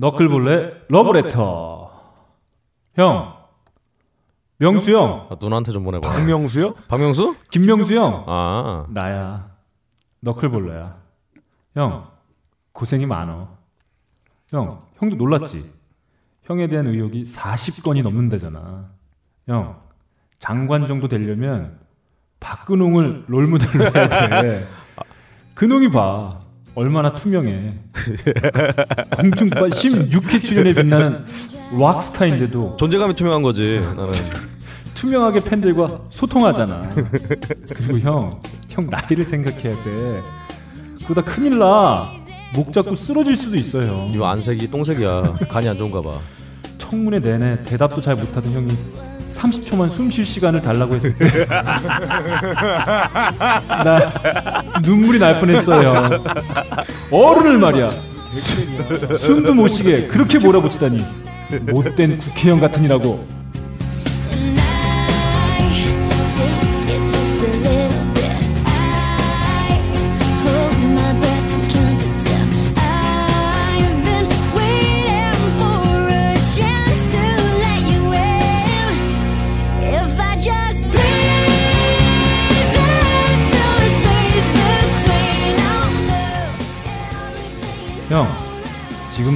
너클볼레 러브레터. 형. 명수 형. 아, 누나한테 좀 보내봐. 박명수요? 박명수? 김명수 형. 아, 나야. 너클볼레야. 형. 고생이 많어. 형. 형도 놀랐지? 형에 대한 의혹이 40건이 넘는다잖아. 형. 장관 정도 되려면 박근홍을 롤모델로 해야 돼. 근홍이 봐. 얼마나 투명해. 공중파 16회 출연에 빛나는 락스타인데도 존재감이 투명한 거지. 나는. 투명하게 팬들과 소통하잖아. 그리고 형, 형 나이를 생각해야 돼. 그러다 큰일 나. 목 잡고 쓰러질 수도 있어요. 이거 안색이 똥색이야. 간이 안 좋은가 봐. 청문회 내내 대답도 잘 못하던 형이 30초만 숨 쉴 시간을 달라고 했을 때. 나 눈물이 날 뻔했어요. 어른을 말이야. 수- 숨도 못 쉬게 그렇게 몰아붙이다니. 못된 국회의원 같으니라고.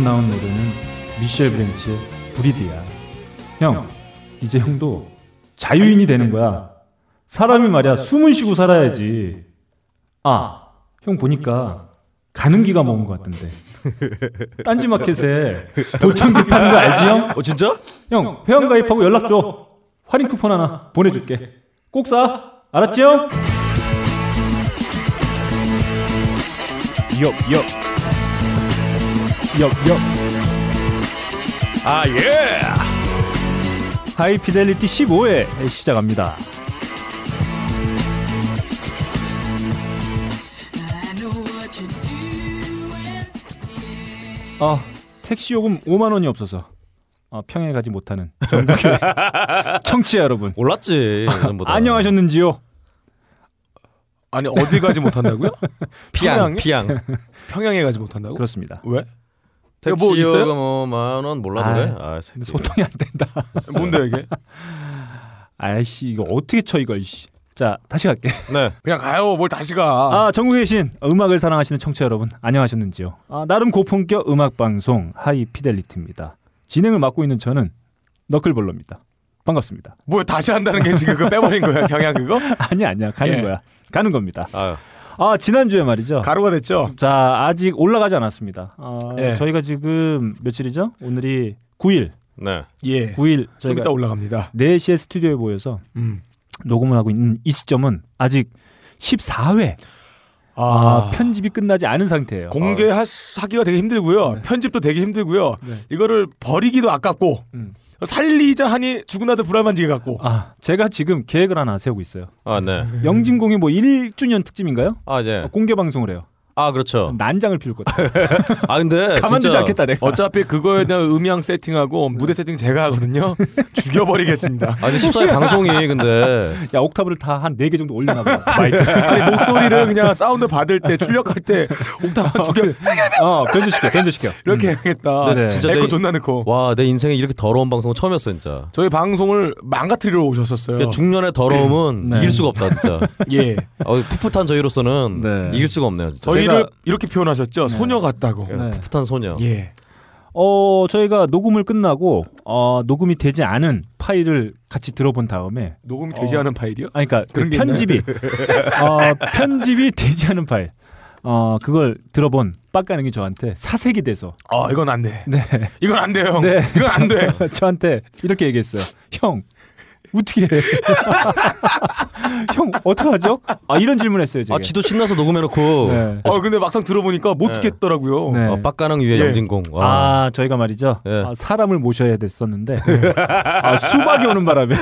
지금 나온 노래는 미셸 브랜치의 Breathe야. 형, 이제 형도 자유인이 되는 거야. 사람이 말이야 숨을 쉬고 살아야지. 아, 형 보니까 가는귀가 먹은 것 같던데. 딴지마켓에 보청기 파는 거 알지 형? 어 진짜? 형 회원 가입하고 연락 줘. 할인 쿠폰 하나 보내줄게. 꼭 사. 알았지 형? 엽, 엽. 엽, 엽. 아 예. 하이피델리티 15회 시작합니다. 아, 택시 요금 5만 원이 없어서 아, 평에 가지 못하는 전국의 청취자 여러분 몰랐지. 예전보다. 안녕하셨는지요? 아니 어디 가지 못한다고요? 평양에? 피양. 평양에 가지 못한다고? 그렇습니다. 왜? 택시 뭐 있어요? 요금 뭐만원 몰라도 돼. 아, 새끼. 소통이 안 된다. 뭔데 이게? 아이씨 이거 어떻게 쳐 이걸 씨. 자 다시 갈게. 네. 그냥 가요. 뭘 다시 가? 아 전국에 계신 음악을 사랑하시는 청취자 여러분 안녕하셨는지요? 아, 나름 고품격 음악 방송 하이 피델리티입니다. 진행을 맡고 있는 저는 너클볼러입니다. 반갑습니다. 뭘 다시 한다는 게 지금 그거 빼버린 거야? 평양 그거? 아니 아니야 가는 예. 거야. 가는 겁니다. 아유. 아 지난주에 말이죠. 가루가 됐죠? 자 아직 올라가지 않았습니다. 아, 예. 저희가 지금 며칠이죠? 오늘이 9일. 네. 예. 9일 좀 저희가 이따 올라갑니다. 4시에 스튜디오에 모여서 음. 녹음을 하고 있는 이 시점은 아직 14회 아, 아, 편집이 끝나지 않은 상태예요. 공개하기가 되게 힘들고요. 편집도 되게 힘들고요. 네. 이거를 버리기도 아깝고 음. 살리자 하니 죽으나도 불알만지게 같고. 아, 제가 지금 계획을 하나 세우고 있어요. 아 네. 영진공이 뭐 1주년 특집인가요? 아 이제. 공개 방송을 해요. 아 그렇죠. 난장을 피울 거다. 아 근데 가만두지 않겠다 내가. 어차피 그거에 대한 음향 세팅하고 무대 세팅 제가 하거든요. 죽여버리겠습니다. 아 근데 14회 방송이 근데 야 옥타브를 다한 4개 정도 올려놔 봐. 마이크. 아니 목소리를 그냥 사운드 받을 때 출력할 때 옥타브 두개 어, 변조시켜. 변조시켜. 이렇게 해야겠다. 네. 진짜 에코 내- 존나 넣고. 와내 인생에 이렇게 더러운 방송은 처음이었어 진짜. 저희 방송을 망가뜨리러 오셨었어요. 그러니까 중년의 더러움은 네. 이길 수가 없다 진짜. 예. 어, 풋풋한 저희로서는 네. 이길 수가 없네요. 진짜. 저희 를 제가- 이렇게 표현하셨죠. 네. 소녀 같다고. 네. 풋풋한 소녀. 예. 어, 저희가 녹음을 끝나고 어, 녹음이 되지 않은 파일을 같이 들어본 다음에 녹음이 되지 어. 않은 파일이요? 아니 그러니까 그 편집이 어, 편집이 되지 않은 파일. 어, 그걸 들어본 빡가능이 저한테 사색이 돼서 아 이건 안 돼. 네. 이건 안 돼요. 형. 네. 이건 안 돼. 저한테 이렇게 얘기했어요. 형, 어떻게 해? 형, 어떡하죠? 아, 이런 질문 했어요, 제가. 아 지도 신나서 녹음해놓고 네. 어 근데 막상 들어보니까 못 네. 듣겠더라고요. 네. 어, 빡가능 위에 예. 영진공. 와. 아, 저희가 말이죠. 예. 아, 사람을 모셔야 됐었는데 아, 수박이 오는 바람에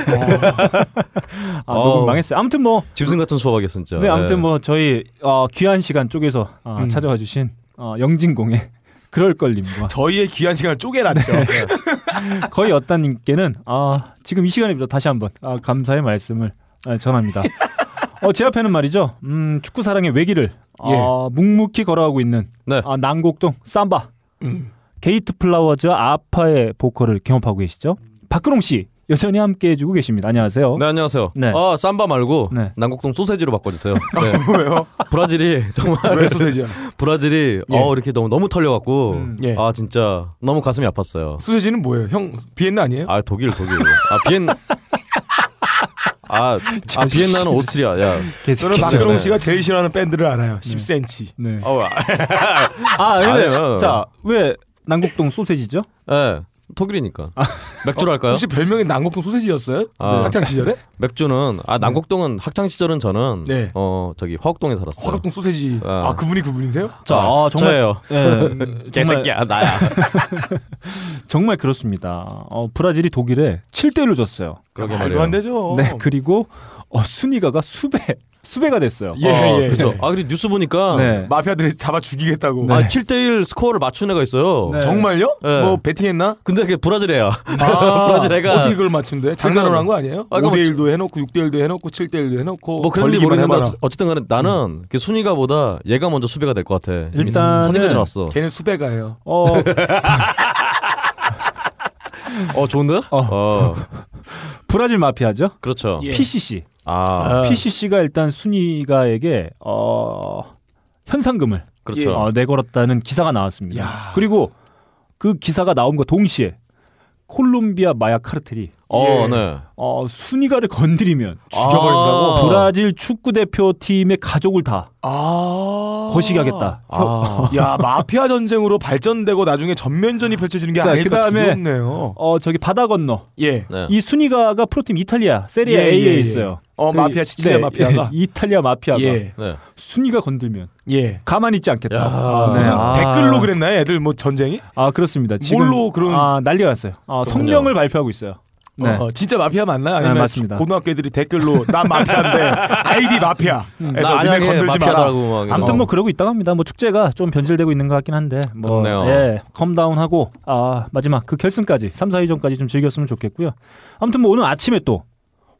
아, 녹음 어우. 망했어요. 아무튼 뭐, 짐승 같은 수업하겠어 진짜. 네, 아무튼 예. 뭐 저희 어, 귀한 시간 쪼개서 어, 음. 찾아와 주신 어, 영진공의 그럴 걸님과 저희의 귀한 시간을 쪼개놨죠. 네. 거의없다님께는 아, 지금 이 시간에 다시 한번 아, 감사의 말씀을 아, 전합니다. 어, 제 앞에는 말이죠. 음, 축구 사랑의 외길을 아, 묵묵히 걸어가고 있는 네. 아, 난곡동 삼바 게이트 플라워즈와 아파의 보컬을 겸업하고 계시죠. 박근홍 씨 여전히 함께 해주고 계십니다. 안녕하세요. 네 안녕하세요. 네. 아 삼바 말고 네. 난곡동 소세지로 바꿔주세요. 네. 왜요? 브라질이 정말 왜 소세지야? 브라질이 예. 어 이렇게 너무 너무 털려갖고 음. 예. 아 진짜 너무 가슴이 아팠어요. 소세지는 뭐예요? 형 비엔나 아니에요? 아 독일 독일. 아 비엔 아, 아 비엔나는 오스트리아. 야. 저는. 박근홍 네. 씨가 제일 싫어하는 밴드를 알아요. 10cm. 네. 어, 아, 아, 근데 아니에요. 자왜 남곡동 소세지죠? 예. 독일이니까. 맥주로 할까요? 혹시 별명이 남곡동 소세지였어요? 아. 학창 시절에? 맥주는 아 남곡동은 학창 시절은 저는 네. 어 저기 화곡동에 살았어요. 화곡동 소세지. 아. 아 그분이 그분이세요? 자, 아, 정말 저예요. 예, 개새끼야 나야. 정말 그렇습니다. 어, 브라질이 독일에 7대 1로 졌어요. 그러게 말이에요. 안 되죠. 네, 그리고 어, 순위가가 수배 수배가 됐어요. 예, 어, 예. 그죠. 아 그리고 뉴스 보니까 네. 마피아들이 잡아 죽이겠다고. 네. 아 7대1 스코어를 맞춘 애가 있어요. 네. 정말요? 네. 뭐 베팅했나? 근데 그게 브라질 애야. 아, 브라질 애가 어떻게 그걸 맞춘대? 장난으로 한 거 아니에요? 아, 그러니까 5대 1도 해놓고 6대 1도 해놓고 7대 1도 해놓고 뭐 그런지 모르겠는데 해봐라. 어쨌든 간에 나는 그 순위가보다 얘가 먼저 수배가 될 것 같아. 일단은- 사진까지 나왔어. 걔는 수배가예요. 어, 어 좋은데? 어. 어. 브라질 마피아죠. 그렇죠. 예. PCC. 아 아. PCC가 일단 순위가에게 어, 현상금을 그렇죠. 어, 내걸었다는 기사가 나왔습니다. 야. 그리고 그 기사가 나옴과 동시에 콜롬비아 마약 카르텔이 어, 예. 네. 어, 순위가를 건드리면 죽여버린다고? 아. 브라질 축구 대표팀의 가족을 다 아. 거시기하겠다. 아. 야 마피아 전쟁으로 발전되고 나중에 전면전이 펼쳐지는 게 자, 아닐까 그다음에- 두렵네요. 어 저기 바다 건너 예. 네. 이 순위가가 프로팀 이탈리아 세리아 예, A에 예, 예. 있어요. 어 그- 마피아 시칠리아 네, 마피아가 이탈리아 마피아가 예. 네. 순위가 건들면 예. 가만히 있지 않겠다. 야. 아, 무슨 아. 댓글로 그랬나요? 애들 뭐 전쟁이? 아 그렇습니다. 지금 뭘로 그런- 아, 난리가 났어요. 아, 성명을 발표하고 있어요. 네. 어, 진짜 마피아 맞나요? 아니면 네, 맞습니다. 고등학교 애들이 댓글로 난 마피아인데 아이디 마피아. 음. 해서 나 니네 건들지 마라. 아무튼 거. 뭐 그러고 있다고 합니다. 뭐 축제가 좀 변질되고 있는 것 같긴 한데 뭐 그렇네요. 예, 컴다운하고 아 마지막 그 결승까지 3, 4위전까지 좀 즐겼으면 좋겠고요. 아무튼 뭐 오늘 아침에 또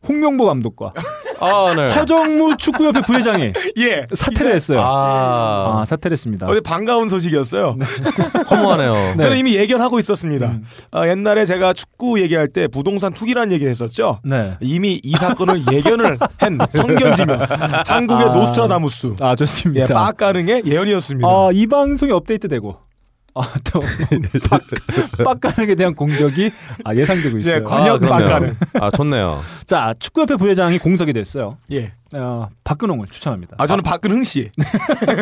홍명보 감독과 아, 네. 허정무 축구협회 부회장이 예. 사퇴를 했어요. 아, 아, 사퇴를 했습니다. 어제 반가운 소식이었어요. 허무하네요. 네. 저는 이미 예견하고 있었습니다. 음. 어, 옛날에 제가 축구 얘기할 때 부동산 투기라는 얘기를 했었죠. 네. 이미 이 사건을 예견을 한 선견지명 한국의 아. 노스트라다무스 아 예, 좋습니다. 빡가능의 예언이었습니다. 아, 이 방송이 업데이트되고 아, 또 빡- 빡가능에 대한 공격이 아, 예상되고 있어요. 예, 과녁 그러네요. 빡가능. 아, 좋네요. 자, 축구협회 부회장이 공석이 됐어요. 예. 어, 박근홍을 추천합니다. 아 저는 박근흥 씨.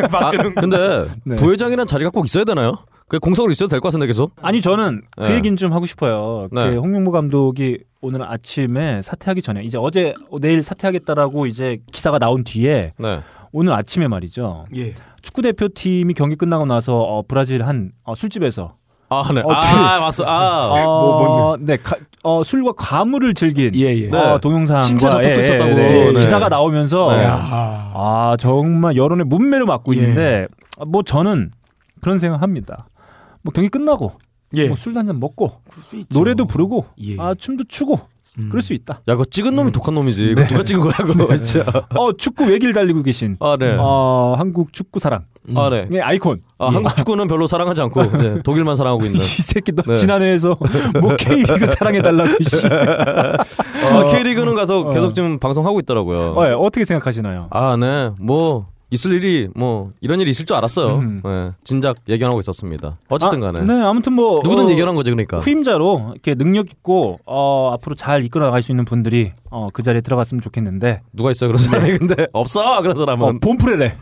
아, 박근흥. 근데 네. 부회장이란 자리가 꼭 있어야 되나요? 그 공석으로 있어도 될 것 같은데 계속. 아니 저는 그 네. 얘기는 좀 하고 싶어요. 네. 그 홍명보 감독이 오늘 아침에 사퇴하기 전에 이제 어제 내일 사퇴하겠다라고 이제 기사가 나온 뒤에 네. 오늘 아침에 말이죠. 예. 축구 대표팀이 경기 끝나고 나서 어, 브라질 한 어, 술집에서 아, 네. 어, 아, 맞어. 아. 어, 네, 가- 어, 술과 과물을 즐긴 예 예. 네. 어, 동영상과 신체 접촉도 예, 있었다고. 네, 네. 기사가 나오면서 네. 야. 아 정말 여론의 문매를 맞고 예. 있는데 뭐 저는 그런 생각합니다. 뭐 경기 끝나고 예. 뭐 술도 한 잔 먹고 그럴 수 있죠. 노래도 부르고 예. 아 춤도 추고 음. 그럴 수 있다. 야, 그거 찍은 놈이 독한 놈이지. 그거 누가 찍은 거야, 그거 진짜. 어 축구 외길 달리고 계신 아, 네. 어, 한국 축구 사랑의 아, 네. 아이콘. 아, 한국 축구는 별로 사랑하지 않고 네, 독일만 사랑하고 있는. 이 새끼 너 네. 지난해에서 뭐 K리그 사랑해 달라고 씨. 아, K리그는 가서 어. 계속 지금 방송하고 있더라고요. 어, 예, 어떻게 생각하시나요? 아, 네. 뭐 있을 일이 뭐 이런 일이 있을 줄 알았어요. 음. 네, 진작 예견하고 있었습니다. 어쨌든 간에 아, 네, 아무튼 뭐 누구든 어, 예견한 거지 그러니까. 후임자로 이렇게 능력 있고 어, 앞으로 잘 이끌어 나갈 수 있는 분들이 어, 그 자리에 들어갔으면 좋겠는데 누가 있어요 그런 사람이 근데 없어 그런 어, 사람은. 본프레레,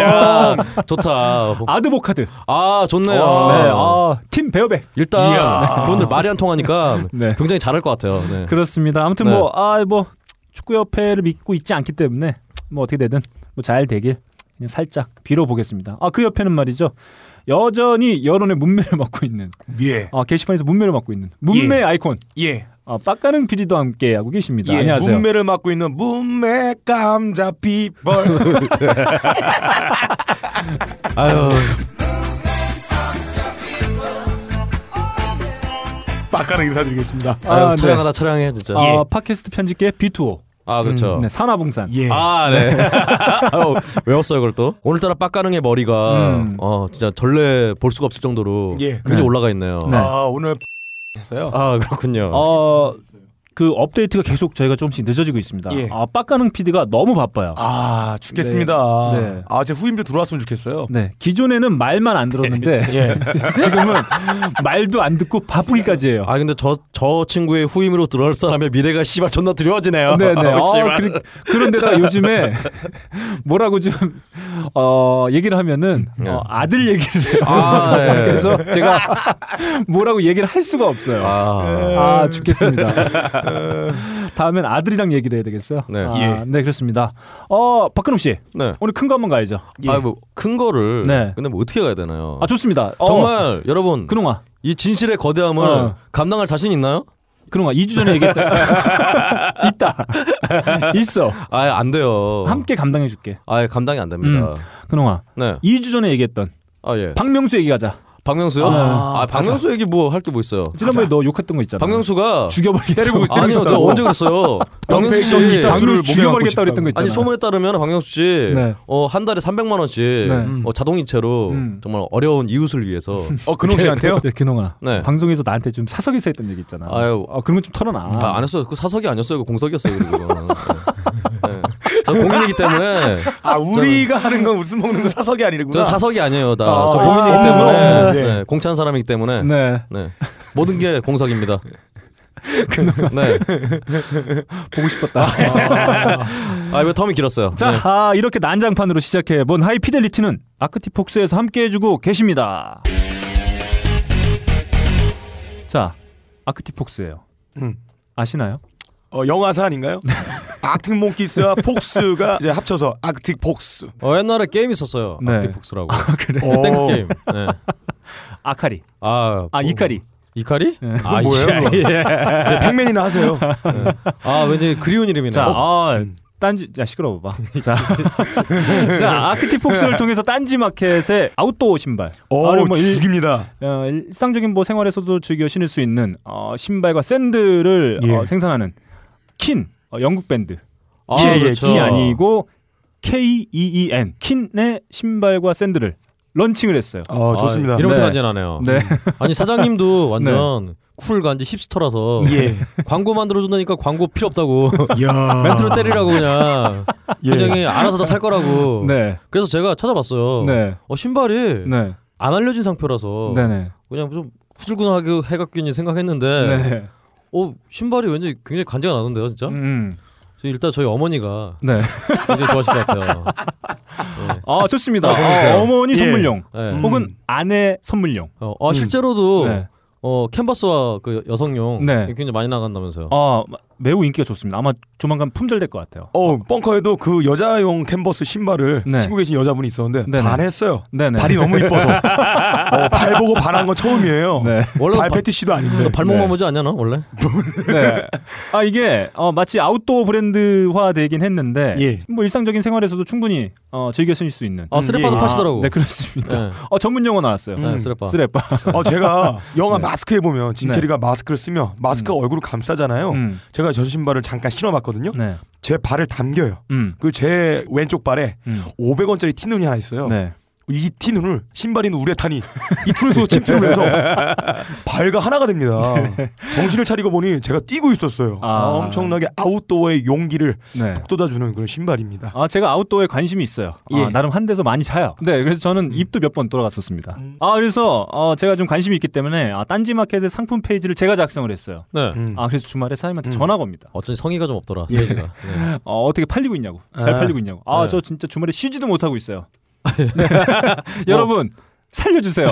야, 좋다. 아드보카드, 아 좋네요. 어, 네, 어, 팀 베어백. 일단 이야. 그분들 말이 안 통하니까 네. 굉장히 잘할 것 같아요. 네. 그렇습니다. 아무튼 네. 뭐, 아, 뭐, 축구협회를 믿고 있지 않기 때문에, 뭐, 어떻게 되든, 뭐, 잘 되길, 그냥 살짝 빌어보겠습니다. 아, 그 옆에는 말이죠. 여전히 여론의 문매를 맡고 있는, 예. 아, 게시판에서 문매를 맡고 있는, 문매 아이콘, 예. 아, 빡가는 PD도 함께 하고 계십니다. 예. 안녕하세요. 문매를 맡고 있는 문매 감자 피벌. 아유 빡가는 인사드리겠습니다. 아유 아, 네. 촬영하다 촬영해 진짜. 아, 팟캐스트 편집계 B2O, 아 그렇죠. 네, 산화봉산. 예. 아 네. 외웠어요 그걸 또. 오늘따라 빡가능의 머리가 음. 어 진짜 전래 볼 수가 없을 정도로 예. 굉장히 네. 올라가 있네요. 네. 아 오늘 했어요. 아 그렇군요. 어, 그 업데이트가 계속 저희가 조금씩 늦어지고 있습니다. 예. 아, 빡가능 PD가 너무 바빠요. 아 죽겠습니다. 네. 네. 아 제 후임들 들어왔으면 좋겠어요. 네, 기존에는 말만 안 들었는데 예. 지금은 말도 안 듣고 바쁘기까지 해요. 아 근데 저 저 친구의 후임으로 들어올 사람의 미래가 씨발 존나 두려워지네요. 네네. 아우, 어, 씨발. 그리, 그런데다가 요즘에 뭐라고 좀 어, 얘기를 하면은 어, 아들 얘기를 해요. 아, 네. 그래서 제가 뭐라고 얘기를 할 수가 없어요. 아, 아, 죽겠습니다. 다음엔 아들이랑 얘기를 해야 되겠어요. 네. 아, 예. 네, 그렇습니다. 어, 박근홍 씨. 네. 오늘 큰 거 한번 가야죠. 아뭐큰 거를 네. 근데 뭐 어떻게 가야 되나요? 아, 좋습니다. 어, 정말 여러분 근홍아. 이 진실의 거대함을 어. 감당할 자신 있나요? 근홍아, 2주 전에 얘기했다. 있다. 있어. 아안 돼요. 함께 감당해 줄게. 아 감당이 안 됩니다. 근홍아. 네. 2주 전에 얘기했던 아 예. 박명수 얘기 가자. 박명수요? 아, 아, 박명수 얘기 뭐 할 게 뭐 있어요? 지난번에 너 욕했던 거 있잖아. 박명수가 죽여버리겠다. 때리고 아니요, 저 언제 그랬어요? 박명수 씨 박명수 죽여버리겠다 그랬던 거 있잖아. 아니 소문에 따르면 박명수 씨, 네. 어, 한 달에 300만 원씩 네. 어, 자동이체로 음. 정말 어려운 이웃을 위해서 어 근홍 씨한테요? 네, 근홍아. 네. 방송에서 나한테 좀 사석에서 했던 얘기 있잖아. 아유. 아, 그런 거 좀 털어놔. 아, 안 했어요. 그 사석이 아니었어요. 그 공석이었어요. 그리고 네. 네. 저 공인이기 때문에 아 우리가 하는 건 웃음 먹는 거 사석이 아니구나. 저 사석이 아니에요. 다 아, 저 공인이기 아, 때문에 아, 네. 네. 공차한 사람이기 때문에 네. 네. 모든 게 공석입니다. 네. 보고 싶었다. 아, 왜 텀이 길었어요? 자, 네. 아, 이렇게 난장판으로 시작해 본 하이피델리티는 아크티폭스에서 함께 해주고 계십니다. 자, 아크티폭스예요. 음. 아시나요? 어 영화사 아닌가요? Arctic Monkeys와 Fox가 이제 합쳐서 Arctic Fox. 어, 옛날에 게임 있었어요. 네. 악티폭스라고. 그래. 어. 땡 게임. 네. 아카리. 아, 아, 뭐, 이카리. 이카리? 네. 아, 뭐예요, 이- 그거? 네, 팩맨이나 하세요. 아, 왠지 그리운 이름이네. 자, 어? 아, 딴지, 야, 시끄러워 봐. 자, 자, 아크티폭스를 통해서 딴지 마켓의 아웃도어 신발. 오 아니, 뭐 일- 죽입니다. 어, 일상적인 뭐 생활에서도 즐겨 신을 수 있는 어, 신발과 샌들을 예. 어, 생산하는 KEEN 어, 영국 밴드 아, 키, 그렇죠. 이 아니고 K E E N 킨의 신발과 샌들을 런칭을 했어요. 어 좋습니다. 아, 이름부터 네. 간지나네요. 네. 아니 사장님도 완전 cool 간지 hipster라서 예. 광고 만들어 준다니까 광고 필요 없다고 야. 멘트로 때리라고 그냥 예. 굉장히 알아서 다 살 거라고. 네. 그래서 제가 찾아봤어요. 네. 어 신발이 네. 안 알려진 상표라서 네네. 그냥 좀 후줄근하게 해갔겠니 생각했는데 네. 어 신발이 왠지 굉장히 간지가 나던데요 진짜. 음. 저 일단 저희 어머니가 네. 굉장히 좋아하실 것 같아요. 네. 아 좋습니다. 아. 어, 어머니 예. 선물용 네. 음. 혹은 아내 선물용. 어, 아, 실제로도 네. 어 캔버스와 그 여성용 네. 굉장히 많이 나간다면서요. 아 매우 인기가 좋습니다. 아마 조만간 품절될 것 같아요. 어 벙커에도 그 여자용 캔버스 신발을 네. 신고 계신 여자분이 있었는데 네네. 반했어요. 네네. 발이 너무 이뻐서 어, 발 보고 반한 건 처음이에요. 네. 원래 발 바- 패티시도 아닌데. 발목만 보지 않냐 너 원래? 네. 아 이게 어, 마치 아웃도어 브랜드화 되긴 했는데 예. 뭐 일상적인 생활에서도 충분히 어, 즐겨 쓸수 있는. 아 쓰레빠도 예. 파시더라고. 네 그렇습니다. 네. 어 전문 용어 나왔어요. 네, 쓰레빠. 쓰레빠. 어 제가 영화 네. 마스크에 보면 진 네. 캐리가 마스크를 쓰면 마스크가 얼굴을 감싸잖아요. 음. 제가 저 신발을 잠깐 신어봤거든요. 네. 제 발을 담겨요. 음. 그제 왼쪽 발에 음. 500원짜리 티눈이 하나 있어요. 네. 이 티눈을 신발 있는 우레탄이 이 툴에서 침투를 해서 발과 하나가 됩니다. 정신을 차리고 보니 제가 뛰고 있었어요. 아. 아, 엄청나게 아웃도어의 용기를 네. 북돋아주는 그런 신발입니다. 아 제가 아웃도어에 관심이 있어요. 아, 예. 나름 한 데서 많이 차요. 네, 그래서 저는 입도 몇 번 돌아갔었습니다. 아 그래서 어, 제가 좀 관심이 있기 때문에 아, 딴지마켓의 상품 페이지를 제가 작성을 했어요. 네. 음. 아 그래서 주말에 사장님한테 음. 전화가 옵니다. 어쩐지 성의가 좀 없더라. 예. 네. 어, 어떻게 팔리고 있냐고. 잘 아. 팔리고 있냐고. 아, 네. 저 진짜 주말에 쉬지도 못하고 있어요. 네. 여러분, 살려주세요.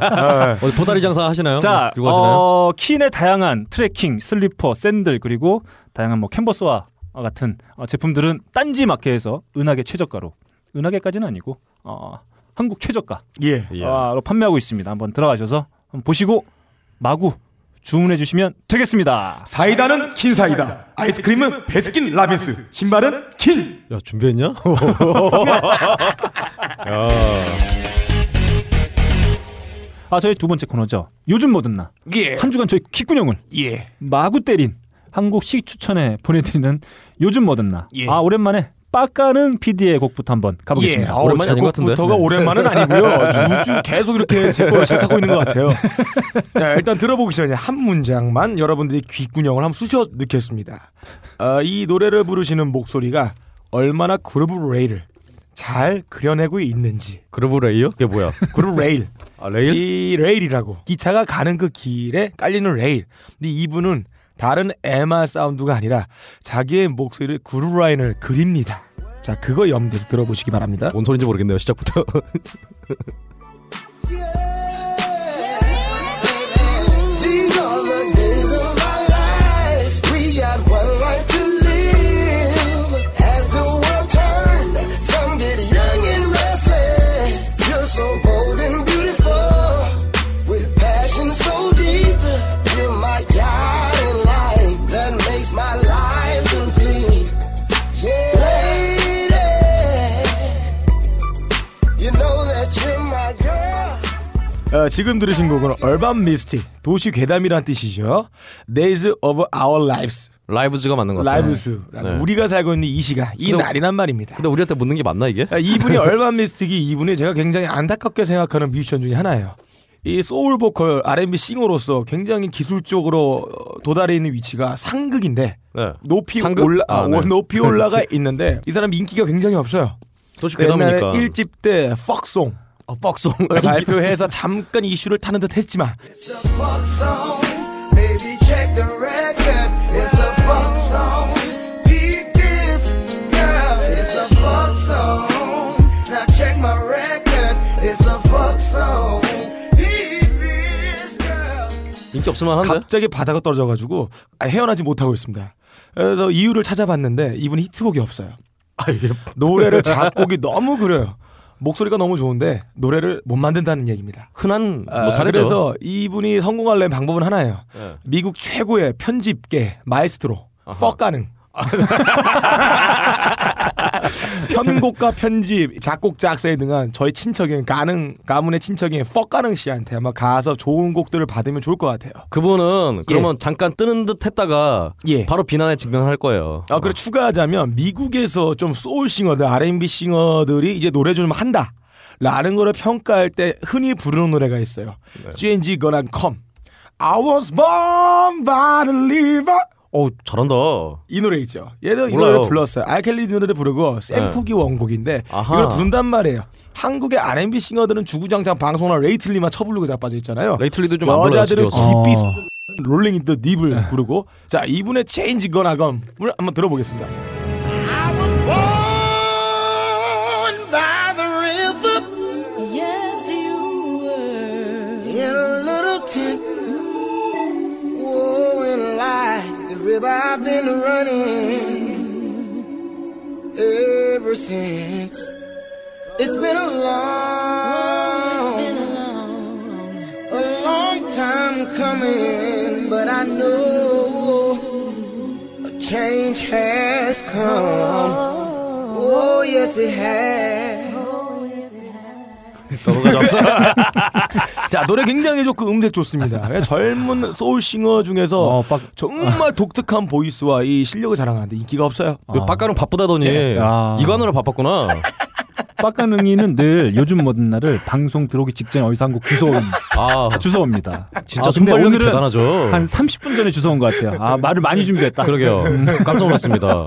아, 어디 보따리 장사 하시나요? 자, 들고 하시나요? 어, KEEN의 다양한 트레킹, 슬리퍼, 샌들, 그리고 다양한 뭐 캔버스와 같은 어, 제품들은 딴지 마켓에서 은하계 최저가로, 은하계까지는 아니고, 어, 한국 최저가 예. 예. 로 판매하고 있습니다. 한번 들어가셔서 한번 보시고 마구 주문해 주시면 되겠습니다. 사이다는 KIN 사이다. 아이스크림은 베스킨 라빈스. 신발은 KEEN. 야 준비했냐? 야. 아, 저희 두 번째 코너죠. 요즘 뭐든 나. 예. 한 주간 저희 귓구녕을 예. 마구 때린 한곡씩 추천해 보내드리는 요즘 뭐든 나. 예. 아 오랜만에 빡가는 PD의 곡부터 한번 가보겠습니다. 예, 오랜만이 아닌 것 같은데. 부터가 네. 오랜만은 아니고요. 주주 계속 이렇게 제 거를 시작하고 있는 것 같아요. 자, 일단 들어보기 전에 한 문장만 여러분들이 귓구녕을 한번 쑤셔 넣겠습니다. 어, 이 노래를 부르시는 목소리가 얼마나 groove rail을 잘 그려내고 있는지. 그루브 레이요? 그게 뭐야? groove rail. 아 레일? 이 레일이라고 기차가 가는 그 길에 깔리는 레일. 근데 이분은 다른 MR 사운드가 아니라 자기의 목소리를 groove line을 그립니다. 자, 그거 염두에서 들어보시기 바랍니다. 뭔 소린지 모르겠네요. 시작부터. 어, 지금 들으신 곡은 Urban Mystic 도시 괴담이란 뜻이죠. Days of Our Lives. Lives가 맞는 것 같아요. Lives. 네. 우리가 살고 있는 이 시간, 이 근데- 날이란 말입니다. 근데 우리한테 묻는 게 맞나 이게? 아, 이분이 Urban Mystic이 이분이 제가 굉장히 안타깝게 생각하는 뮤지션 중에 하나예요. 이 소울 보컬 R&B 싱어로서 굉장히 기술적으로 어, 도달해 있는 위치가 상극인데 네. 높이 상극? 올라 아, 아, 네. 높이 올라가 있는데 이 사람 인기가 굉장히 없어요. 도시 옛날에 괴담이니까. 1집 때 퍽송 아, 뻑송. 발표해서 잠깐 이슈를 타는 듯 했지만 It's a fuck song. Baby, check the record. It's a fuck song. Beat this, girl. It's a fuck song. Now check my record. It's a fuck song. Beat this, girl. 인기 없을만 한데? 갑자기 바다가 떨어져가지고 아, 헤어나지 못하고 있습니다. 그래서 이유를 찾아봤는데 이분이 히트곡이 없어요. 아 노래를 작곡이 너무 그래요. 목소리가 너무 좋은데 노래를 못 만든다는 얘기입니다. 흔한 아, 뭐 사례죠. 그래서 이분이 성공하려면 방법은 하나예요. 네. 미국 최고의 편집계 마에스트로 아하. 퍽 가능. 편곡과 편집, 작곡, 작사에 등한 저희 친척인 가능 가문의 친척인 퍽 가능 씨한테 아마 가서 좋은 곡들을 받으면 좋을 것 같아요. 그분은 그러면 잠깐 뜨는 듯 했다가 예. 바로 비난에 직면할 거예요. 아, 그래 추가하자면 미국에서 좀 소울 싱어들, R&B 싱어들이 이제 노래 좀 한다. 라는 거를 평가할 때 흔히 부르는 노래가 있어요. G.N.G. Gonna Come. I was born by the river. 어 잘한다. 이 노래 있죠. 얘도 이 몰라요. 노래 불렀어요. 알켈리 이 노래를 부르고 샘프기 원곡인데 아하. 이걸 부른단 말이에요. 한국의 R&B 싱어들은 주구장창 방송이나 Lately만 쳐부르고 자빠져 있잖아요. Lately도 좀 안 불러요. 여자들은. 깊이 어. Rolling in the Deep을 부르고 자 이분의 Change Gonna Come을 한번 들어보겠습니다. River I've been running ever since. It's been a long, a long time coming, but I know a change has come. Oh, yes, it has. 너무 가져왔어. 자 노래 굉장히 좋고 음색 좋습니다. 젊은 소울 싱어 중에서 어, 빡- 정말 독특한 보이스와 이 실력을 자랑하는데 인기가 없어요. 왜 빡가는 바쁘다더니 네. 야. 이거 하느라 바빴구나. 빡가능이는 늘 요즘 뭐든 날을 방송 들어오기 직전에 어디서 한곡 주워 아 주워옵니다. 진짜 아, 순발력이 대단하죠. 한 30분 전에 주워온 것 같아요. 아 말을 많이 준비했다. 그러게요. 깜짝 놀랐습니다.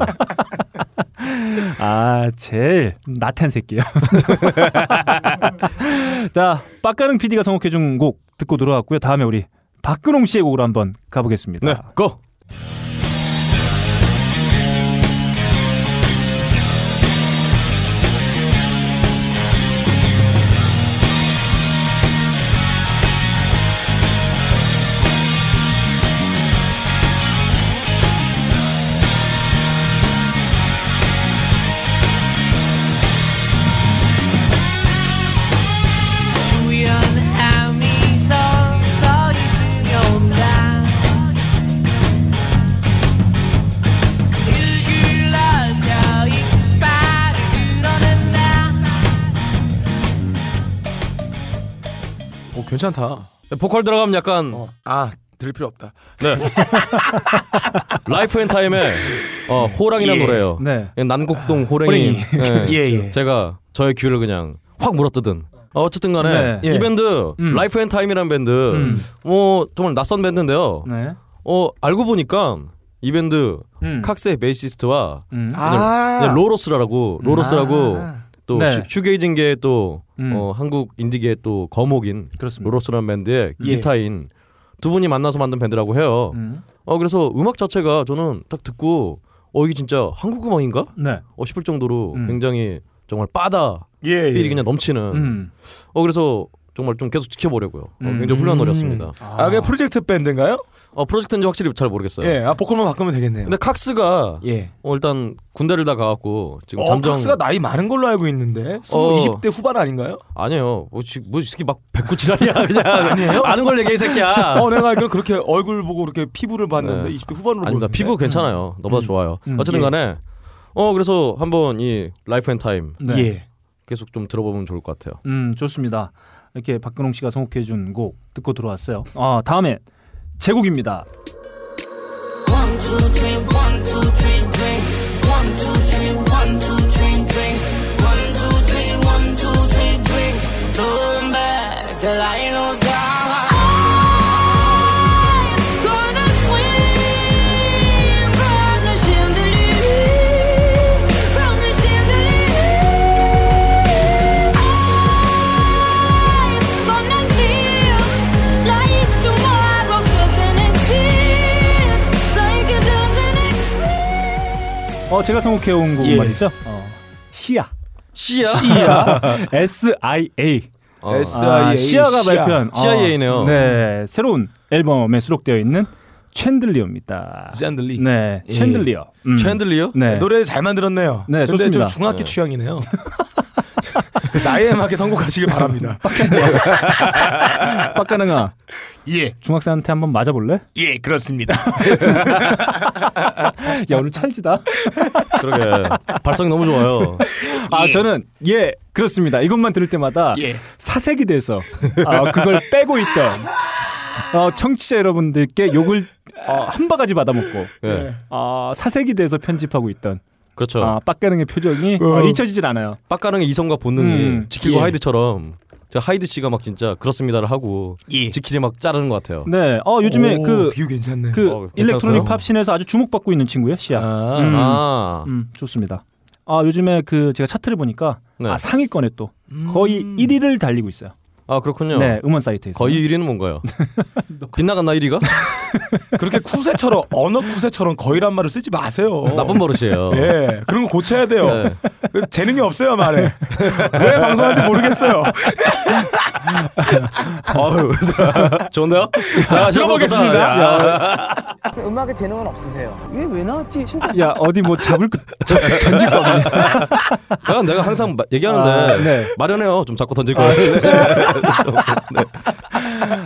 아 제일 나태한 새끼야. 자 빡가능 PD가 선곡해 준 곡 듣고 들어왔고요. 다음에 우리 박근홍 씨의 곡으로 한번 가보겠습니다. 네, 고. 괜찮다. 보컬 들어가면 약간 어, 아 들을 필요 없다. 네. Life and Time의 어, 호랑이라는 예. 노래예요. 네. 난곡동 호랭이. 호랭이. 예. 예, 예. 제가 저의 귀를 그냥 확 물어뜯은. 어, 어쨌든 간에 네. 이 예. 밴드 음. Life and Time이라는 밴드 음. 뭐 정말 낯선 밴드인데요. 네. 어 알고 보니까 이 밴드 음. 칵스의 베이시스트와 음. 아, 로로스라고 로로스라고 아. 또 네. 슈- shoegazing계의 또 음. 어, 한국 인디계의 또 거목인 그렇습니다. 로로스라는 밴드의 예. 기타인 두 분이 만나서 만든 밴드라고 해요. 음. 어 그래서 음악 자체가 저는 딱 듣고 어 이게 진짜 한국 음악인가? 네. 어 싶을 정도로 음. 굉장히 정말 빠다 예, feel이 예. 그냥 넘치는. 음. 어 그래서 정말 좀 계속 지켜보려고요. 어, 음. 굉장히 훌륭한 노래였습니다. 아, 그게 프로젝트 밴드인가요? 어 프로젝트인지 확실히 잘 모르겠어요. 예, 아 보컬만 바꾸면 되겠네요. 근데 칵스가 예. 어, 일단 군대를 다 가갖고 지금 어, 잠정 칵스가 나이 많은 걸로 알고 있는데 20, 어. 20대 후반 아닌가요? 아니에요. 뭐, 지- 뭐 이렇게 막 백구 지랄이야 그냥 아니에요? 아는 걸 얘기해 이 새끼야. 어, 내가 알기로 그렇게 얼굴 보고 이렇게 피부를 봤는데 네. 20대 후반으로 아닙니다. 보이던데. 피부 괜찮아요. 너보다 음. 좋아요. 음. 어쨌든 예. 간에 어 그래서 한번 이 Life and Time 네. 예. 계속 좀 들어보면 좋을 것 같아요. 음, 좋습니다. 이렇게 박근홍 씨가 선곡해 준 곡 듣고 들어왔어요. 아, 다음에 제 곡입니다. One, two, three, 어, 제가 선곡해 온 곡은 예. 말이죠. 어, 시아. 시야. S I A. 어. S- 아, 시아가 시아. 발표한 어, CIA네요. 네, 새로운 앨범에 수록되어 있는 챈들리어입니다. 챈들리. 네, 예. 챈들리어. 음. 챈들리요? 네. 노래 잘 만들었네요. 네, 근데 좋습니다. 좀 중학교 네. 취향이네요. 나이에 맞게 선곡하시길 바랍니다. 빡가능아, 예, 중학생한테 한번 맞아볼래? 예, 그렇습니다. 야, 오늘 찰지다. 그러게 발성이 너무 좋아요. 아, 저는 예, 그렇습니다. 이것만 들을 때마다 예. 사색이 돼서 아, 그걸 빼고 있던 어, 청취자 여러분들께 욕을 어, 한 바가지 받아먹고 예. 어, 사색이 돼서 편집하고 있던 그렇죠. 아, 빡가능의 표정이 어, 잊혀지질 않아요. 빡가능의 이성과 본능이 음, 지키고 예. 하이드처럼 저 하이드 씨가 막 진짜 그렇습니다를 하고 예. 지키지 막 자르는 것 같아요. 네, 어, 요즘에 오, 그, 비유 괜찮네. 그 어, electronic? pop scene에서 아주 주목받고 있는 친구예요, 시아. 아, 음. 아, 음, 좋습니다. 아, 요즘에 그 제가 차트를 보니까 네. 아, 상위권에 또 거의 음. 1위를 달리고 있어요. 아 그렇군요. 네, 음원 사이트에서. 거의 1위는 뭔가요? 빗나갔나 1위가? 그렇게 쿠세처럼 언어 쿠세처럼 거의란 말을 쓰지 마세요. 나쁜 버릇이에요. 예, 그런 거 고쳐야 돼요. 네. 그 재능이 없어요 말에. 왜 방송하는지 모르겠어요. 어휴, 좋은데요? 자, 들어보겠습니다. 야, 음악에 재능은 없으세요. 이게 왜 나왔지? 진짜 야, 어디 뭐 잡을 거 잡, 던질 거 없냐? 야, 내가 항상 마- 얘기하는데 아, 네. 마련해요. 좀 자꾸 던질 거예요. 네.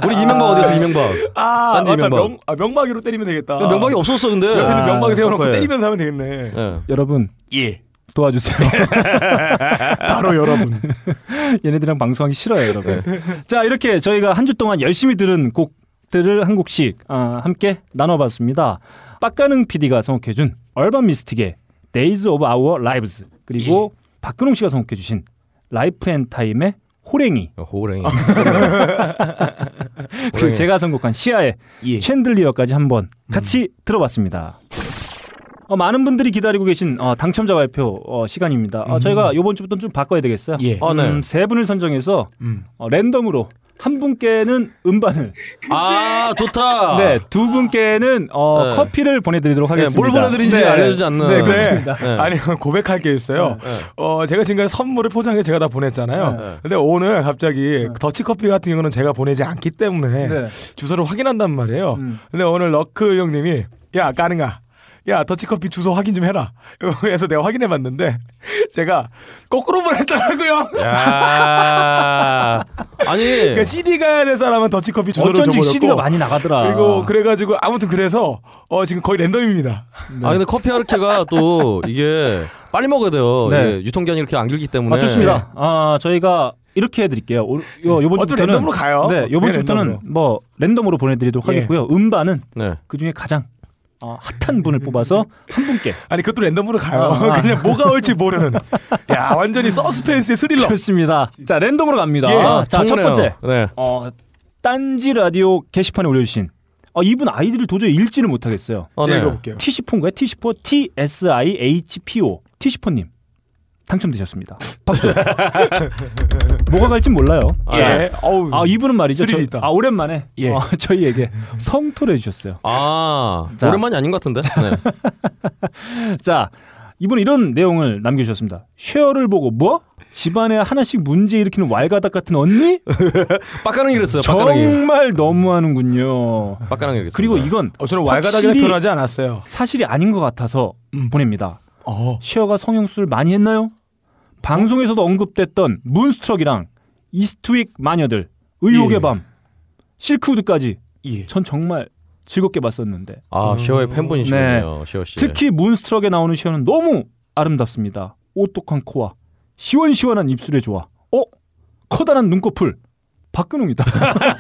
우리 이명박 어디였어? 이명박. 아, 딴지 맞다. 명박. 명, 아, 명박이로 때리면 되겠다. 야, 명박이 없었어 근데. 옆에 있는 아, 명박에 세워놓고 그거예요. 때리면서 하면 되겠네. 예. 여러분 예. 도와주세요. 바로 여러분. 얘네들이랑 방송하기 싫어요, 여러분. 자, 이렇게 저희가 한 주 동안 열심히 들은 곡들을 한 곡씩 아, 함께 나눠봤습니다. 빡가능 PD가 선곡해준 Urban Mystic의 Days of Our Lives 그리고 박근홍 씨가 선곡해주신 Life and Time의 호랭이 어, 호랭이. 그리고 호랭이. 제가 선곡한 시아의 예. Chandelier까지 한번 같이 들어봤습니다. 어, 많은 분들이 기다리고 계신 어, 당첨자 발표 어, 시간입니다. 어, 저희가 이번 주부터 좀 바꿔야 되겠어요. 예. 아, 네. 음, 세 분을 선정해서 음. 어, 랜덤으로 한 분께는 음반을, 아 좋다. 네, 두 분께는 어, 네. 커피를 보내드리도록 네, 하겠습니다. 뭘 보내드린지 네. 알려주지 않는. 네, 네. 그렇습니다. 네. 아니 고백할 게 있어요. 네. 어 제가 지금까지 선물을 포장해 제가 다 보냈잖아요. 네. 근데 오늘 갑자기 더치 커피 같은 경우는 제가 보내지 않기 때문에 네. 주소를 확인한단 말이에요. 음. 근데 오늘 러크 형님이 야 까능아. 야 더치커피 주소 확인 좀 해라. 그래서 내가 확인해 봤는데 제가 거꾸로 보냈더라고요. 야. 아니. 그러니까 CD 가야 될 사람은 더치커피 주소를 어쩐지 줘버렸고 CD가 많이 나가더라. 그리고 그래가지고 아무튼 그래서 어 지금 거의 랜덤입니다. 아 근데 커피 하르케가 또 이게 빨리 먹어야 돼요. 네. 이게 유통기한이 이렇게 안 길기 때문에. 아, 좋습니다. 아, 저희가 이렇게 해드릴게요. 오, 요, 요번 주부터는 랜덤으로 가요. 네, 요번 네, 주부터는 랜덤으로. 뭐 랜덤으로 보내드리도록 예. 하겠고요. 음반은 네. 그 중에 가장 어, 핫한 분을 뽑아서 한 분께 아니 그것도 랜덤으로 가요. 아, 아. 그냥 뭐가 올지 모르는. 야 완전히 서스펜스의 스릴러. 좋습니다. 자 랜덤으로 갑니다. 예. 아, 자첫 정말요. 번째 네. 어, 딴지 라디오 게시판에 올려주신 어, 이분 아이디를 도저히 읽지를 못하겠어요. 어, 제가 네. 읽어볼게요. 티시포인가요? 티시포 T S I H P O 티시포님 당첨되셨습니다. 박수. 뭐가 갈진 몰라요. 아, 예. 네. 어우. 아 이분은 말이죠. 저-. 아 오랜만에 예. 어, 저희에게 성토를 해주셨어요. 아 자. 오랜만이 아닌 것 같은데. 네. 자 이분은 이런 내용을 남겨주셨습니다. 쉐어를 보고 뭐? 집안에 하나씩 문제 일으키는 왈가닥 같은 언니? 빡가능이 그랬어요. 빡가능이. 정말 너무하는군요. 빡가능이 그랬어요. 그리고 이건 어, 저는 왈가닥이라 표현하지 않았어요. 사실이 아닌 것 같아서 음. 보냅니다. 어. 쉐어가 성형수술 많이 했나요? 방송에서도 언급됐던 문스트럭이랑 이스트윅 마녀들, 의혹의 예. 밤, Silkwood까지 예. 전 정말 즐겁게 봤었는데 아 쉐어의 팬분이시네요. 쉐어 씨. 특히 Moonstruck에 나오는 쉐어는 너무 아름답습니다. 오똑한 코와 시원시원한 입술의 조화. 어? 커다란 눈꺼풀. 박근홍이다.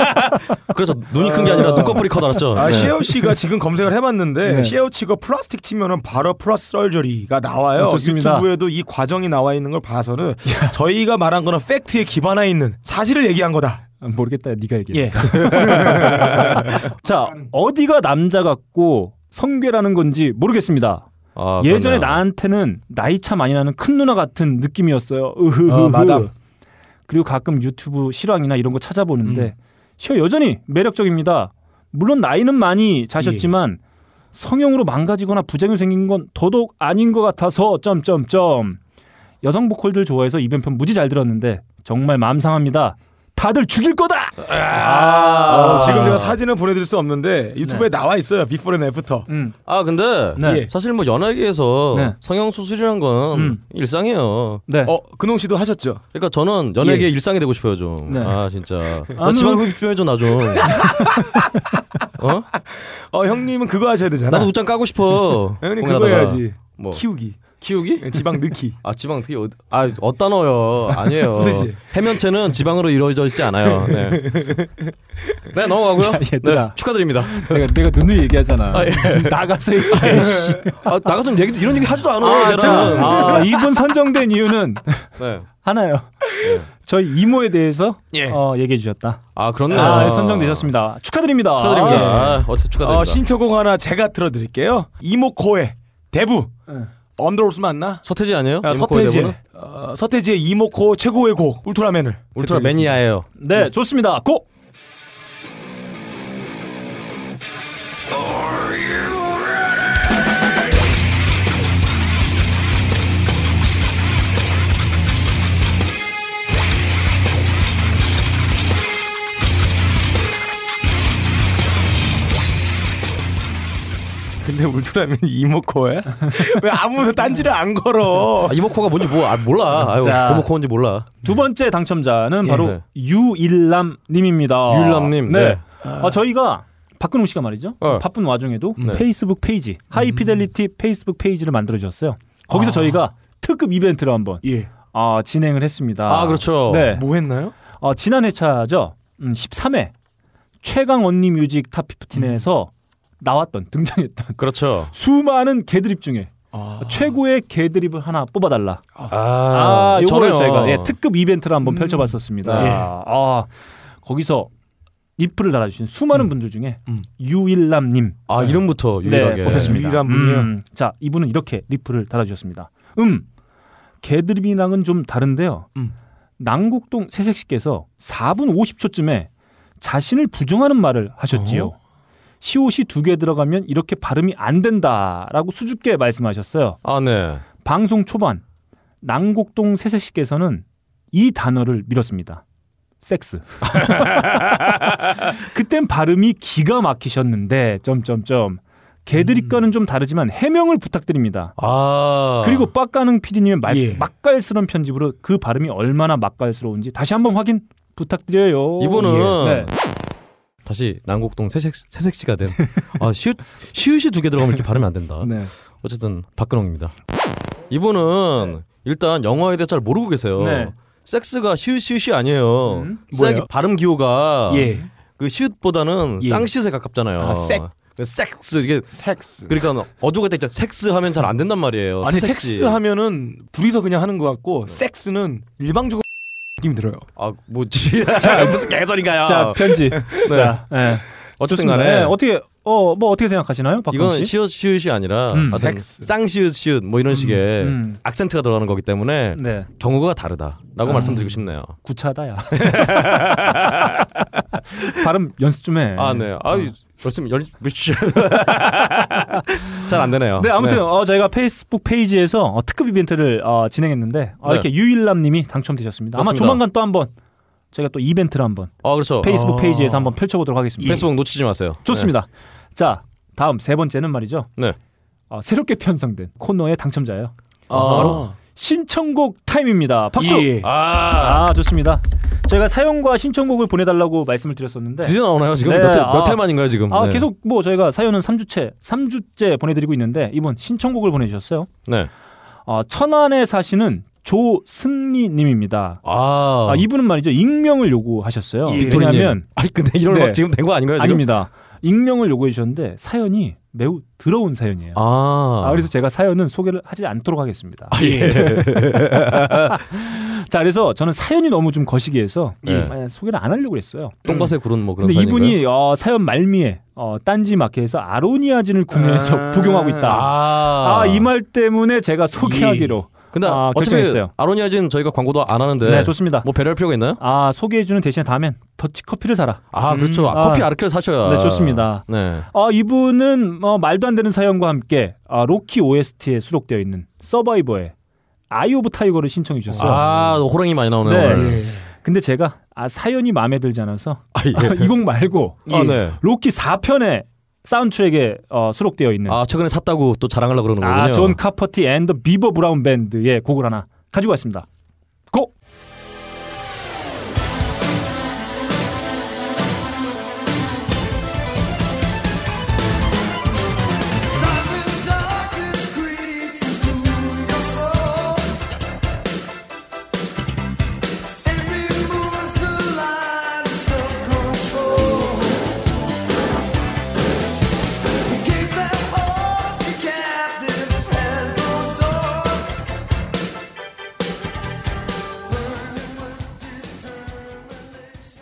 그래서 눈이 큰 게 아니라 눈꺼풀이 커다랗죠. 아, 네. 쉐어 씨가 지금 검색을 해봤는데 네. 쉐어 치고 plastic 치면은 바로 plastic surgery가 나와요. 어, 좋습니다. 유튜브에도 이 과정이 나와 있는 걸 봐서는 저희가 말한 거는 fact에 기반해 있는 사실을 얘기한 거다. 아, 모르겠다. 네가 얘기해. 예. 자, 어디가 남자 같고 성괴라는 건지 모르겠습니다. 아, 예전에 그러네요. 나한테는 나이 차 많이 나는 큰 누나 같은 느낌이었어요. 으흐흐흐. 어, 마담. 그리고 가끔 유튜브 실황이나 이런 거 찾아보는데 음. 셔 여전히 매력적입니다. 물론 나이는 많이 자셨지만 예. 성형으로 망가지거나 부작용 생긴 건 더더욱 아닌 것 같아서 점점점 여성 보컬들 좋아해서 이번 편 무지 잘 들었는데 정말 마음 상합니다. 다들 죽일 거다. 어, 지금 제가 사진을 보내드릴 수 없는데 유튜브에 네. 나와 있어요. before and after. 음. 아 근데 네. 예. 사실 뭐 연예계에서 네. 성형 수술이란 건 음. 일상이에요. 네. 어, 근홍 씨도 하셨죠? 그러니까 저는 연예계 예. 일상이 되고 싶어요 좀. 네. 아 진짜. 나 지방 뭐- 흡입 좀 해줘 나 좀. 어? 어, 형님은 그거 하셔야 되잖아. 나도 웃장 까고 싶어. 형님 그거. 해야지. 뭐 키우기. 키우기? 지방 넣기. 아 지방 어떻게 어디 아 어디다 넣어요? 아니에요. 해면체는 지방으로 이루어져 있지 않아요. 네. 네 넘어가고요. 자, 얘들아. 네, 축하드립니다. 내가 내가 누누이 얘기하잖아. 아, 예. 나가서 얘기해. 씨. 아 나가서 얘기 이런 얘기 하지도 않아. 아, 쟤는. 자, 아, 이분 선정된 이유는 네. 하나요. 저희 이모에 대해서 예. 어, 얘기해 주셨다. 아 그렇네요. 아, 선정되셨습니다. 축하드립니다. 축하드립니다. 예. 아, 어쨌든 축하드립니다. 어, 신청곡 하나 제가 틀어드릴게요. 이모코의 대부. 네. 언더롤스 맞나? 서태지 아니에요? 아, 대부는? 어, 서태지의 이모코 최고의 곡 울트라맨을 울트라 듣겠습니다. 매니아예요. 네, 좋습니다. 고! 근데 울트라맨 이모코야? 왜 아무도 딴지를 안 걸어? 아, 이모코가 뭔지 뭐 아, 몰라. 아유, 뭔지 몰라. 두 번째 당첨자는 바로 네. 유일남 님입니다. 유일남 님, 네. 네. 아, 저희가 박근홍 씨가 말이죠. 어. 바쁜 와중에도 네. 페이스북 페이지, High Fidelity 페이스북 페이지를 만들어 주셨어요. 거기서 저희가 특급 이벤트를 한번 예. 아, 진행을 했습니다. 아, 그렇죠. 네. 뭐 했나요? 어, 지난 회차죠. 음, 13회 최강 언니 Music Top 15에서 나왔던 등장했던 그렇죠. 수많은 개드립 중에 최고의 개드립을 하나 뽑아달라. 아, 아, 요거를 저는요. 저희가 예, 특급 이벤트를 한번 펼쳐봤었습니다. 예. 아, 거기서 리플을 달아주신 수많은 분들 중에 음. 유일남님 아, 이름부터 유일하게. 네, 뽑혔습니다. 유일한 분이요? 음, 자, 이분은 이렇게 리플을 달아주셨습니다. 음, 개드립이랑은 좀 다른데요. 음. 남곡동 새색씨께서 4분 50초쯤에 자신을 부정하는 말을 하셨지요. 어? 시옷이 두 개 들어가면 이렇게 발음이 안 된다라고 수줍게 말씀하셨어요. 아, 네. 방송 초반 남곡동 새색씨께서는 이 단어를 밀었습니다. 섹스. 그땐 발음이 기가 막히셨는데 점점점 개드립과는 좀 다르지만 해명을 부탁드립니다. 아. 그리고 빡가능 PD님의 말, 예. 맛깔스러운 편집으로 그 발음이 얼마나 맛깔스러운지 다시 한번 확인 부탁드려요. 이분은 네. 다시 남곡동 새색 새색시가 된. 아, 시읒 시읒이 두 개 들어가면 이렇게 발음이 안 된다. 네. 어쨌든 박근홍입니다. 이분은 일단 영어에 대해 잘 모르고 계세요. 네. 섹스가 시읒시읒이 아니에요. 음? 뭐예요? 발음 기호가 예. 그 시읒보다는 예. 쌍시읒에 가깝잖아요. 아, 섹. 그 섹스 이게 섹스. 그러니까 어조가 때 섹스 하면 잘 안 된단 말이에요. 아니. 섹스 하면은 둘이서 그냥 하는 것 같고 섹스는 일방적으로 느낌이 들어요. 아 뭐지? 자 무슨 개소리인가요? 자 편지. 자, 예. 어쨌든 좋습니다. 간에 예, 어떻게 어 뭐 어떻게 생각하시나요, 이건 씨? 시읒 시읒이 아니라 음. 섹스. 쌍시읒 시읒 뭐 이런 식의 음. 악센트가 들어가는 거기 때문에 네, 경우가 다르다라고 아. 말씀드리고 싶네요. 구차다야. 발음 연습 좀 해. 아 네. 아 열 잘안 되네요. 네, 아무튼 네. 어, 저희가 페이스북 페이지에서 어, 특급 이벤트를 어, 진행했는데 어, 네. 이렇게 유일남님이 당첨되셨습니다. 아마 그렇습니다. 조만간 또 한번 저희가 또 이벤트를 한번 아 그렇죠. 페이스북 아. 페이지에서 한번 펼쳐보도록 하겠습니다. 페이스북 놓치지 마세요. 좋습니다. 자, 다음 세 번째는 말이죠. 네. 어, 새롭게 편성된 코너의 당첨자예요. 아. 바로 신청곡 타임입니다. 박수. 예. 네. 아, 아, 좋습니다. 저희가 사연과 신청곡을 보내달라고 말씀을 드렸었는데 드디어 나오나요? 지금 네, 몇, 회, 아. 몇 회만인가요 지금? 아, 네. 계속 뭐 저희가 사연은 3주째, 3주째 보내드리고 있는데 이번 신청곡을 보내주셨어요. 네. 어, 천안에 사시는 조승리님입니다. 아, 아, 이분은 말이죠 익명을 요구하셨어요. 예. 왜냐하면 아니 근데 이런 네. 거 지금 된 거 아닌가요? 지금? 아닙니다. 익명을 요구해 주셨는데 사연이 매우 더러운 사연이에요. 아, 아, 그래서 제가 사연은 소개를 하지 않도록 하겠습니다. 예. 자, 그래서 저는 사연이 너무 좀 거시기해서 예. 아, 소개를 안 하려고 했어요. 똥밭에 구른 뭐 그런 근데? 이분이 어, 사연 말미에 어, 딴지 마켓에서 아로니아진을 구매해서 아. 복용하고 있다. 아, 아, 이말 때문에 제가 소개하기로. 근데 아, 어차피 결정했어요. 아로니아진 저희가 광고도 안 하는데 네, 좋습니다. 뭐 배려할 필요가 있나요? 아, 소개해주는 대신에 다음엔 더치 커피를 사라. 아 그렇죠. 아, 아. 커피 아르케를 사셔야. 네, 좋습니다. 네. 어, 이분은 어, 말도 안 되는 사연과 함께 아, 로키 OST에 수록되어 있는 서바이버의 Eye of Tiger를 신청해 주셨어요. 아 호랑이 많이 나오네요. 네. 오늘. 예. 근데 제가 아, 사연이 마음에 들지 않아서 아, 예. 이곡 말고 아, 네. 로키 4편의 사운드트랙에 어, 수록되어 있는 아 최근에 샀다고 또 자랑하려고 그러는 거군요. 아, John Cafferty and the Beaver Brown Band의 곡을 하나 가지고 왔습니다.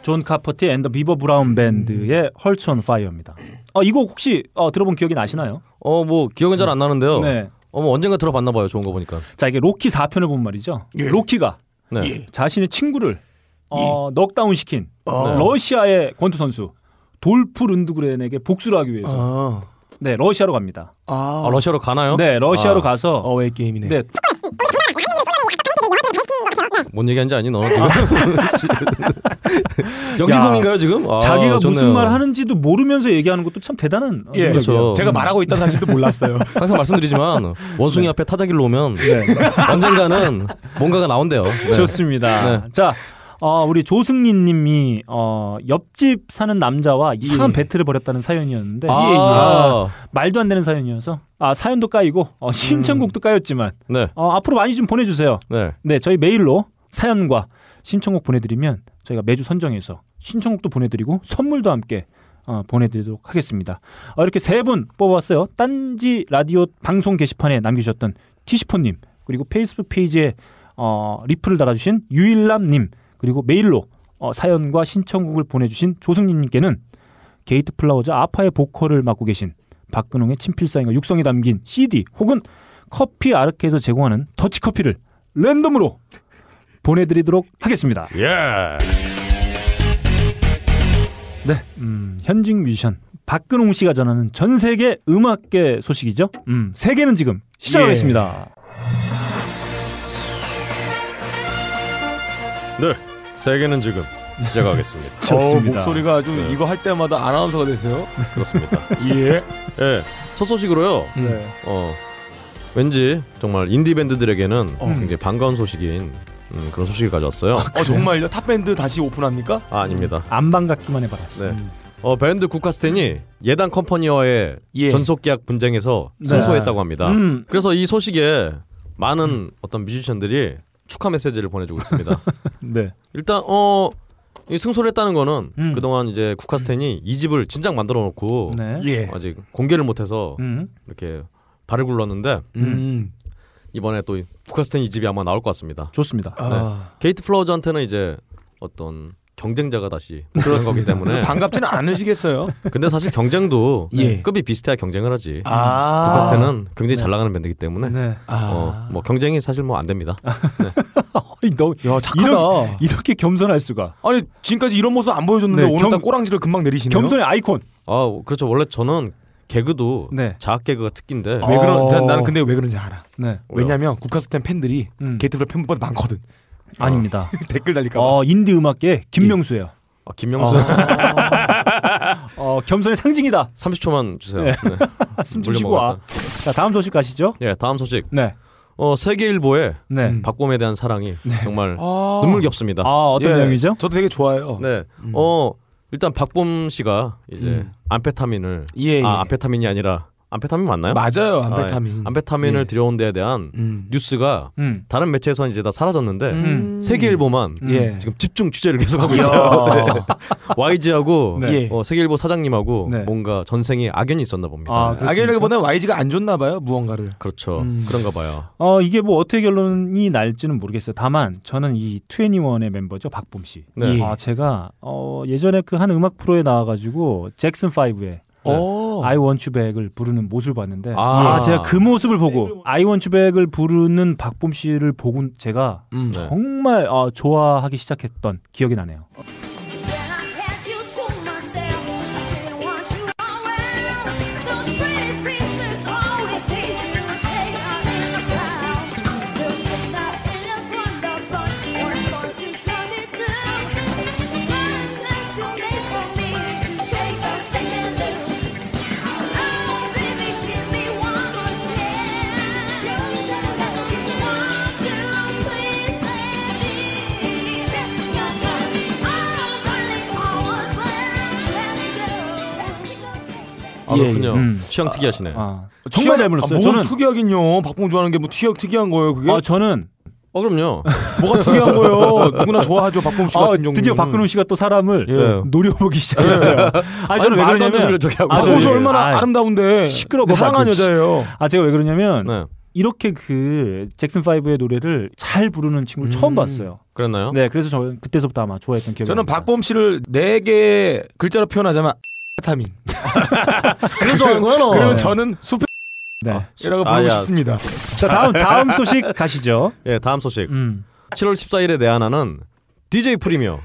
John Cafferty and the Beaver Brown Band의 Hearts on Fire입니다. 어, 이곡 혹시 어, 들어본 기억이 나시나요? 어 뭐 기억은 잘 안 나는데요. 네. 어뭐 언젠가 들어봤나 봐요. 좋은 거 보니까. 자, 이게 로키 4편을 보면 말이죠. 로키가 네. 예. 자신의 친구를 어, knockdown 시킨 어. 러시아의 권투 선수 돌프 룬드그렌에게 복수를 하기 위해서 아. 네 러시아로 갑니다. 아. 아, 러시아로 가나요? 네 러시아로 아, 가서 away game이네. 네 뭔 얘기하는지 아니 너? 영진공인가요 지금? 아, 자기가 좋네요. 무슨 말 하는지도 모르면서 얘기하는 것도 참 대단한 어, 예, 능력이에요. 그렇죠. 제가 말하고 있다는 사실도 몰랐어요. 항상 말씀드리지만 원숭이 앞에 타자기를 놓으면 네. 언젠가는 뭔가가 나온대요. 네. 좋습니다. 네. 자, 어, 우리 조승린 님이 어, 옆집 사는 남자와 이상한 예. 배틀을 벌였다는 사연이었는데 아, 아, 말도 안 되는 사연이어서 아, 사연도 까이고 어, 신청곡도 까였지만 네, 어, 앞으로 많이 좀 보내주세요. 네. 네, 저희 메일로 사연과 신청곡 보내드리면 저희가 매주 선정해서 신청곡도 보내드리고 선물도 함께 어, 보내드리도록 하겠습니다. 어, 이렇게 세 분 뽑았어요. 딴지 라디오 방송 게시판에 남기셨던 티시포님 그리고 페이스북 페이지에 어, 리플을 달아주신 유일남님 그리고 메일로 어, 사연과 신청곡을 보내주신 조승님님께는 Gate Flowers 아파의 보컬을 맡고 계신 박근홍의 친필사인과 육성이 담긴 CD 혹은 커피 아르케에서 제공하는 더치커피를 랜덤으로 보내드리도록 하겠습니다. 예. 네, 음, 현직 뮤지션 박근홍 씨가 전하는 전 세계 음악계 소식이죠. 음, 세계는 지금 시작하겠습니다. 네. 세계는 지금 시작하겠습니다. 좋습니다. 어, 목소리가 아주 네. 이거 할 때마다 아나운서가 되세요. 그렇습니다. 예. 예. 첫 소식으로요. 네. 어 왠지 정말 인디 밴드들에게는 음. 굉장히 반가운 소식인 음, 그런 소식을 가져왔어요. 어 정말요? Top Band 다시 오픈합니까? 아, 아닙니다. 안 반갑기만 해봐라. 네. 어 밴드 국카스텐이 예당 Company와의 예. 전속 계약 분쟁에서 네. 승소했다고 합니다. 음, 그래서 이 소식에 많은 어떤 뮤지션들이 축하 메시지를 보내주고 있습니다. 네. 일단 어. 이 승소를 했다는 거는 음. 그동안 이제 국카스텐이 2집을 진작 만들어 놓고 네. 예. 아직 공개를 못해서 음. 이렇게 발을 굴렀는데 음. 이번에 또 국카스텐 2집이 아마 나올 것 같습니다. 좋습니다. 아. 게이트 플라워즈한테는 이제 어떤 경쟁자가 다시 그런 거기 때문에 반갑지는 않으시겠어요. 근데 사실 경쟁도 예. 급이 비슷해야 경쟁을 하지. 아. 국카스텐은 굉장히 잘 나가는 밴드이기 때문에 네. 어, 뭐 경쟁이 사실 뭐 안 됩니다. 어이, 너야 착하다. 이런- 이렇게 겸손할 수가. 아니 지금까지 이런 모습 안 보여줬는데 네, 겸- 꼬랑지를 금방 내리시네요. 겸손의 아이콘. 아 그렇죠. 원래 저는 개그도 네. 자학 개그가 특기인데 왜 그런? 어. 난- 나는 근데 왜 그런지 알아. 네. 왜냐면 국카스텐 팬들이 음. 게이트플레이 팬보다 많거든. 아닙니다. 댓글 달릴까 봐. 어, 인디 음악계 김명수예요. 아, 김명수 어, 겸손의 상징이다. 30초만 주세요. 네. 네. 숨좀 물려 쉬고 와. 자, 다음 소식 가시죠. 예, 다음 소식. 네. 어, 세계일보에 네. 음. 박봄에 대한 사랑이 정말 아. 눈물겹습니다. 아, 어떤 예, 내용이죠? 저도 되게 좋아해요. 네. 음. 어, 일단 박봄 씨가 이제 음. 암페타민을 예, 예. 아, 암페타민이 아니라 암페타민 맞나요? 맞아요. 아, 암페타민. 예. 암페타민을 예. 들여온 데에 대한 음. 뉴스가 음. 다른 매체에서는 이제 다 사라졌는데 음. 세계일보만 음. 예. 지금 집중 취재를 계속하고 있어요. 네. YG하고 네. 예. 어, 세계일보 사장님하고 네. 뭔가 전생에 악연이 있었나 봅니다. 아, 그렇습니까? 악연이라기보다는 YG가 안 줬나 봐요. 무언가를. 그렇죠. 음. 그런가 봐요. 어, 이게 뭐 어떻게 결론이 날지는 모르겠어요. 다만 저는 이 21의 멤버죠. 박봄 씨. 네. 예. 아, 제가 어, 예전에 그 한 음악 프로에 나와 가지고 잭슨 5의 어. I Want You Back을 부르는 모습을 봤는데 아. 아, 제가 그 모습을 보고 I Want You Back을 부르는 박봄 씨를 보고 제가 음. 네. 정말 어, 좋아하기 시작했던 기억이 나네요. 아, 예, 그렇군요. 음. 취향 특이하시네. 아, 정말 잘 불렀어요. 아, 뭘 저는 특이하긴요. 박봉 좋아하는 게 뭐 특이, 특이한 거예요. 그게 아, 저는 어, 그럼요. 뭐가 특이한 거예요. 누구나 좋아하죠. 박봉 씨 아, 같은 경우. 드디어 박근홍 씨가 또 사람을 예. 노려보기 시작했어요. 아, 저는 왜 그러냐면 저기 하고 아, 예. 얼마나 아, 아름다운데 시끄러워, 사랑한. 여자예요. 아, 제가 왜 그러냐면 네. 이렇게 그 잭슨 5의 노래를 잘 부르는 친구를 처음 음. 봤어요. 그랬나요? 네, 그래서 저 그때서부터 아마 좋아했던 기억이 저는. 박범 씨를 네 개 글자로 표현하자면 타민. 그래서 좋아하는구나, 너. 그러면 저는 숲이라고 네. 부르고 아, 야. 싶습니다. 자, 다음 다음 소식 가시죠. 예, 다음 소식. 음. 7월 14일에 내한하는 DJ 프리미어.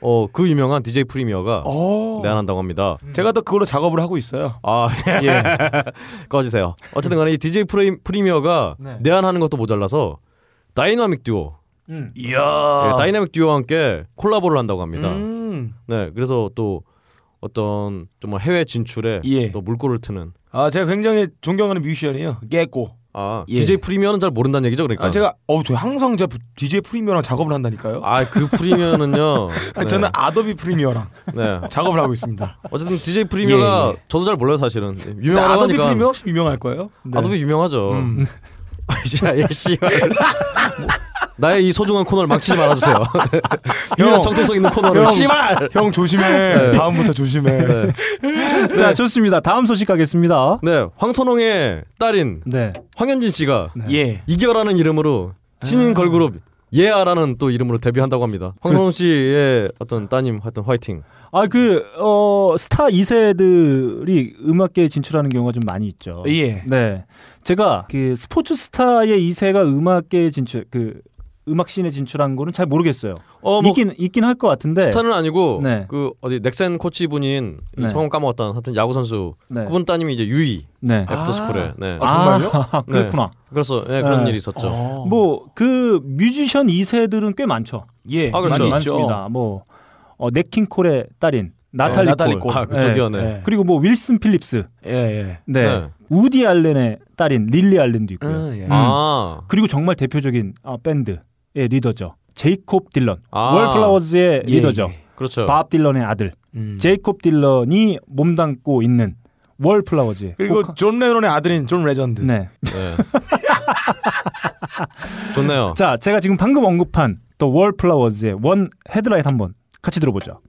어, 그 유명한 DJ 프리미어가 어. 내한한다고 합니다. 제가 또 그걸로 작업을 하고 있어요. 아, 예. 꺼지세요. 어쨌든 간에 이 DJ 프리, 프리미어가 네. 내한하는 것도 모자라서 다이나믹 듀오. 음. 이야. 예, 다이나믹 듀오와 함께 콜라보를 한다고 합니다. 음. 네, 그래서 또 어떤 정말 해외 진출에 예. 또 물꼬를 트는 아 제가 굉장히 존경하는 뮤지션이에요. 개코. 아, 예. DJ 프리미어는 잘 모른다는 얘기죠, 그러니까. 아 제가 어우 저 항상 제가 DJ 프리미어랑 작업을 한다니까요. 아, 그 프리미어는요. 아, 저는 아도비 프리미어랑 네. 작업을 하고 있습니다. 어쨌든 DJ 프리미어가 예, 예. 저도 잘 몰라요, 사실은. 근데 유명하다고 아도비 하니까. 프리미어 유명할 거예요? 아도비 유명하죠. 음. 씨발. 나의 이 소중한 코너를 망치지 말아주세요. 유일한 정통성 있는 코너를. 형, 씨발. 형 조심해. 다음부터 조심해. 네. 자, 좋습니다. 다음 소식 가겠습니다. 네, 황선홍의 딸인 네. 황현진 씨가 예. 이겨라는 이름으로 신인 걸그룹 예아라는 또 이름으로 데뷔한다고 합니다. 황선홍 씨의 어떤 따님 하여튼 화이팅. 아, 그, 어, 스타 2세들이 음악계에 진출하는 경우가 좀 많이 있죠. 예. 네. 제가 그 스포츠 스타의 2세가 음악계에 진출, 그, 음악 씬에 진출한 거는 잘 모르겠어요. 어, 뭐 있긴, 있긴 할 것 같은데. 스타는 아니고 네. 그 어디 넥센 코치 분인 이 네. 성함 까먹었던 하여튼 야구 선수 네. 그분 따님이 이제 유이 네. 애프터 스쿨에 네. 아, 정말요? 아, 그렇구나. 그래서 예, 그런 네. 일이 있었죠. 어. 뭐, 그, 뮤지션 2세들은 꽤 많죠. 예. 아, 그렇죠. 많이. 많습니다. 뭐, 어, 냇 킹 콜의 딸인, 나탈리, 나탈리 콜. 콜. 아 그쪽이요, 네. 예. 그리고 뭐, 윌슨 필립스. 예, 예. 네. 네. 우디 알렌의 딸인 릴리 알렌도 있고요. 어, 예. 음. 아, 그리고 정말 대표적인 아, 밴드의 리더죠. 제이콥 딜런. 아. 월플라워즈의 예, 리더죠. 예. 그렇죠. 밥 딜런의 아들. 음. 제이콥 딜런이 몸담고 있는 월플라워즈. 그리고 존 레논의 아들인 존 레전드. 네. 네. 좋네요. 자, 제가 지금 방금 언급한 또 월플라워즈의 One Headlight 한번 같이 들어보죠.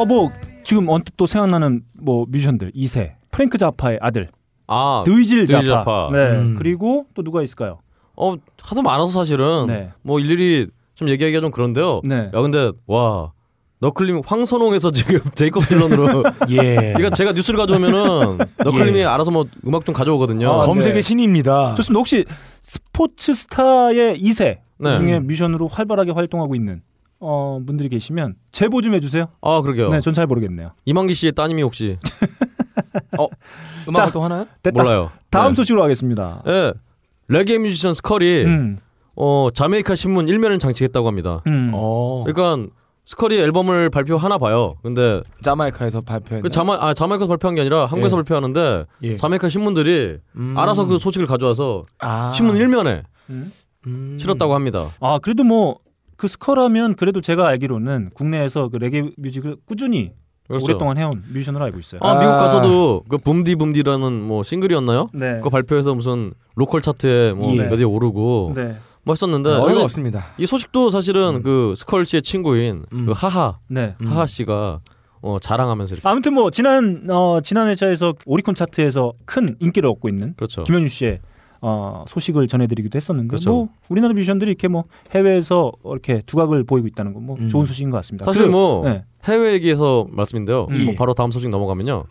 어 뭐 지금 언뜻 또 생각나는 뭐 뮤지션들 2세 프랭크 자파의 아들 아, 드위질 자파. 자파. 네, 음. 그리고 또 누가 있을까요? 어 하도 많아서 사실은 네. 뭐 일일이 좀 얘기하기가 좀 그런데요. 네. 야 근데 와 너클님 황선홍에서 지금 제이콥 딜런으로 예. 그러니까 제가 뉴스를 가져오면은 너클님이 알아서 뭐 음악 좀 가져오거든요. 아, 검색의 네. 신입니다. 좋습니다. 혹시 스포츠 스타의 2세 네. 중에 뮤지션으로 활발하게 활동하고 있는 어, 분들이 계시면 제보 좀 해주세요. 아 그러게요. 네, 전 잘 모르겠네요. 이만기 씨의 따님이 혹시 음악 자. 활동 하나요? 됐다. 몰라요. 다음 네. 소식으로 가겠습니다. 예. 레게 뮤지션 스컬이 음, 어 자메이카 신문 일면을 장식했다고 합니다. 음. 어. 그러니까 스컬이 앨범을 발표 하나 봐요. 근데 자마이카에서 발표했나요? 그 자마 아 자메이카에서 발표한 게 아니라 한국에서 예. 발표하는데 예. 자메이카 신문들이 음. 알아서 그 소식을 가져와서 아. 신문 일면에 음. 실었다고 합니다. 아 그래도 뭐 그 스컬하면 그래도 제가 알기로는 국내에서 그 레게 뮤직을 꾸준히 그렇죠. 오랫동안 해온 뮤지션으로 알고 있어요. 아, 미국 가서도 그 Boom Di Boom Di라는 뭐 싱글이었나요? 네. 그거 발표해서 무슨 로컬 차트에 뭐 예. 몇에 오르고 네. 뭐 했었는데 어이가 사실 없습니다. 이 소식도 사실은 음. 그 스컬 씨의 친구인 음. 그 하하 네. 음. 하하 씨가 어, 자랑하면서 이렇게 아무튼 뭐 지난 어, 지난 회차에서 오리콘 차트에서 큰 인기를 얻고 있는 그렇죠. 김현중 씨의 어, 소식을 전해드리기도 했었는데 그렇죠. 뭐 우리나라 뮤지션들이 이렇게 뭐 해외에서 이렇게 두각을 보이고 있다는 건뭐 음. 좋은 소식인 것 같습니다. 사실 그- 뭐 네. 해외 얘기에서 말씀인데요. 음. 뭐 바로 다음 소식 넘어가면요.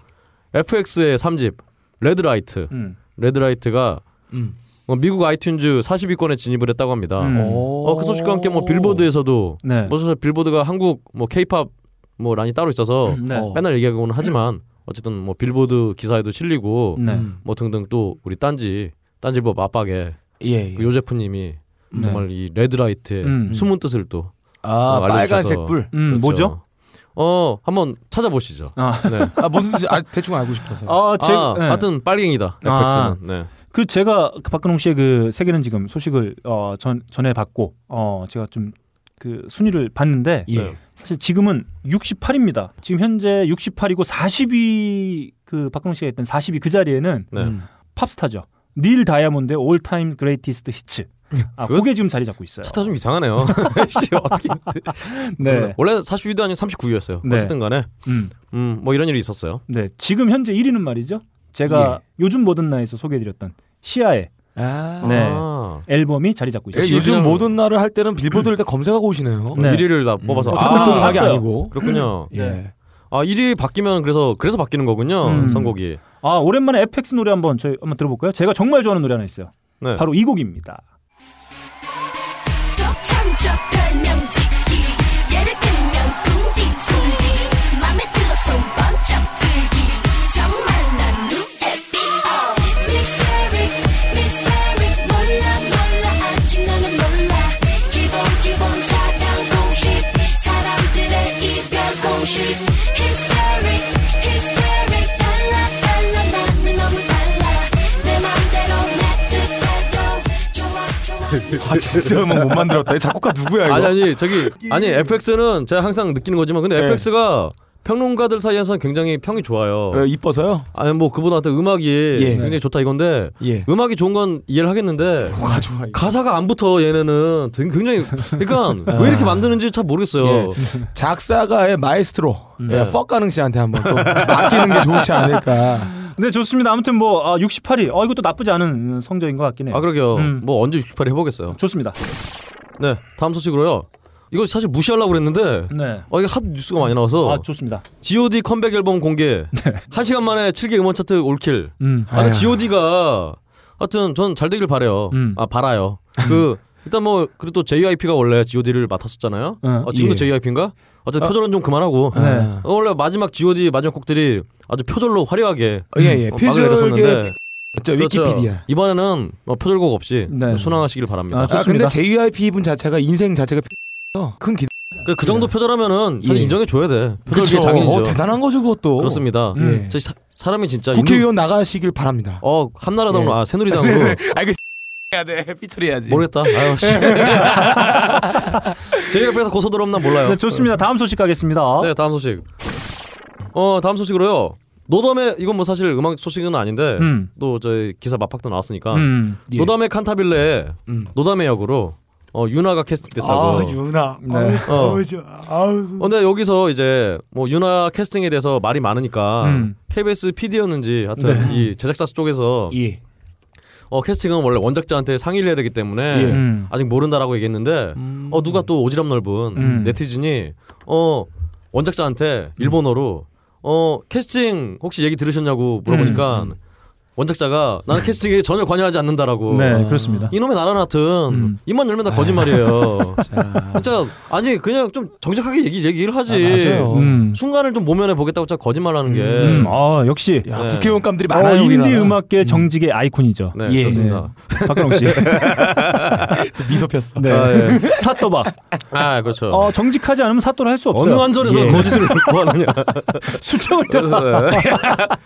FX의 3집 Red Light 음. Red Light가 음. 뭐 미국 아이튠즈 40위권에 진입을 했다고 합니다. 음. 어, 그 소식과 함께 뭐 빌보드에서도 네. 뭐 사실 빌보드가 한국 뭐 케이팝 뭐 란이 따로 있어서 네. 어. 맨날 얘기하고는 하지만 어쨌든 뭐 빌보드 기사에도 실리고 네. 음. 뭐 등등 또 우리 딴지 딴지법 맞박에 예. 예. 그 요제프님이 네. 정말 이 레드라이트의 음. 숨은 뜻을 또 아, 어. 빨간색 불. 음, 그렇죠. 뭐죠? 어 한번 찾아보시죠. 아, 네. 아, 무슨 뜻이 아, 대충 알고 싶어서. 아, 제, 아, 네. 하여튼 빨갱이다. 아. FX는. 네. 그 제가 그 박근홍 씨의 그 세계는 지금 소식을 어, 전 전해 받고 어 제가 좀 그 순위를 봤는데 예. 사실 지금은 68입니다. 지금 현재 68이고 40위 그 박근홍 씨가 했던 40위 그 자리에는 네. 음. 팝스타죠. 닐 다이아몬드의 All-Time Greatest Hits. 아, 그게 지금 자리 잡고 있어요. 차트가 좀 이상하네요. 씨, 어떻게 네. 원래 40위도 아니고 39위였어요. 네. 어쨌든 간에 음. 음, 뭐 이런 일이 있었어요. 네. 지금 현재 1위는 말이죠. 제가 요즘 모던 나에서 소개해 드렸던 시아의 아. 네. 아. 앨범이 자리 잡고 예, 있어요. 요즘 그냥- 모던 나를 할 때는 빌보드를 다 검색하고 오시네요. 네. 1위를 다 뽑아서 어, 아, 특별동하게 봤어요. 아니고. 그렇군요. 예. 아 1위 바뀌면 그래서 그래서 바뀌는 거군요. 음. 선곡이. 아, 오랜만에 FX 노래 한번 저희 한번 들어볼까요? 제가 정말 좋아하는 노래 하나 있어요. 네. 바로 이 곡입니다. 아 아 진짜 뭐못 만들었다. 이 작곡가 누구야 이거? 아니 아니 저기 아니 FX는 제가 항상 느끼는 거지만 근데 네. FX가 평론가들 사이에서는 굉장히 평이 좋아요. 어, 이뻐서요? 아니 뭐 그분한테 음악이 예. 굉장히 좋다 이건데 예. 음악이 좋은 건 이해를 하겠는데 뭐가 좋아? 이거. 가사가 안 붙어 얘네는 굉장히 그러니까 왜 이렇게 만드는지 잘 모르겠어요. 예. 작사가의 마에스트로 네. 예, 퍽 가능 씨한테 한번 또 맡기는 게 좋지 않을까. 네, 좋습니다. 아무튼 뭐 아, 68위. 어, 이것도 나쁘지 않은 성적인 것 같긴 해요. 아 그러게요. 음. 뭐 언제 68회 해보겠어요. 좋습니다. 네 다음 소식으로요. 이거 사실 무시하려고 그랬는데 네. 어 이게 하도 뉴스가 많이 나와서 아, 좋습니다. G.O.D 컴백 앨범 공개. 한 시간 만에 7개 음원 차트 올킬. 음. 아, 아휴. G.O.D가 하여튼 전 잘 되길 바래요. 음. 아 바라요. 그 일단 뭐 그래도 또 JYP가 원래 G.O.D를 맡았었잖아요. 어, 어, 지금도 예. JYP인가? 어쨌든 표절은 좀 그만하고. 네. 아. 어, 원래 마지막 G.O.D 마지막 곡들이 아주 표절로 화려하게 예, 예. 어, 막을 내렸었는데 저 그렇죠. 위키피디아. 이번에는 뭐 표절곡 없이 네. 순항하시길 바랍니다. 아, 아. 근데 JYP 분 자체가 인생 자체가 큰 기대. 그, 그 정도 표절하면은 사실 예. 인정해 줘야 돼. 표절계 장인이죠. 어, 대단한 거죠 그것도. 그렇습니다. 예. 저 사, 사람이 진짜 국회의원 나가시길 바랍니다. 인도- 어 한나라당으로 예. 아 새누리당으로 아 이거 해야 돼. 삐처리해야지. 모르겠다. 아유 씨. 제 옆에서 고소 들어오나 몰라요. 네, 좋습니다. 다음 소식 가겠습니다. 네 다음 소식. 어 다음 소식으로요. 노담의 이건 뭐 사실 음악 소식은 아닌데 음. 또 저희 기사 맞박도 나왔으니까 음. 예. 노담의 칸타빌레에 음. 노담의 역으로 어 유나가 캐스팅됐다고. 아 유나. 네. 어. 아우. 어, 근데 여기서 이제 뭐 유나 캐스팅에 대해서 말이 많으니까 음. KBS PD였는지 하여튼 이 제작사 쪽에서 예. 어 캐스팅은 원래 원작자한테 상의를 해야 되기 때문에 예. 음. 아직 모른다라고 얘기했는데 음. 어 누가 또 오지랖 넓은 음. 네티즌이 어 원작자한테 일본어로 어 캐스팅 혹시 얘기 들으셨냐고 물어보니까 음. 원작자가 나는 캐스팅에 전혀 관여하지 않는다라고 네, 그렇습니다. 이놈의 나라 같은 음. 입만 열면 다 거짓말이에요. 자. 진짜 아니 그냥 좀 정직하게 얘기 얘기를 하지. 아, 맞아요. 음. 순간을 좀 모면해 보겠다고 진짜 거짓말하는 게. 음. 아, 역시 야, 네. 국회의원감들이 어, 많아요. 인디 우리나라. 음악계 정직의 아이콘이죠. 네, 예. 그렇습니다. 박근홍 씨. 미소 폈어. 네. 아, 예. 사또박. 아, 그렇죠. 어, 정직하지 않으면 사또를 할수 어느 없어요. 한전에서 예. 거짓을 구하느냐. 수청을 네.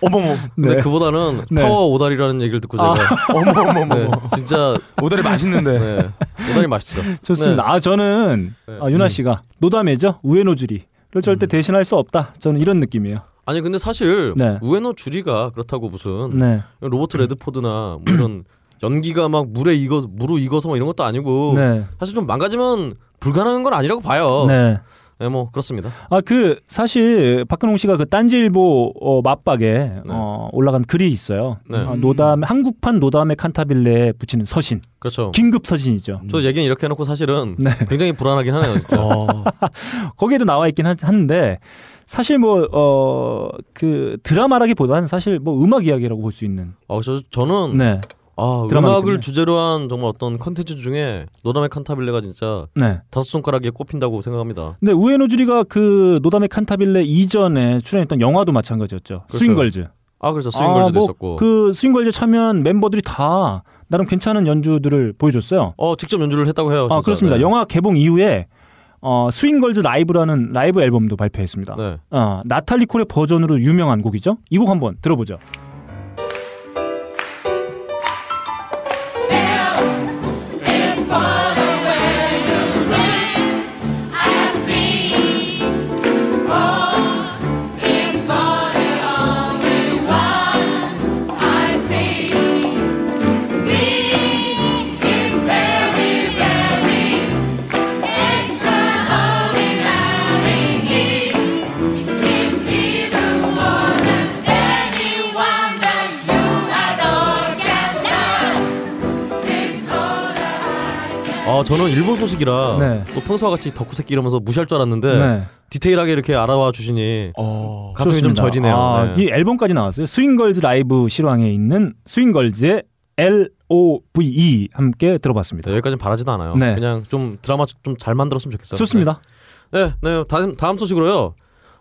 어머머. 근데 네. 그보다는 네. 파워 오다리라는 얘기를 듣고 제가 어머머머. 네, 진짜 오다리 맛있는데. 네, 오다리 맛있죠. 좋습니다. 아, 저는 네. 아, 유나 씨가 노담이죠. 우에노주리를 절대 대신할 수 없다. 저는 이런 느낌이에요. 아니 근데 사실 네. 우에노 주리가 그렇다고 무슨 네. 로버트 레드포드나 뭐 이런 연기가 막 물에 익어 무르 익어서 뭐 이런 것도 아니고 네. 사실 좀 망가지면 불가능한 건 아니라고 봐요. 네. 네, 뭐 그렇습니다. 아, 그 사실 박근홍 씨가 그 딴지일보 어, 맞박에 어, 올라간 글이 있어요. 네. 아, 노담 한국판 노담의 칸타빌레에 붙이는 서신. 그렇죠. 긴급 서신이죠. 저 얘기는 이렇게 해놓고 사실은 네. 굉장히 불안하긴 하네요, 진짜. 어. 거기에도 나와 있긴 하- 한데 사실 뭐 어 그 드라마라기보다는 사실 뭐 음악 이야기라고 볼 수 있는. 아, 저, 저는 네. 아, 음악을. 주제로 한 정말 어떤 컨텐츠 중에 노다메 칸타빌레가 진짜 네. 다섯 손가락에 꼽힌다고 생각합니다. 근데 우에노주리가 그 노다메 칸타빌레 이전에 출연했던 영화도 마찬가지였죠. 그렇죠. 스윙걸즈. 아, 그렇죠. 스윙걸즈도 뭐 있었고. 그 스윙걸즈 참여한 멤버들이 다 나름 괜찮은 연주들을 보여줬어요. 어, 직접 연주를 했다고 해요. 아 진짜. 그렇습니다. 네. 영화 개봉 이후에 어, 스윙걸즈 라이브라는 라이브 앨범도 발표했습니다. 네. 어, 나탈리 콜의 버전으로 유명한 곡이죠. 이 곡 한번 들어보죠. 아, 저는 일본 소식이라 네. 또 평소와 같이 덕후 새끼 이러면서 무시할 줄 알았는데 네. 디테일하게 이렇게 알아와 주시니 어. 가슴이 좀 좋습니다. 저리네요. 아, 네. 이 앨범까지 나왔어요. 스윙걸즈 라이브 실황에 있는 스윙걸즈의 L.O.V.E 함께 들어봤습니다. 네, 여기까지는 바라지도 않아요. 네. 그냥 좀 드라마 좀 잘 만들었으면 좋겠어요. 좋습니다. 네, 네, 네. 다음 다음 소식으로요.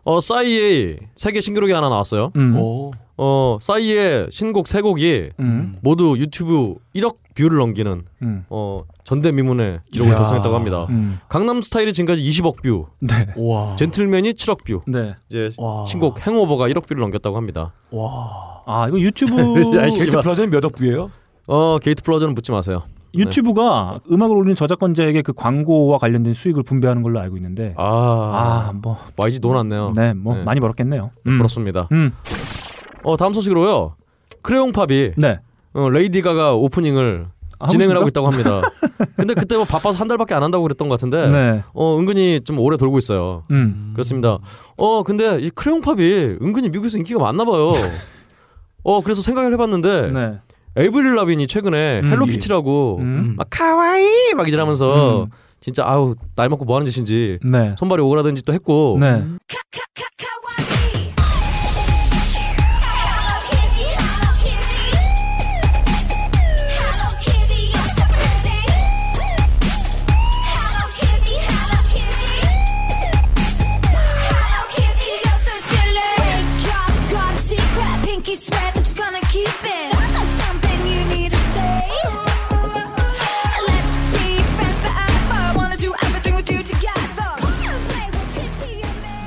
어, 싸이의 세계 신기록이 하나 나왔어요. 음. 오. 어, 싸이의 신곡 세 곡이 음. 모두 유튜브 1억 뷰를 넘기는 음. 어, 전대미문의 기록을 이야. 달성했다고 합니다. 음. 강남 스타일이 지금까지 20억 뷰, 네. 와. 젠틀맨이 7억 뷰, 네. 이제 와. 신곡 행오버가 1억 뷰를 넘겼다고 합니다. 와. 아, 이거 유튜브 야, 이 게이트 플라워즈는 몇 억 뷰예요? 어, 게이트 플라워즈는 묻지 마세요. 유튜브가 음악을 올리는 저작권자에게 그 광고와 관련된 수익을 분배하는 걸로 알고 있는데 아, 아, 뭐 YG 돈 왔네요. 네, 뭐 네. 많이 벌었겠네요. 음. 그렇습니다. 음. 어, 다음 소식으로요. 크레용팝이 네. 어, 레이디 가가 오프닝을 아, 진행을 하고? 있다고 합니다. 근데 그때 뭐 바빠서 한 달밖에 안 한다고 그랬던 것 같은데 네. 어, 은근히 좀 오래 돌고 있어요. 음. 그렇습니다. 어, 근데 이 크레용팝이 은근히 미국에서 인기가 많나 봐요. 어, 그래서 생각을 해봤는데 네. 에이브릴 라빈이 최근에 음. 헬로키티라고 음. 막 카와이 막 이러면서 음. 진짜 아우 나이 먹고 뭐 하는 짓인지 네. 손발이 오그라든 짓도 했고 네.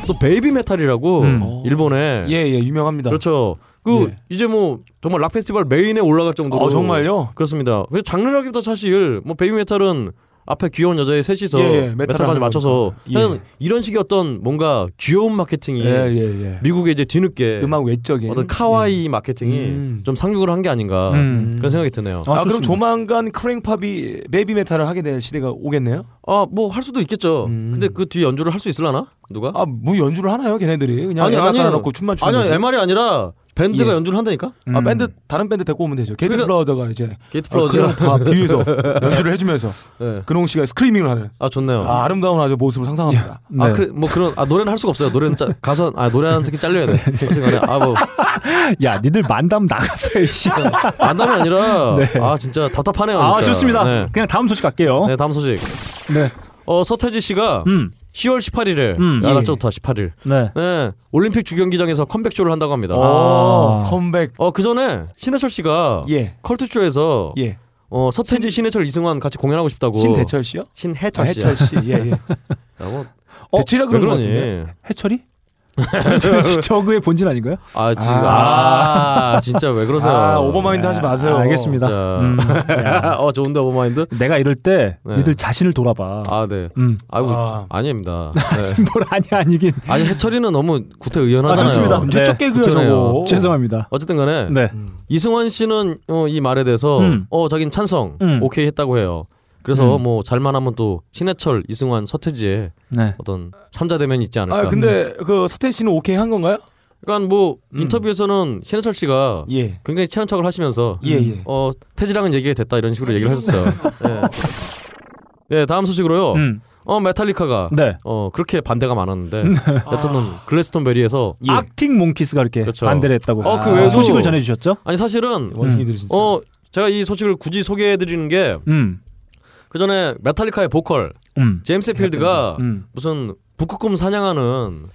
또 베이비 메탈이라고 음. 일본에 예, 예, 유명합니다. 그렇죠. 그 예. 이제 뭐 정말 락 페스티벌 메인에 올라갈 정도로 어, 정말요? 그렇습니다. 근데 장르라기보다 사실 뭐 베이비 메탈은 앞에 귀여운 여자애 셋이서 예, 예, 하는 맞춰서 거니까. 예. 그냥 이런 식의 어떤 뭔가 귀여운 마케팅이 예, 예, 예. 미국의 이제 뒤늦게 음악 외적인 어떤 かわいい 마케팅이 음. 좀 상륙을 한 게 아닌가 음. 그런 생각이 드네요. 아, 아, 그럼. 조만간 크레용팝이 베이비 메탈을 하게 될 시대가 오겠네요? 아 뭐 할 수도 있겠죠. 음. 근데 그 뒤에 연주를 할 수 있을라나 누가? 아, 뭐 연주를 하나요, 걔네들이? 그냥 아니. 하나 넣고 춤만 추는 아니요? MR이 아니라 밴드가 예. 연주를 한다니까. 아, 음. 밴드 다른 밴드 데리고 오면 되죠. 게이트 그러니까- 플라워즈가 이제 게이트 어, 플라워즈가 크레용팝 뒤에서 연주를 해주면서 네. 근홍 씨가 screaming을 하는 아 좋네요. 아, 아름다운 아주 모습을 상상합니다. 아, 네. 그, 뭐 그런, 아, 노래는 할 수가 없어요. 노래는 짜, 가서, 아, 노래 하는 새끼 잘려야 돼. 어쨌간에, 아, 뭐, 야, 니들 만담 나가세요, 씨. 만담이 아니라, 네. 아, 진짜 답답하네요. 아, 진짜. 좋습니다. 네. 그냥 다음 소식 갈게요. 네, 다음 소식. 네. 어, 서태지 씨가 음. 10월 18일에, 음, 야, 예. 날짜 좋다, 18일. 네. 네, 올림픽 주경기장에서 컴백쇼를 한다고 합니다. 어, 아. 컴백. 어, 그 전에 신해철 씨가 예. 컬투쇼에서, 예. 어, 서태지, 신해철, 이승환 같이 공연하고 싶다고. 신대철 씨요? 아, 신해철 씨. 해철 씨. 예, 예. 라고. 어, 대체라 왜 그런 것 그러니? 같은데. 해철이? 저그의 본질 아닌가요? 아, 지금, 아, 진짜 왜 그러세요? 아, 오버마인드 하지 마세요. 아, 알겠습니다. 진짜. 음, 야, 어, 좋은데, 오버마인드? 내가 이럴 때 네. 니들 자신을 돌아봐. 아, 네. 음. 아이고, 아. 아닙니다. 네. 뭘 아니 아니긴. 아니 해철이는 너무 구태 의연하잖아요. 아, 좋습니다. 네, 개그가 구태네요. 저거. 죄송합니다. 어쨌든 간에 네. 이승환 씨는 어, 이 말에 대해서 음. 어 자긴 찬성 음. 오케이 했다고 해요. 그래서 음. 뭐 잘만 하면 또 신해철, 이승환, 서태지의 네. 어떤 삼자 대면이 있지 않을까. 아, 근데 그 서태지 씨는 오케이 한 건가요? 그러니까 뭐 음. 인터뷰에서는 신해철 씨가 예. 굉장히 친한 척을 하시면서 예, 예. 어 태지랑은 얘기가 됐다 이런 식으로 얘기를 하셨어요. 네. 네, 다음 소식으로요. 음. 어 메탈리카가 네. 어 그렇게 반대가 많았는데 여튼은 글래스톤베리에서 예. 악틱 몽키스가 이렇게 그렇죠. 반대를 했다고. 어, 그 아, 외에도- 소식을 전해 주셨죠? 아니 사실은 원숭이들 진짜. 어 제가 이 소식을 굳이 소개해 드리는 게 음. 그 전에 메탈리카의 보컬 음. 제임스 헷필드가 음. 무슨 북극곰 사냥하는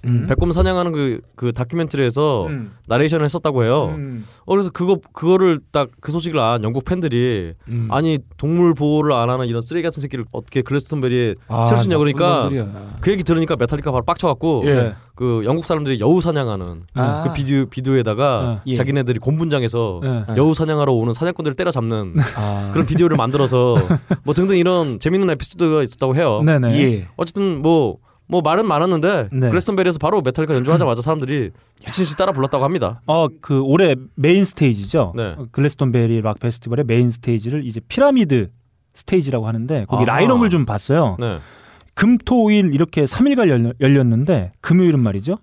음. 백곰 사냥하는 그, 그 다큐멘터리에서 음. 나레이션을 했었다고 해요. 음. 어, 그래서 그거 그거를 딱 그 소식을 안 영국 팬들이 음. 아니 동물 보호를 안 하는 이런 쓰레기 같은 새끼를 어떻게 글래스톤베리에 아, 세울 수 있냐 그러니까 놈들이야. 그 얘기 들으니까 메탈리카 바로 빡쳐갖고 예. 그 영국 사람들이 여우 사냥하는 아. 그 비디오 비디오에다가 예. 자기네들이 곰 분장해서 네. 여우 사냥하러 오는 사냥꾼들을 때려잡는 아. 그런 비디오를 만들어서 뭐 등등 이런 재밌는 에피소드가 있었다고 해요. 네네. 예. 어쨌든 뭐. 뭐 말은 많았는데 네. 글래스톤베리에서 바로 메탈리카 연주하자마자 사람들이 미친 듯이 따라 불렀다고 합니다. 어, 그 올해 메인 스테이지죠. 네. 어, 글래스톤베리 락 페스티벌의 메인 스테이지를 이제 피라미드 스테이지라고 하는데 거기 아하. 라인업을 좀 봤어요. 네. 금토일 이렇게 3일간 열려, 열렸는데 금요일은 말이죠.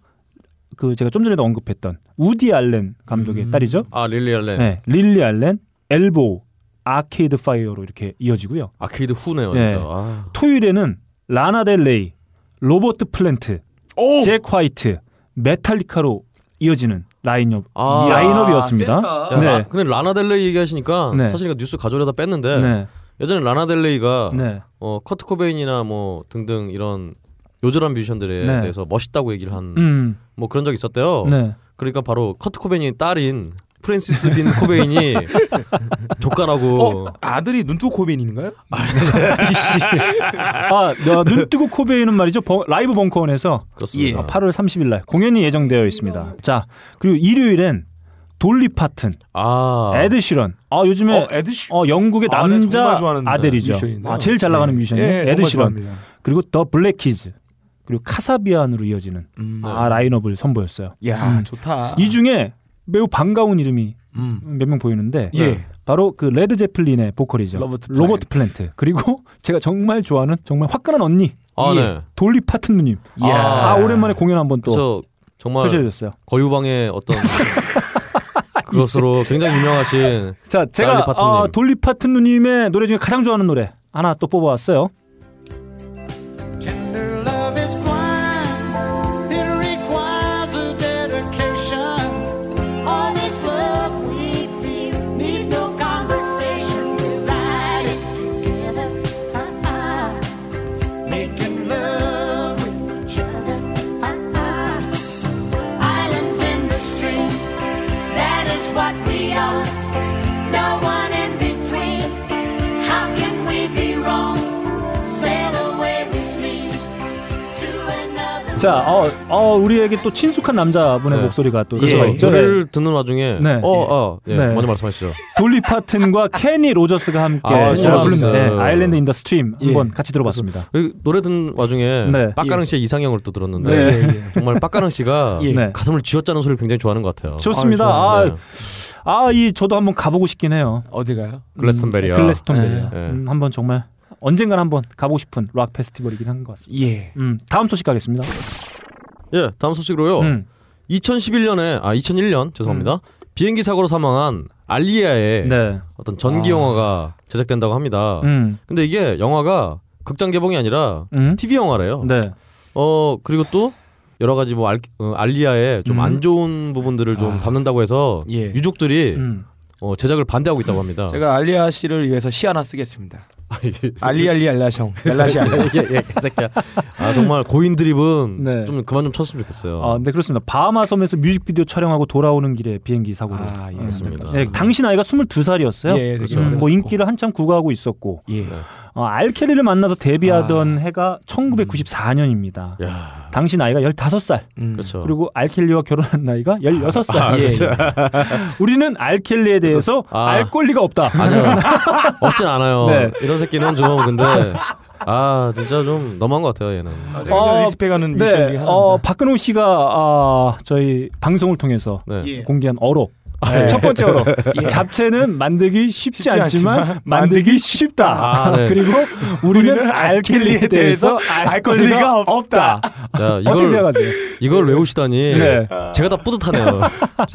그 제가 좀 전에도 언급했던 우디 알렌 감독의 음. 딸이죠. 아 릴리 알렌. 네. 릴리 알렌, 엘보, 아케이드 파이어로 이렇게 이어지고요. 아케이드 후네요. 네. 아. 토요일에는 라나 델 레이, 로버트 플랜트, 오. 잭 화이트, 메탈리카로 이어지는 라인업 아. 이 라인업이었습니다. 세다. 야, 네. 라- 근데 라나델레이 얘기하시니까 네. 사실 이거 뉴스 가져오려다 뺐는데 네. 예전에 라나델레이가 네. 어, 커트 코베인이나 뭐 등등 이런 요절한 뮤지션들에 네. 대해서 멋있다고 얘기를 한 뭐 음. 그런 적이 있었대요. 네. 그러니까 바로 커트 코베인의 딸인 프랜시스 빈 코베인이 조카라고 어, 아들이 눈뜨고코베인인가요? 아, 너, 눈뜨고코베인은 말이죠. 버- 라이브 벙커원에서 그렇습니다. 아, 8월 30일 날 공연이 예정되어 있습니다. 자, 그리고 일요일엔 돌리 파튼, 아, 에드 시런. 아, 요즘에 어, 에드 시. 어, 영국의 아, 네, 남자 좋아하는 아들이죠. 뮤지션인데요. 아, 제일 잘 나가는 네. 뮤지션이에요. 예, 에드 시런. 좋아합니다. 그리고 더 블랙 키스. 그리고 카사비안으로 이어지는 음. 아, 라인업을 선보였어요. 야, 음. 좋다. 이 중에 매우 반가운 이름이 음. 몇명 보이는데 예. 바로 그 레드 제플린의 보컬이죠. 로버트 로버트 플랜트. 그리고 제가 정말 좋아하는 정말 화끈한 언니 아, 예. 네. 돌리 파튼 누님. 이야. 아, 오랜만에 공연 한번 또 정말 펼쳐주셨어요. 거유방의 어떤 그것으로 굉장히 유명하신 자, 제가. 아, 돌리 파튼 누님의 노래 중에 가장 좋아하는 노래 하나 또 뽑아왔어요. 자, 어, 어, 우리에게 또 친숙한 남자분의 네. 목소리가 또 그렇죠. 예. 노래를 듣는 와중에 네. 어, 어, 예, 네. 먼저 말씀하시죠. 돌리 파튼과 케니 로저스가 함께 아, 노래. 부른 네, Island in the Stream 예. 한번 같이 들어봤습니다. 여기 노래 듣는 와중에 네. 빡가능 씨의 이상형을 또 들었는데 네. 정말 빡가능 씨가 예. 네. 가슴을 쥐어짜는 소리를 굉장히 좋아하는 것 같아요. 좋습니다. 아, 아, 네. 아, 이 저도 한번 가보고 싶긴 해요. 어디 가요? 글래스턴베리야. 글래스톤베리요. 네. 음, 한번 정말 언젠간 한번 가보고 싶은 락 페스티벌이긴 한 것 같습니다. 예. 음, 다음 소식 가겠습니다. 예, 다음 소식으로요. 음, 2011년에 아 2001년 죄송합니다. 비행기 사고로 사망한 알리아의 네. 어떤 전기 아. 영화가 제작된다고 합니다. 음, 근데 이게 영화가 극장 개봉이 아니라 음, TV 영화래요. 네. 어 그리고 또 여러 가지 뭐 알, 어, 알리아의 좀 음. 안 좋은 부분들을 좀 아. 담는다고 해서 예. 유족들이 음. 어, 제작을 반대하고 있다고 합니다. 제가 알리아 씨를 위해서 시 하나 쓰겠습니다. 아, 이게- 알리 알리 알라셩. 알라시 알라. 예, 예, 그 새끼야. 아 정말 고인 드립은 네. 좀 그만 좀 쳤으면 좋겠어요. 아, 네 그렇습니다. 바하마 섬에서 뮤직비디오 촬영하고 돌아오는 길에 비행기 사고로. 아, 예. 음, 그렇습니다. 네, 당시 나이가 22살이었어요. 예, 그렇죠. 뭐 어렸고. 인기를 한참 구가하고 있었고 예. 네. 어, 알켈리를 만나서 데뷔하던 해가 1994년입니다. 야, 당시 나이가 15살. 음. 그렇죠. 그리고 알켈리와 결혼한 나이가 16살. 아, 예. 그렇죠. 우리는 알켈리에 대해서 아. 알 권리가 없다. 아니요, 없진 않아요. 네. 이런 새끼는 좀 근데 아 진짜 좀 너무한 것 같아요 얘는. 아, 어, 리스펙하는 미션 중에 네, 하나입니다. 어, 박근홍 씨가 아, 저희 방송을 통해서 네. 예. 공개한 어록. 네, 첫 번째 어록. 잡채는 만들기 쉽지, 쉽지 않지만, 않지만 만들기 쉽다. 아, 네. 그리고 우리는 알켈리에 대해서 알 권리가 없다. 야 어떻게 이걸 생각하세요? 이걸 외우시다니 네. 제가 다 뿌듯하네요.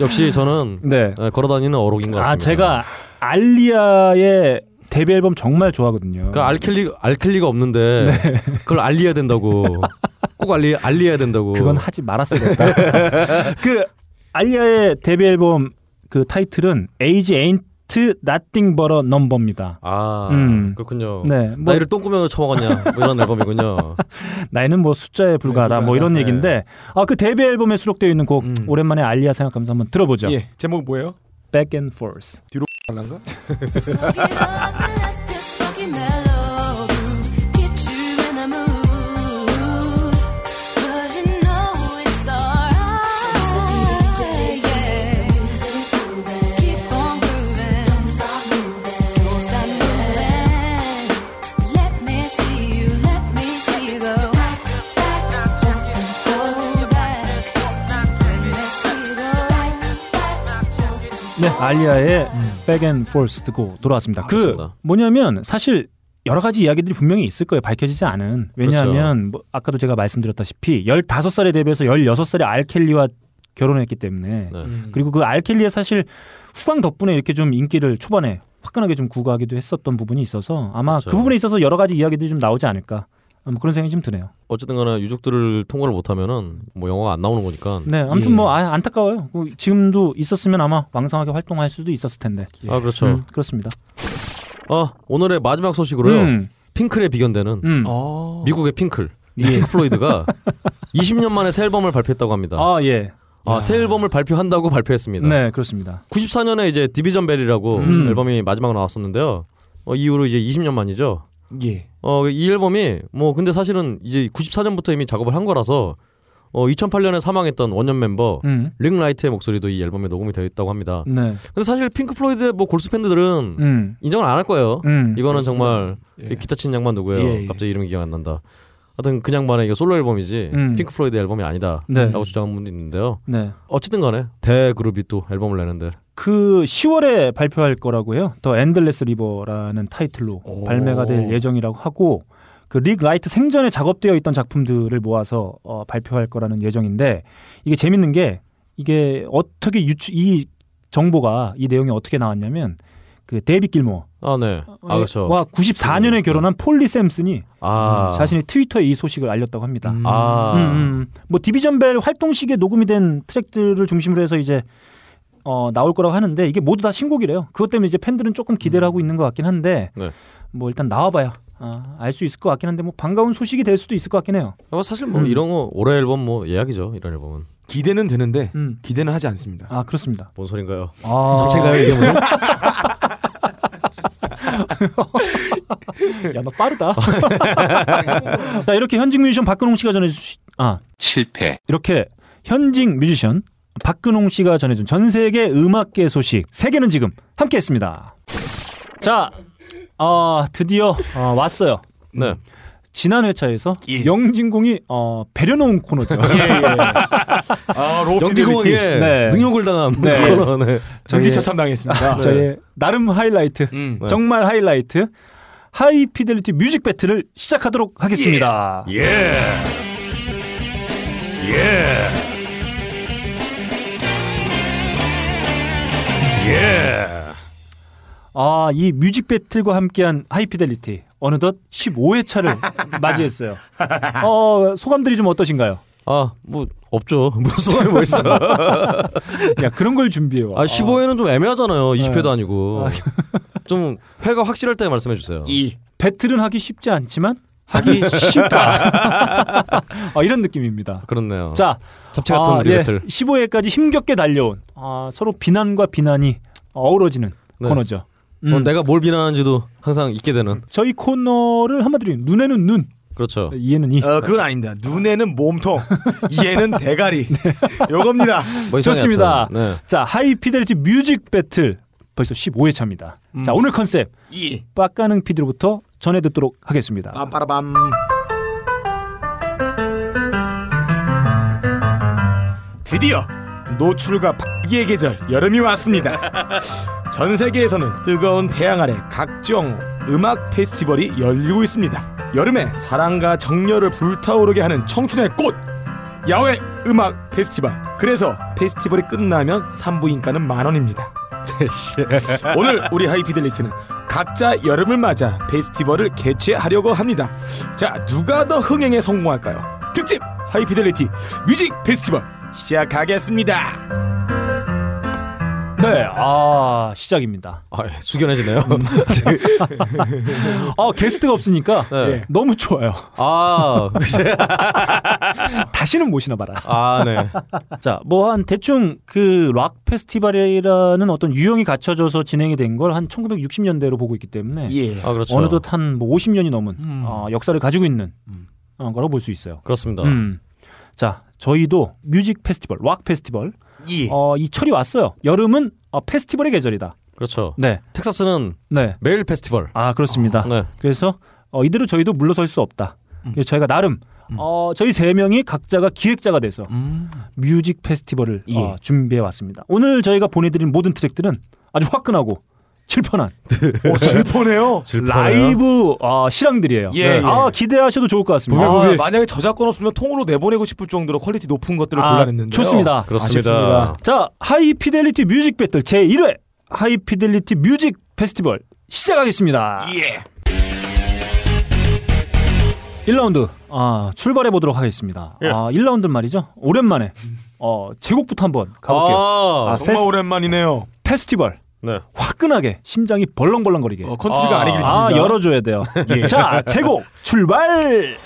역시 저는 네. 예, 걸어다니는 어록인 것 같습니다. 아, 제가 알리아의 데뷔 앨범 정말 좋아하거든요. 그 알켈리 알켈리가 없는데 네. 그걸 알리해야 된다고 꼭 알리 알리해야 된다고. 그건 하지 말았어야 됐다. 그 알리아의 데뷔 앨범 그 타이틀은 Age Ain't Nothing But a Number입니다. 아 음. 그렇군요. 네, 뭐 나이를 똥꾸면서 처먹었냐 뭐 이런 앨범이군요. 나이는 뭐 숫자에 불과하다 뭐 이런 네. 얘기인데 아그 데뷔 앨범에 수록되어 있는 곡 음. 오랜만에 알리아 생각하면서 한번 들어보죠. 예. 제목 뭐예요? Back and Forth. 알란가? 알리아의 Back and Forth 듣고 돌아왔습니다. 그 그렇습니다. 뭐냐면 사실 여러 가지 이야기들이 분명히 있을 거예요. 밝혀지지 않은. 왜냐하면 뭐 아까도 제가 말씀드렸다시피 15살에 데뷔해서 16살에 알켈리와 결혼했기 때문에 네. 그리고 그 알켈리의 사실 후광 덕분에 이렇게 좀 인기를 초반에 화끈하게 좀 구가하기도 했었던 부분이 있어서 아마 그 그렇죠. 부분에 있어서 여러 가지 이야기들이 좀 나오지 않을까 뭐 그런 생각이 좀 드네요. 어쨌든 간에 유족들을 통과를 못하면은 뭐 영화가 안 나오는 거니까. 네, 아무튼 예. 뭐 아, 안타까워요. 뭐 지금도 있었으면 아마 왕성하게 활동할 수도 있었을 텐데. 아 그렇죠. 음, 그렇습니다. 아 오늘의 마지막 소식으로요. 음, 핑클에 비견되는 음. 어. 미국의 핑클 예. 핑크 플로이드가 20년 만에 새 앨범을 발표했다고 합니다. 아, 아 예. 새 앨범을 발표한다고 발표했습니다. 네, 그렇습니다. 94년에 이제 Division Bell이라고 음. 앨범이 마지막으로 나왔었는데요. 어, 이후로 이제 20년 만이죠. 예. 어, 이 앨범이 뭐 근데 사실은 이제 94년부터 이미 작업을 한 거라서 어, 2008년에 사망했던 원년 멤버 음. 릭 라이트의 목소리도 이 앨범에 녹음이 되어 있다고 합니다. 네. 근데 사실 핑크 플로이드의 뭐 골수 팬들은 음. 인정을 안 할 거예요. 음. 이거는 정말 예. 이 기타 치는 양반 누구예요? 예, 예. 갑자기 이름이 기억 안 난다. 하여튼 그냥 말해 이거 솔로 앨범이지 음. 핑크 플로이드 앨범이 아니다라고 네. 주장하는 분도 있는데요. 네. 어쨌든 간에 대그룹이 또 앨범을 내는데 그 10월에 발표할 거라고 해요. The Endless River라는 타이틀로 오. 발매가 될 예정이라고 하고 그 릭 라이트 생전에 작업되어 있던 작품들을 모아서 어, 발표할 거라는 예정인데 이게 재밌는 게 이게 어떻게 유추 이 정보가 이 내용이 어떻게 나왔냐면 그 데이비 길모 아 네. 아 그렇죠. 와 94년에 결혼한 폴리 샘슨이 아 자신이 트위터에 이 소식을 알렸다고 합니다. 음. 아 음, 음. 뭐 Division Bell 활동 시기에 녹음이 된 트랙들을 중심으로 해서 이제 어, 나올 거라고 하는데 이게 모두 다 신곡이래요. 그것 때문에 이제 팬들은 조금 기대를 하고 있는 것 같긴 한데 네. 뭐 일단 나와봐야 아, 알 수 있을 것 같긴 한데 뭐 반가운 소식이 될 수도 있을 것 같긴 해요. 뭐 사실 뭐 음. 이런 거 올해 앨범 뭐 예약이죠. 이런 앨범은 기대는 되는데 음. 기대는 하지 않습니다. 아 그렇습니다. 뭔 소린가요? 아, 잡채인가요 이게 무슨? 야너 빠르다. 자 이렇게 현직 뮤지션 박근홍 씨가 전해주시, 아 실패. 이렇게 현직 뮤지션 박근홍 씨가 전해준 전 세계 음악계 소식 세계는 지금 함께했습니다. 자, 어, 드디어 어, 왔어요. 네. 지난 회차에서 예. 영진공이 어, 배려놓은 코너죠. 아, 로피델리티. 영진공에 네. 능욕을 당한 네. 코너, 네. 능지처참 당했습니다. 저의 나름 하이라이트, 음. 네. 정말 하이라이트 하이 피델리티 뮤직 배틀을 시작하도록 하겠습니다. 예. 예. 예. 아, 이 뮤직 배틀과 함께한 하이피델리티 어느덧 15회차를 맞이했어요. 어, 소감들이 좀 어떠신가요? 아, 뭐 없죠. 무슨 소감이 뭐 있어. 야, 그런 걸 준비해 와. 아, 15회는 좀 애매하잖아요. 20회도 아니고. 아. 좀 회가 확실할 때 말씀해 주세요. 이. 배틀은 하기 쉽지 않지만 하기 쉽다. 아, 이런 느낌입니다. 그렇네요. 자, 잡채 같은 아, 우리 예, 배틀. 15회까지 힘겹게 달려온 아, 서로 비난과 비난이 어우러지는 네. 코너죠. 뭐 음, 내가 뭘 비난하는지도 항상 잊게 되는. 저희 코너를 한마디로 눈에는 눈, 그렇죠. 이에는 이. 어, 그건 아닙니다. 눈에는 몸통, 이에는 대가리. 요겁니다. 뭐 좋습니다. 네. 자, 하이피델리티 뮤직 배틀 벌써 15회 차입니다. 음. 자, 오늘 컨셉 이. 빡가능 피디로부터 전해 듣도록 하겠습니다. 빰빠라밤. 드디어 노출과 파기의 계절 여름이 왔습니다. 전 세계에서는 뜨거운 태양 아래 각종 음악 페스티벌이 열리고 있습니다. 여름에 사랑과 정열을 불타오르게 하는 청춘의 꽃 야외 음악 페스티벌. 그래서 페스티벌이 끝나면 산부인가는 만 원입니다. 오늘 우리 하이피델리티는 각자 여름을 맞아 페스티벌을 개최하려고 합니다. 자, 누가 더 흥행에 성공할까요? 특집 하이피델리티 뮤직 페스티벌 시작하겠습니다. 네, 아 시작입니다. 아, 예, 숙연해지네요. 아 게스트가 없으니까 네. 너무 좋아요. 아, 글쎄. 다시는 모시나 봐라. 아, 네. 자, 뭐 한 대충 그 락 페스티벌이라는 어떤 유형이 갖춰져서 진행이 된 걸 한 1960년대로 보고 있기 때문에 예. 아, 그렇죠. 어느덧 한뭐 50년이 넘은 어, 역사를 가지고 있는 어, 거라고 볼 수 있어요. 그렇습니다. 음. 자, 저희도 뮤직 페스티벌, 락 페스티벌 예. 어, 이 철이 왔어요. 여름은 어, 페스티벌의 계절이다. 그렇죠. 네, 텍사스는 네. 매일 페스티벌. 아 그렇습니다. 네. 그래서 어, 이대로 저희도 물러설 수 없다. 그래서 저희가 나름 어, 저희 세 명이 각자가 기획자가 돼서 뮤직 페스티벌을 예. 어, 준비해 왔습니다. 오늘 저희가 보내드린 모든 트랙들은 아주 화끈하고 질펀한 오, 질포네요. 라이브 어, 실황들이에요. 예, 예. 아 기대하셔도 좋을 것 같습니다. 아, 만약에 저작권 없으면 통으로 내보내고 싶을 정도로 퀄리티 높은 것들을 아, 골라냈는데요. 좋습니다. 그렇습니다. 아쉽습니다. 자, 하이피델리티 뮤직 배틀 제 1회 하이피델리티 뮤직 페스티벌 시작하겠습니다. 예. 1라운드 아, 출발해 보도록 하겠습니다. 예. 아, 1라운드 말이죠. 오랜만에 어, 제 곡부터 한번 가볼게요. 아, 아, 정말 페스- 오랜만이네요. 페스티벌 네. 화끈하게 심장이 벌렁벌렁거리게. 어, 컨트리가 아, 아, 이 길 아. 열어줘야 돼요. 예. 자, 제 곡 출발.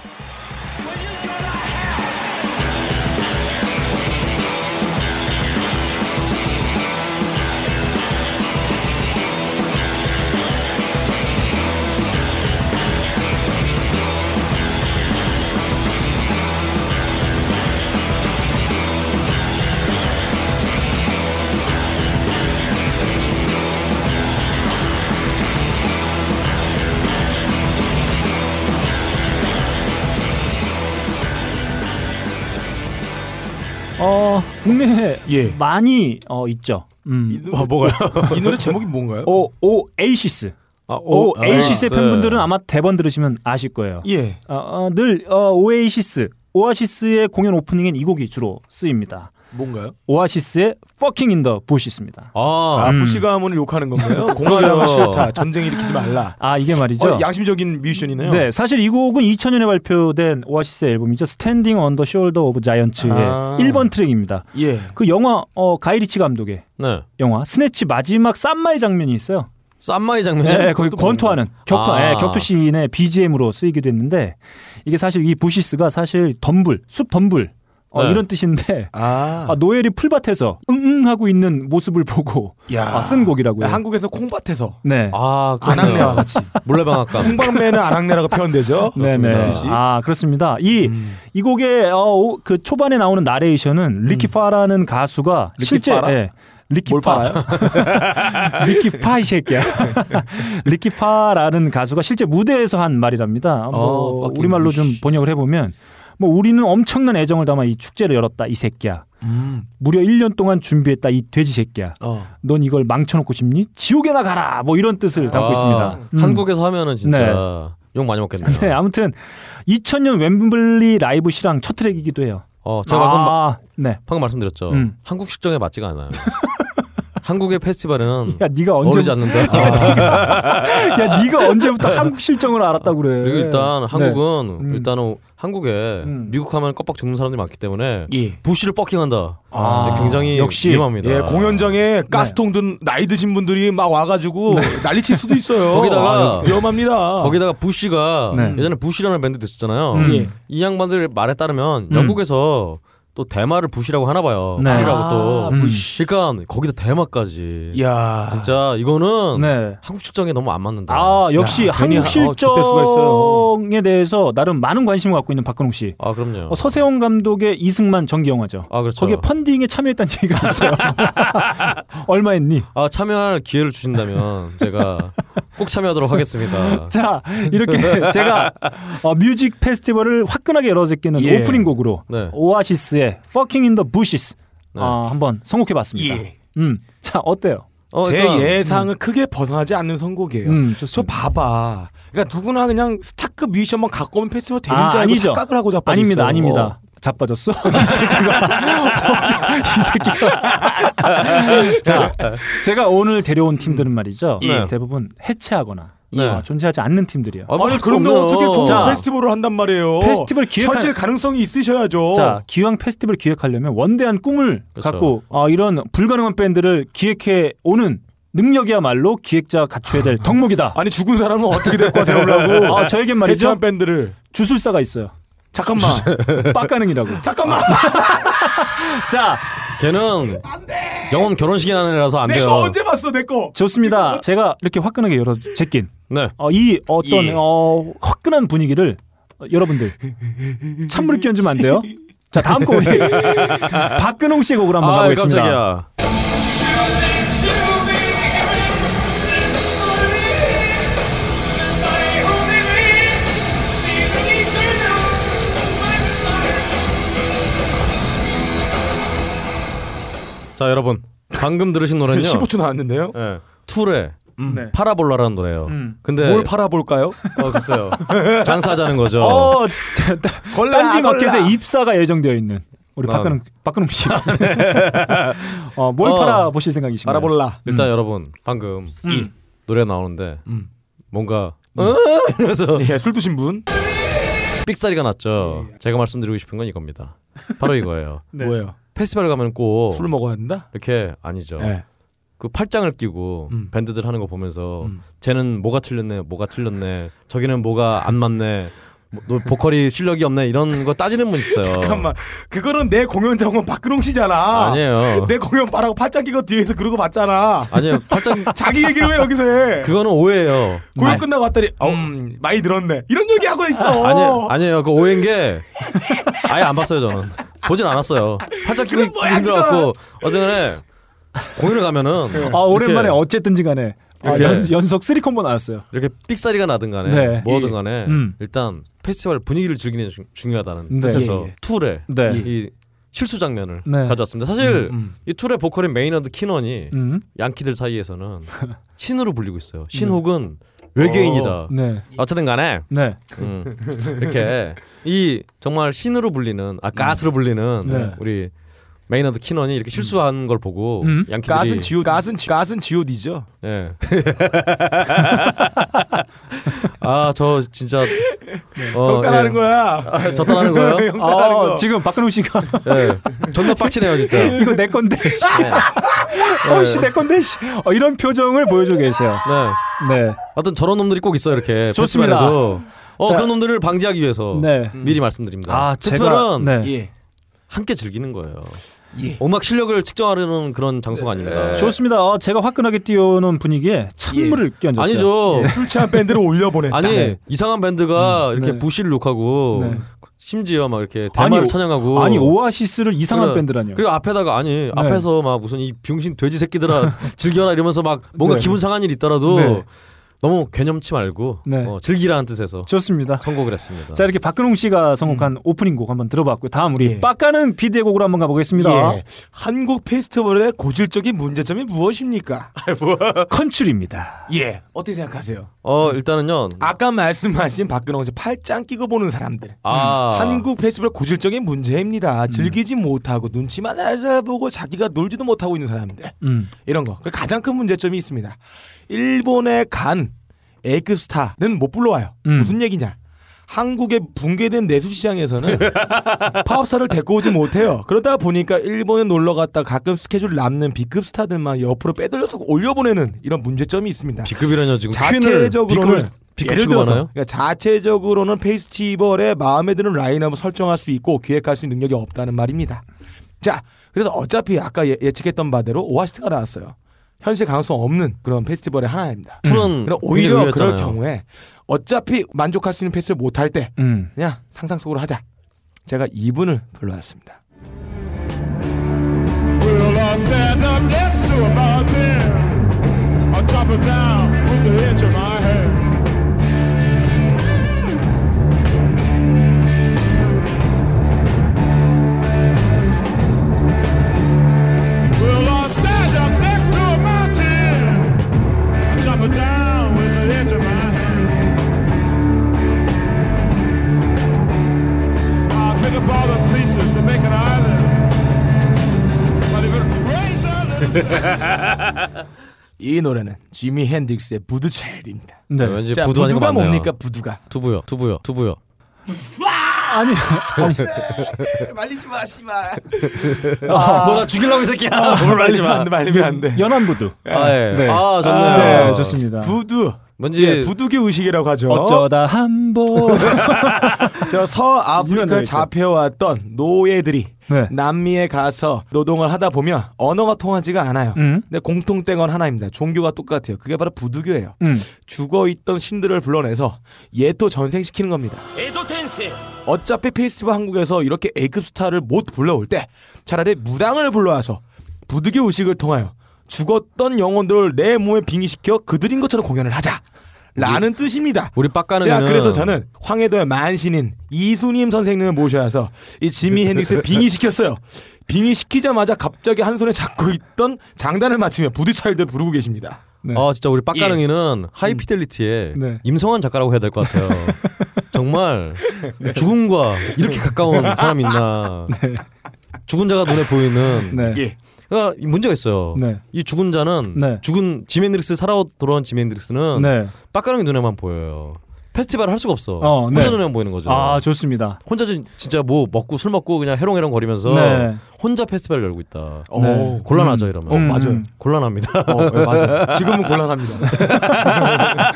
국내에 예. 많이 어, 있죠. 음. 와, 뭐가요? 이 노래 제목이 뭔가요? 오, 오, 에이시스. 아, 오, 에이시스의 네. 팬분들은 아마 대번 들으시면 아실 거예요. 예. 어, 어, 늘 어, 오에이시스, 오아시스의 공연 오프닝엔 이 곡이 주로 쓰입니다. 뭔가요? 오아시스의 Fucking in the Bush입니다. 아, 아, 음. 부시 가문을 욕하는 건가요? 공화당은 싫다. 전쟁 일으키지 말라. 아 이게 말이죠. 어, 양심적인 뮤지션이네요. 네, 사실 이 곡은 2000년에 발표된 오아시스의 앨범이죠. Standing on the Shoulder of Giants의 아. 1번 트랙입니다. 예. 그 영화 어, 가이리치 감독의 네. 영화 스네치 마지막 쌈마이 장면이 있어요. 쌈마이 장면이. 네, 거기 권투하는 격투, 아. 예, 격투 씬의 BGM으로 쓰이기도 했는데 이게 사실 이 Bushes가 사실 덤불, 숲 덤불 어, 네. 이런 뜻인데 아, 아, 노엘이 풀밭에서 응응 하고 있는 모습을 보고 야. 아, 쓴 곡이라고요. 한국에서 콩밭에서 네. 아, 아낙네와 그렇네요. 같이 물레방앗간. 콩밭 매는 아낙네라고 표현되죠. 네네. 그렇습니다. 뜻이. 아 그렇습니다. 이 음. 이 곡의 어, 오- 그 초반에 나오는 나레이션은 리키파라는 가수가 리키 실제 파라? 예, 뭘 리키파 팔아요? 리키파 이 새끼야. 리키파라는 가수가 실제 무대에서 한 말이랍니다. 뭐 어, 우리말로 좀. 번역을 해보면 뭐 우리는 엄청난 애정을 담아 이 축제를 열었다 이 새끼야. 음. 무려 1년 동안 준비했다 이 돼지 새끼야. 어. 넌 이걸 망쳐놓고 싶니? 지옥에나 가라. 뭐 이런 뜻을 담고 아, 있습니다. 음. 한국에서 하면은 진짜 네. 욕 많이 먹겠네요. 네, 아무튼 2000년 웸블리 라이브 실황 첫 트랙이기도 해요. 어, 제가 방금, 마- 아, 네. 방금 말씀드렸죠. 음. 한국 식정에 맞지가 않아요. 한국의 페스티벌에는 야, 네가 언제 어울리지 않는다. 야, 네가 언제부터 한국 실정을 알았다고 그래. 그리고 일단 네. 한국은 음. 일단은 한국에 음. 미국 하면 껌뻑 죽는 사람들이 많기 때문에 예. 부시를 뻑킹한다. 아, 네, 굉장히 역시. 위험합니다. 예, 공연장에 가스통 든 나이 드신 분들이 막 와가지고 난리 칠 수도 있어요. 거기다가 아, 위험합니다. 거기다가 부시가 네. 예전에 부시라는 밴드 있었잖아요. 음. 예. 이 양반들 말에 따르면 음. 영국에서 또 대마를 부시라고 하나 봐요. 네. 부시라고 아, 또. 음. 그러니까 거기다 대마까지. 야, 진짜 이거는 네. 한국 측정에 너무 안 맞는다. 아, 역시 야, 한국 하- 어. 실정에 대해서 나름 많은 관심을 갖고 있는 박근홍 씨. 아, 그럼요. 어, 서세원 감독의 이승만 전기 영화죠. 아, 그렇죠. 거기에 펀딩에 참여했다는 얘기가 있어요. 얼마 했니? 아, 참여할 기회를 주신다면 제가 꼭 참여하도록 하겠습니다. 자, 이렇게 제가 어, 뮤직 페스티벌을 화끈하게 열어제끼는 예. 오프닝 곡으로 네. 오아시스의 Fucking in the Bushes 네. 어, 한번 선곡해봤습니다. 예. 음, 자 어때요? 어, 제 그러니까 예상을 크게 벗어나지 않는 선곡이에요. 음, 저. 봐봐. 그러니까 누구나 그냥 스타급 뮤지션만 갖고 오면 페스티벌 되는 아, 줄 알고 아니죠. 착각을 하고 자빠졌어요. 아닙니다, 아닙니다. 자빠졌어? 이 새끼가. 이 새끼가. 자, 제가 오늘 데려온 팀들은 말이죠. 네. 대부분 해체하거나 네. 어, 존재하지 않는 팀들이에요. 아, 아니 수 그런데. 어떻게 그 자, 페스티벌을 한단 말이에요. 페스티벌 기획한- 현실 가능성이 있으셔야죠. 자, 기왕 페스티벌 기획하려면 원대한 꿈을 그렇죠. 갖고 어, 이런 불가능한 밴드를 기획해 오는 능력이야말로 기획자 갖춰야 될 덕목이다. 아니 죽은 사람은 어떻게 데리고 세우려고? 아, 저에겐 말이죠. 밴드를 주술사가 있어요. 잠깐만. 빡가능이라고. 잠깐만. 자, 걔는 영혼 결혼식이 나는 애라서 안 돼요. 내가 언제 봤어 내 거? 좋습니다. 제가 이렇게 화끈하게 열어 제낀 네. 어, 이 어떤 예. 어, 화끈한 분위기를 어, 여러분들 찬물을 끼얹으면 안 돼요. 자 다음 곡 우리 박근홍 씨의 곡으로 한번 아, 가보겠습니다. 깜짝이야. 자, 여러분. 방금 들으신 노래는요. 15초 나왔는데요. 예. 툴의 네. 파라볼라라는 노래예요. 음. 근데 뭘 팔아볼까요? 어, 글쎄요. 장사하자는 거죠. 어, 걸라, 딴지 마켓에 걸라. 입사가 예정되어 있는 우리 아, 박근홍 박근홍 씨. 어, 뭘 어. 팔아 보실 생각이신가요? 팔아볼라. 일단 여러분, 방금 음. 노래가 나오는데 음. 뭔가 어? 이러면서 예, 술 드신 분 삑사리가 났죠. 제가 말씀드리고 싶은 건 이겁니다. 바로 이거예요. 네. 뭐예요? 페스티벌 가면 꼭 술 먹어야 된다? 이렇게 아니죠. 예. 그 팔짱을 끼고 음. 밴드들 하는 거 보면서 음. 쟤는 뭐가 틀렸네, 뭐가 틀렸네, 저기는 뭐가 안 맞네, 뭐, 너 보컬이 실력이 없네 이런 거 따지는 분 있어요. 잠깐만. 그거는 내 공연 장원 박근홍 씨잖아. 아니에요. 내 공연 바라고 팔짱 끼고 뒤에서 그러고 봤잖아. 아니에요. 팔짱 자기 얘기를 왜 여기서 해? 그거는 오해예요. 공연 아, 끝나고 왔더니 음, 많이 늘었네. 이런 얘기 하고 있어. 아니에요, 아니에요. 그 오해인 게 아예 안 봤어요 저는. 보진 않았어요. 팔짱 끼고 힘들어갖고 어제는 공연을 가면은 아 오랜만에 어쨌든지 간에 아, 연, 연속 3 콤보 나왔어요. 이렇게 삑사리가 나든 간에 네. 뭐든 간에 음. 일단 페스티벌 분위기를 즐기는 게 중- 중요하다는 네. 뜻에서 예, 예. 툴의 네. 이 실수 장면을 네. 가져왔습니다. 사실 음. 이 툴의 보컬인 메이너드 키넌이 음. 양키들 사이에서는 신으로 불리고 있어요. 신 혹은 외계인이다. 네. 어쨌든 간에 네. 음, 이렇게 이 정말 신으로 불리는 아 God으로 불리는 네. 우리 메이너드 키넌이 이렇게 실수한 걸 보고 음. 양키들이 God은 지오 God은 지- God은 지오디죠. 예. 아, 저 진짜 어, 형 따라하는 예. 거야. 아, 저 따라하는 거예요? 따라하는 아, 거. 지금 박근홍 씨가 예. 존나 빡치네요, 진짜. 이거 내 건데. 씨. 어, 씨, 내 건데. 씨. 어, 이런 표정을 보여주고 계세요. 네. 네. 하여튼 저런 놈들이 꼭 있어요, 이렇게. 좋습니다. 페스티벌에도. 어, 자. 그런 놈들을 방지하기 위해서 음. 네. 미리 말씀드립니다. 아, 페스티벌은 제가 네. 예. 함께 즐기는 거예요. 예. 음악 실력을 측정하려는 그런 장소가 아닙니다. 좋습니다. 어, 제가 화끈하게 띄우는 분위기에 찬물을 끼얹었어요. 아니죠. 술 취한 밴드를 올려보냈다. 아니 이상한 밴드가 이렇게 네. bush를 fuck하고 네. 심지어 막 이렇게 대마를 아니, 찬양하고 아니 오아시스를 이상한 그래. 밴드라뇨. 그리고 앞에다가 아니 앞에서 막 무슨 이 병신 돼지 새끼들아 즐겨라 이러면서 막 뭔가 네. 기분 상한 일 있더라도 네. 너무 개념치 말고 네. 어, 즐기라는 뜻에서 좋습니다. 선곡을 했습니다. 자 이렇게 박근홍 씨가 선곡한 오프닝 곡 한번 들어봤고요. 다음 우리 예. 빡가는 비디의 곡으로 한번 가보겠습니다. 예. 한국 페스티벌의 고질적인 문제점이 무엇입니까? 컨츄리입니다. 예. 어떻게 생각하세요? 어 일단은요. 아까 말씀하신 박근홍 씨 팔짱 끼고 보는 사람들. 아 한국 페스티벌 고질적인 문제입니다. 즐기지 못하고 눈치만 살살 보고 자기가 놀지도 못하고 있는 사람들. 음. 이런 거. 그 가장 큰 문제점이 있습니다. 일본에 간 A급 스타는 못 불러와요. 음. 무슨 얘기냐? 한국의 붕괴된 내수 시장에서는 팝스타를 데리고 오지 못해요. 그러다 보니까 일본에 놀러 갔다 가끔 스케줄 남는 B급 스타들만 옆으로 빼돌려서 올려보내는 이런 문제점이 있습니다. B급이라뇨 지금 자체적으로는 B급 예를? 들어서 그러니까 자체적으로는 페스티벌에 마음에 드는 라인업을 설정할 수 있고 기획할 수 있는 능력이 없다는 말입니다. 자, 그래서 어차피 아까 예, 예측했던 바대로 오아시스가 나왔어요. 현실 가능성 없는 그런 페스티벌의 하나입니다. 그럼 굉장히 오히려 그럴 의외였잖아요. 경우에 어차피 만족할 수 있는 페스티벌 못할 때 음. 그냥 상상 속으로 하자. 제가 이분을 불러왔습니다. Well, 이 노래는 지미 핸드릭스의 부드 차일드입니다. 네. 왠지 자, 부두 부두가 맞네요. 뭡니까? 부두가. 두부요, 두부요, 두부요. 아니 말리지 마, 씨발. 뭐나 죽이려고 이 새끼야. 뭘 말지 마. 안 돼, 말리면 안 돼. 연안 부두. 아, 예. 네. 아, 좋네요. 아, 네, 좋습니다. 부두. 뭔지 예, 부두교 의식이라고 하죠. 어쩌다 한 번 저 서아프리카에 유명한 잡혀왔던 노예들이 네. 남미에 가서 노동을 하다 보면 언어가 통하지가 않아요. 음. 근데 공통된 하나입니다. 종교가 똑같아요. 그게 바로 부두교예요. 음. 죽어 있던 신들을 불러내서 예토 전생시키는 겁니다. 어차피 페스티벌 한국에서 이렇게 A급 스타를 못 불러올 때 차라리 무당을 불러와서 부두교 의식을 통하여 죽었던 영혼들을 내 몸에 빙의시켜 그들인 것처럼 공연을 하자. 라는 뜻입니다. 우리 빡가는 자, 그래서 저는 황해도의 만신인 이수님 선생님을 모셔와서 이 지미 핸드릭스를 빙의시켰어요. 빙의시키자마자 갑자기 한 손에 잡고 있던 장단을 맞추며 부두차일드 부르고 계십니다. 네. 아 진짜 우리 빡가능이는 하이피델리티의 네. 임성환 작가라고 해야 될 것 같아요. 정말 죽음과 이렇게 가까운 사람이 있나. 죽은 자가 눈에 보이는. 네. 예. 그러니까 이 문제가 있어요. 네. 이 죽은 자는 네. 죽은 지멘드릭스 살아 돌아온 지멘드릭스는 네. 빡가능이 눈에만 보여요. 페스티벌을 할 수가 없어. 어, 혼자 네. 눈에만 보이는 거죠. 아 좋습니다. 혼자 진- 진짜 뭐 먹고 술 먹고 그냥 해롱해롱 거리면서 네. 혼자 페스티벌 열고 있다. 어, 네. 곤란하죠 음. 이러면. 어, 맞아요. 음. 곤란합니다. 어, 네, 맞아요. 지금은 곤란합니다.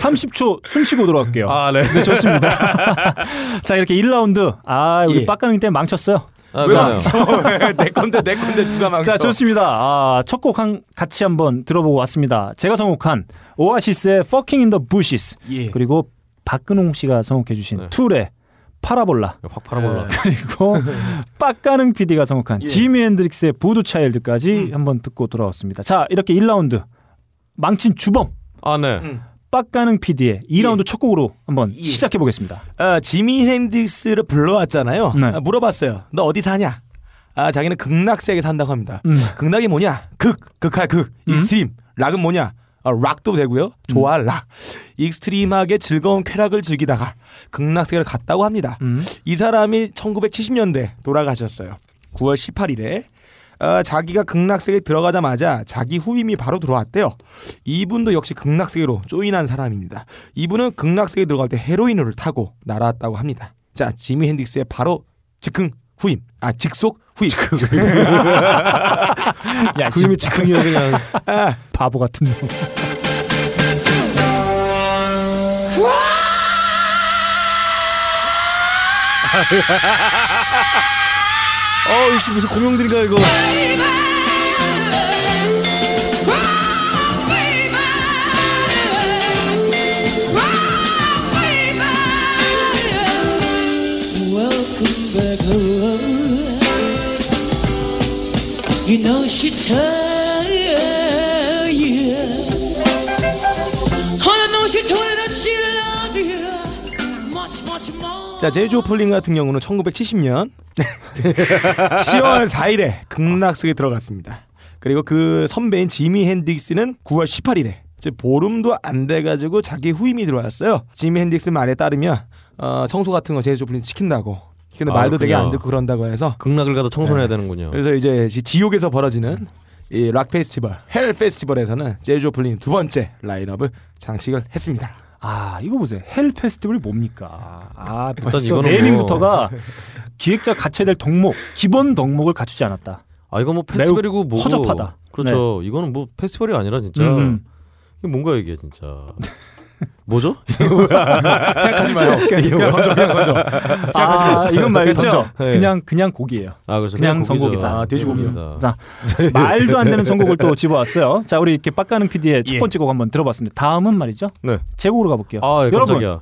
30초 숨 쉬고 돌아올게요. 아 네. 네, 좋습니다. 자, 이렇게 1라운드. 아, 우리 예. 빡가능 때문에 망쳤어요. 아, 괜찮아요. 내 건데 내 건데 누가 망쳐? 자, 좋습니다. 아, 첫 곡 한 같이 한번 들어보고 왔습니다. 제가 선곡한 오아시스의 Fucking in the Bushes. 예. 그리고 박근홍 씨가 선곡해 주신 네. 툴의 Parabola. 확 팔아볼라. 그리고 빡가능 PD가 선곡한 예. 지미 핸드릭스의 Voodoo Child까지 한번 듣고 돌아왔습니다. 자, 이렇게 1라운드 망친 주범 아 네. 빡가능 PD의 2라운드 첫 곡으로 한번 시작해 보겠습니다. 어, 지미 핸드릭스를 불러왔잖아요. 네. 아, 물어봤어요. 너 어디 사냐? 아, 자기는 극락세계 산다고 합니다. 음. 극락이 뭐냐? 극, 극할 극, extreme. 락은 뭐냐? 어, 락도 되고요. 좋아할 락. extreme하게 즐거운 쾌락을 즐기다가 극락세계를 갔다고 합니다. 음. 이 사람이 1970년대 돌아가셨어요. 9월 18일에 어, 자기가 극락세계에 들어가자마자 자기 후임이 바로 들어왔대요. 이분도 역시 극락세계로 조인한 사람입니다. 이분은 극락세계에 들어갈 때 헤로인을 타고 날아왔다고 합니다. 자, 지미 핸드릭스의 바로 즉흥 후임, 아 직속 후임. 야, 그 이미 즉흥이요 그냥. 아, 바보 같은 놈. 어, 이씨 무슨 공룡들인가 이거. You know she told 자, 제니스 조플린 같은 경우는 1970년 10월 4일에 극락속에 들어갔습니다. 그리고 그 선배인 지미 헨드릭스는 9월 18일에 즉 보름도 안 돼가지고 자기 후임이 들어왔어요. 지미 헨드릭스 말에 따르면 어, 청소 같은 거 제니스 조플린 시킨다고. 근데 아, 말도 되게 안 그렇군요. 듣고 그런다고 해서 극락을 가도 청소해야 되는군요. 그래서 이제 지- 지옥에서 벌어지는 이 락 페스티벌, hell 페스티벌에서는 제니스 조플린 두 번째 라인업을 장식을 했습니다. 아 이거 보세요. 헬 페스티벌이 뭡니까? 아 벌써 네이밍부터가 기획자 갖춰야 될 덕목 기본 덕목을 갖추지 않았다. 아 이거 뭐 페스티벌이고 뭐고 허접하다. 그렇죠. 이거는 뭐 페스티벌이 아니라 진짜 음. 이게 뭔가 이게 진짜 뭐죠? 생각하지 마요. 그냥 건져, 그냥 건져. 아 이건 말이죠. 던져. 네. 그냥 그냥 곡이에요. 아 그래서 그냥. 선곡이다. 아, 돼지고기요. 그렇습니다. 자 말도 안 되는 선곡을 또 집어왔어요. 자 우리 이렇게 빡가는 PD의 첫 예. 번째 곡 한번 들어봤습니다. 다음은 말이죠. 네. 제곡으로 가볼게요. 아 예, 여러분 깜짝이야.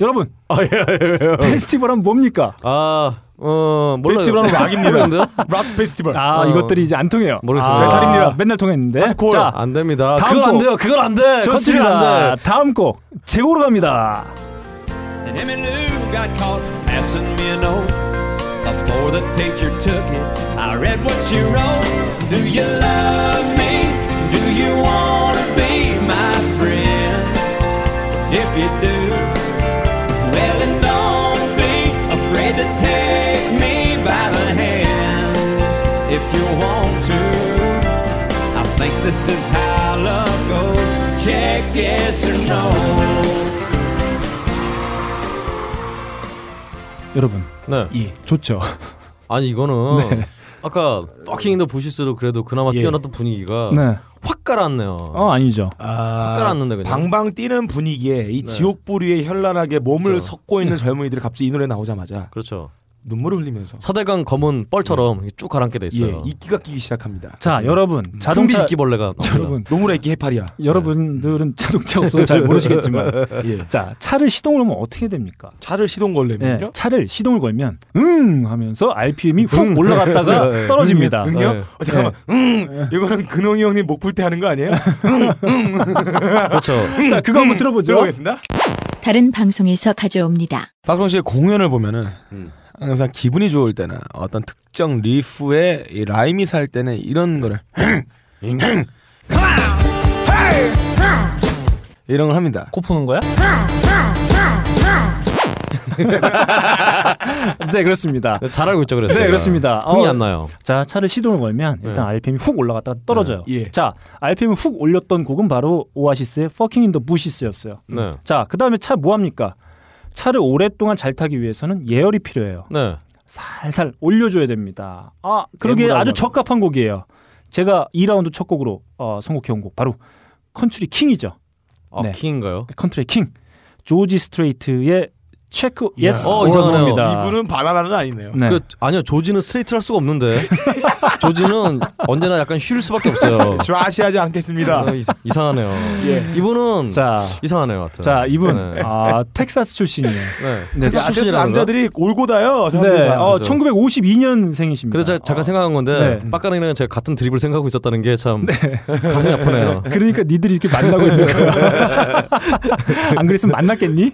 여러분 아 예, 예, 예. 페스티벌은 뭡니까? 아 어 몰라요. 페스티벌은 락입니다. 락 페스티벌. 아 어. 이것들이 이제 안 통해요. 모르겠습니다. 아, 메탈입니다. 맨날 통했는데. 하드코어. 자 안 됩니다. 다음 그건 안 곡. 돼요. 그건 안 돼. 좋습니다. 안 돼. 다음 곡 제곡으로 갑니다. And Emmylou got caught passing me a note before the teacher took it. I read what she wrote. Do you love this is how love goes. Check yes or no. 여러분 네. 좋죠. 아니 이거는 아까 Fucking in the Bushes로 그래도 그나마 예. 뛰어났던 분위기가 네. 확 깔아놨네요. 어 아니죠. 아, 깔았는데 그냥. 방방 뛰는 분위기에 이 지옥보리에 현란하게 몸을 그렇죠. 섞고 있는 젊은이들이 갑자기 이 노래 나오자마자 그렇죠. 눈물을 흘리면서 사대강 검은 뻘처럼 이렇게 쭉 가라앉게 돼 있어요. 예, 이끼가 끼기 시작합니다. 자 여러분 자동차 자동차 이끼벌레가. 여러분 노무라 이끼 해파리야. 여러분들은 자동차 없어서 잘 모르시겠지만 예. 자 차를 시동을 하면 어떻게 됩니까? 차를 시동 걸려면요. 예, 차를 시동을 걸면 응 하면서 RPM이 훅 올라갔다가 떨어집니다. 응요? 네. 어, 잠깐만. 응. 이거는 근홍이 형님 목 풀 때 하는 거 아니에요? 그렇죠. 자 그거 한번 들어보죠. 들어보겠습니다. 다른 방송에서 가져옵니다. 박성 씨의 공연을 보면은 음. 항상 기분이 좋을 때나 어떤 특정 리프에 이 라임이 살 때는 이런 거를 이런 걸 합니다. 코 푸는 거야? 네 그렇습니다. 잘 알고 있죠, 그래서. 네 그렇습니다. 흥이 어, 안 나요. 자 차를 시동을 걸면 일단 네. RPM이 훅 올라갔다가 떨어져요. 네, 예. 자 RPM이 훅 올렸던 곡은 바로 오아시스의 Fucking in the Bushes였어요. 네. 자 그 다음에 차 뭐 합니까? 차를 오랫동안 잘 타기 위해서는 예열이 필요해요. 네. 살살 올려줘야 됩니다. 아 그러기에 예물하고 아주 적합한 곡이에요. 제가 2라운드 첫 곡으로 어, 선곡해온 곡 바로 컨트리 king이죠. 아, 네. king인가요? 컨트리 king 조지 스트레이트의 Check Yes 어, 이상하네요. 이분은 바나나는 아니네요. 네. 그 아니요 조지는 스트레이트를 할 수가 없는데 조지는 언제나 약간 휠 수밖에 없어요. 좌시하지 않겠습니다. 어, 이, 이상하네요. 예. 이분은 자, 이상하네요. 하여튼. 자 이분 네. 아 텍사스 출신이에요. 네. 네, 텍사스 거. 남자들이 올곧아요. 네, 다. 어, 그죠. 1952년생이십니다. 근데 제가 잠깐 생각한 건데 네. 빡가능이랑 제가 같은 드립을 생각하고 있었다는 게 참 가슴이 아프네요. 그러니까 니들이 이렇게 만나고 있는 거야. 안 그랬으면 만났겠니?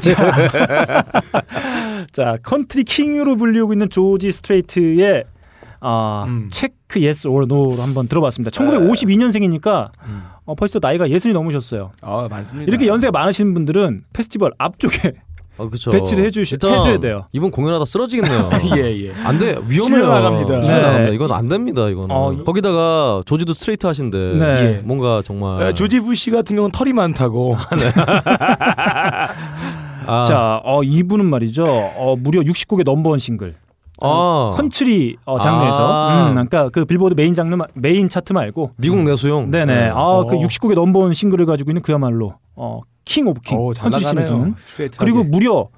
자, 자, 컨트리 king으로 불리우고 있는 조지 스트레이트의 아, 음. Check Yes or No로 한번 들어봤습니다. 1952년생이니까 어, 벌써 나이가 예순이 넘으셨어요. 아 많습니다. 이렇게 연세가 많으신 분들은 페스티벌 앞쪽에 어, 그쵸. 배치를 해주시- 해줘야 돼요. 이분 공연하다 쓰러지겠네요. 예 예. 안 돼. 위험해요. 실려 나갑니다. 실려 네. 나갑니다. 이건 안 됩니다. 이거는. 어, 이- 거기다가 조지도 스트레이트 하신데 네. 뭔가 정말 어, 조지 부시 같은 경우는 털이 많다고. 아, 자, 어, 이분은 말이죠. 어, 무려 60곡의 넘버원 싱글. 아, 컨트리 어, 장르에서 아. 음, 그러니까 그 빌보드 메인 장르 마- 메인 차트 말고 미국 내수용. 네네 네. 아그 어. 60곡의 number one 싱글을 가지고 있는 그야말로 어, king of king 오, 잘 컨트리. scene에서는. 그리고 무려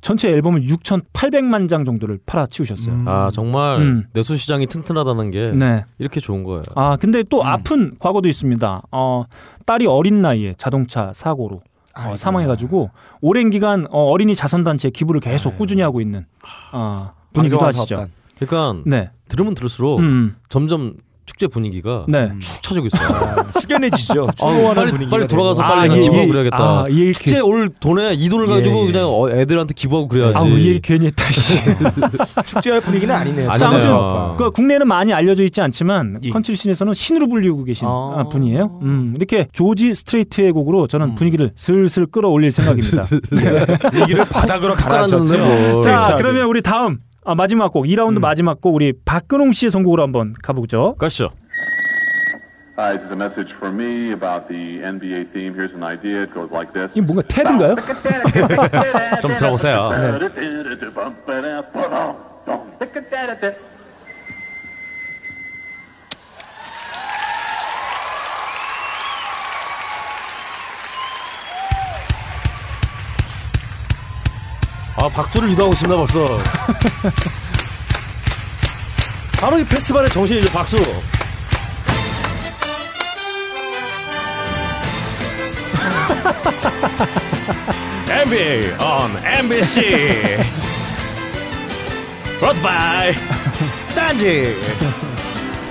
전체 앨범을 6,800만 장 정도를 팔아치우셨어요. 아 정말 음. 내수 시장이 튼튼하다는 게 네. 이렇게 좋은 거예요. 아 근데 또 아픈 과거도 있습니다. 어, 딸이 어린 나이에 자동차 사고로 어, 사망해가지고 오랜 기간 어, 어린이 자선단체 기부를 계속 꾸준히 하고 있는 어, 분이기도 하시죠. 그러니까 네. 들으면 들을수록 음. 점점 축제 분위기가 네. 축 처지고 있어요. 숙연해지죠. 아, 빨리 빨리 돌아가서 되고. 빨리 아, 아, 예, 기부하고 예. 그래야겠다. 아, 이 얘기 축제 올 돈에 이 돈을 가지고 예. 그냥 어, 애들한테 기부하고 그래야지. 이 얘기 괜히 했다. 씨. 축제할 분위기는 아니네요. 자, 아무튼 아. 그 국내에는 많이 알려져 있지 않지만 예. 컨트리 scene에서는 신으로 불리고 계신 아. 아, 분이에요. 음, 이렇게 조지 스트레이트의 곡으로 저는 분위기를 슬슬 끌어올릴 생각입니다. 분위기를 바닥으로 깔았는데 가라앉혔죠. 뭐. 자. 그러면 우리 다음 아, 마지막 곡 2라운드 마지막 곡 우리 박근홍 씨의 선곡으로 한번 가보죠. 가시죠. Hi, this is a message for me about the NBA theme. Here's an idea. It goes like this. 이게 뭔가 테드인가요? 좀 들어보세요. 아 박수를 유도하고 있습니다 벌써. 바로 이 페스티벌의 정신이죠 박수. NBA on NBC. Brought by 딴지.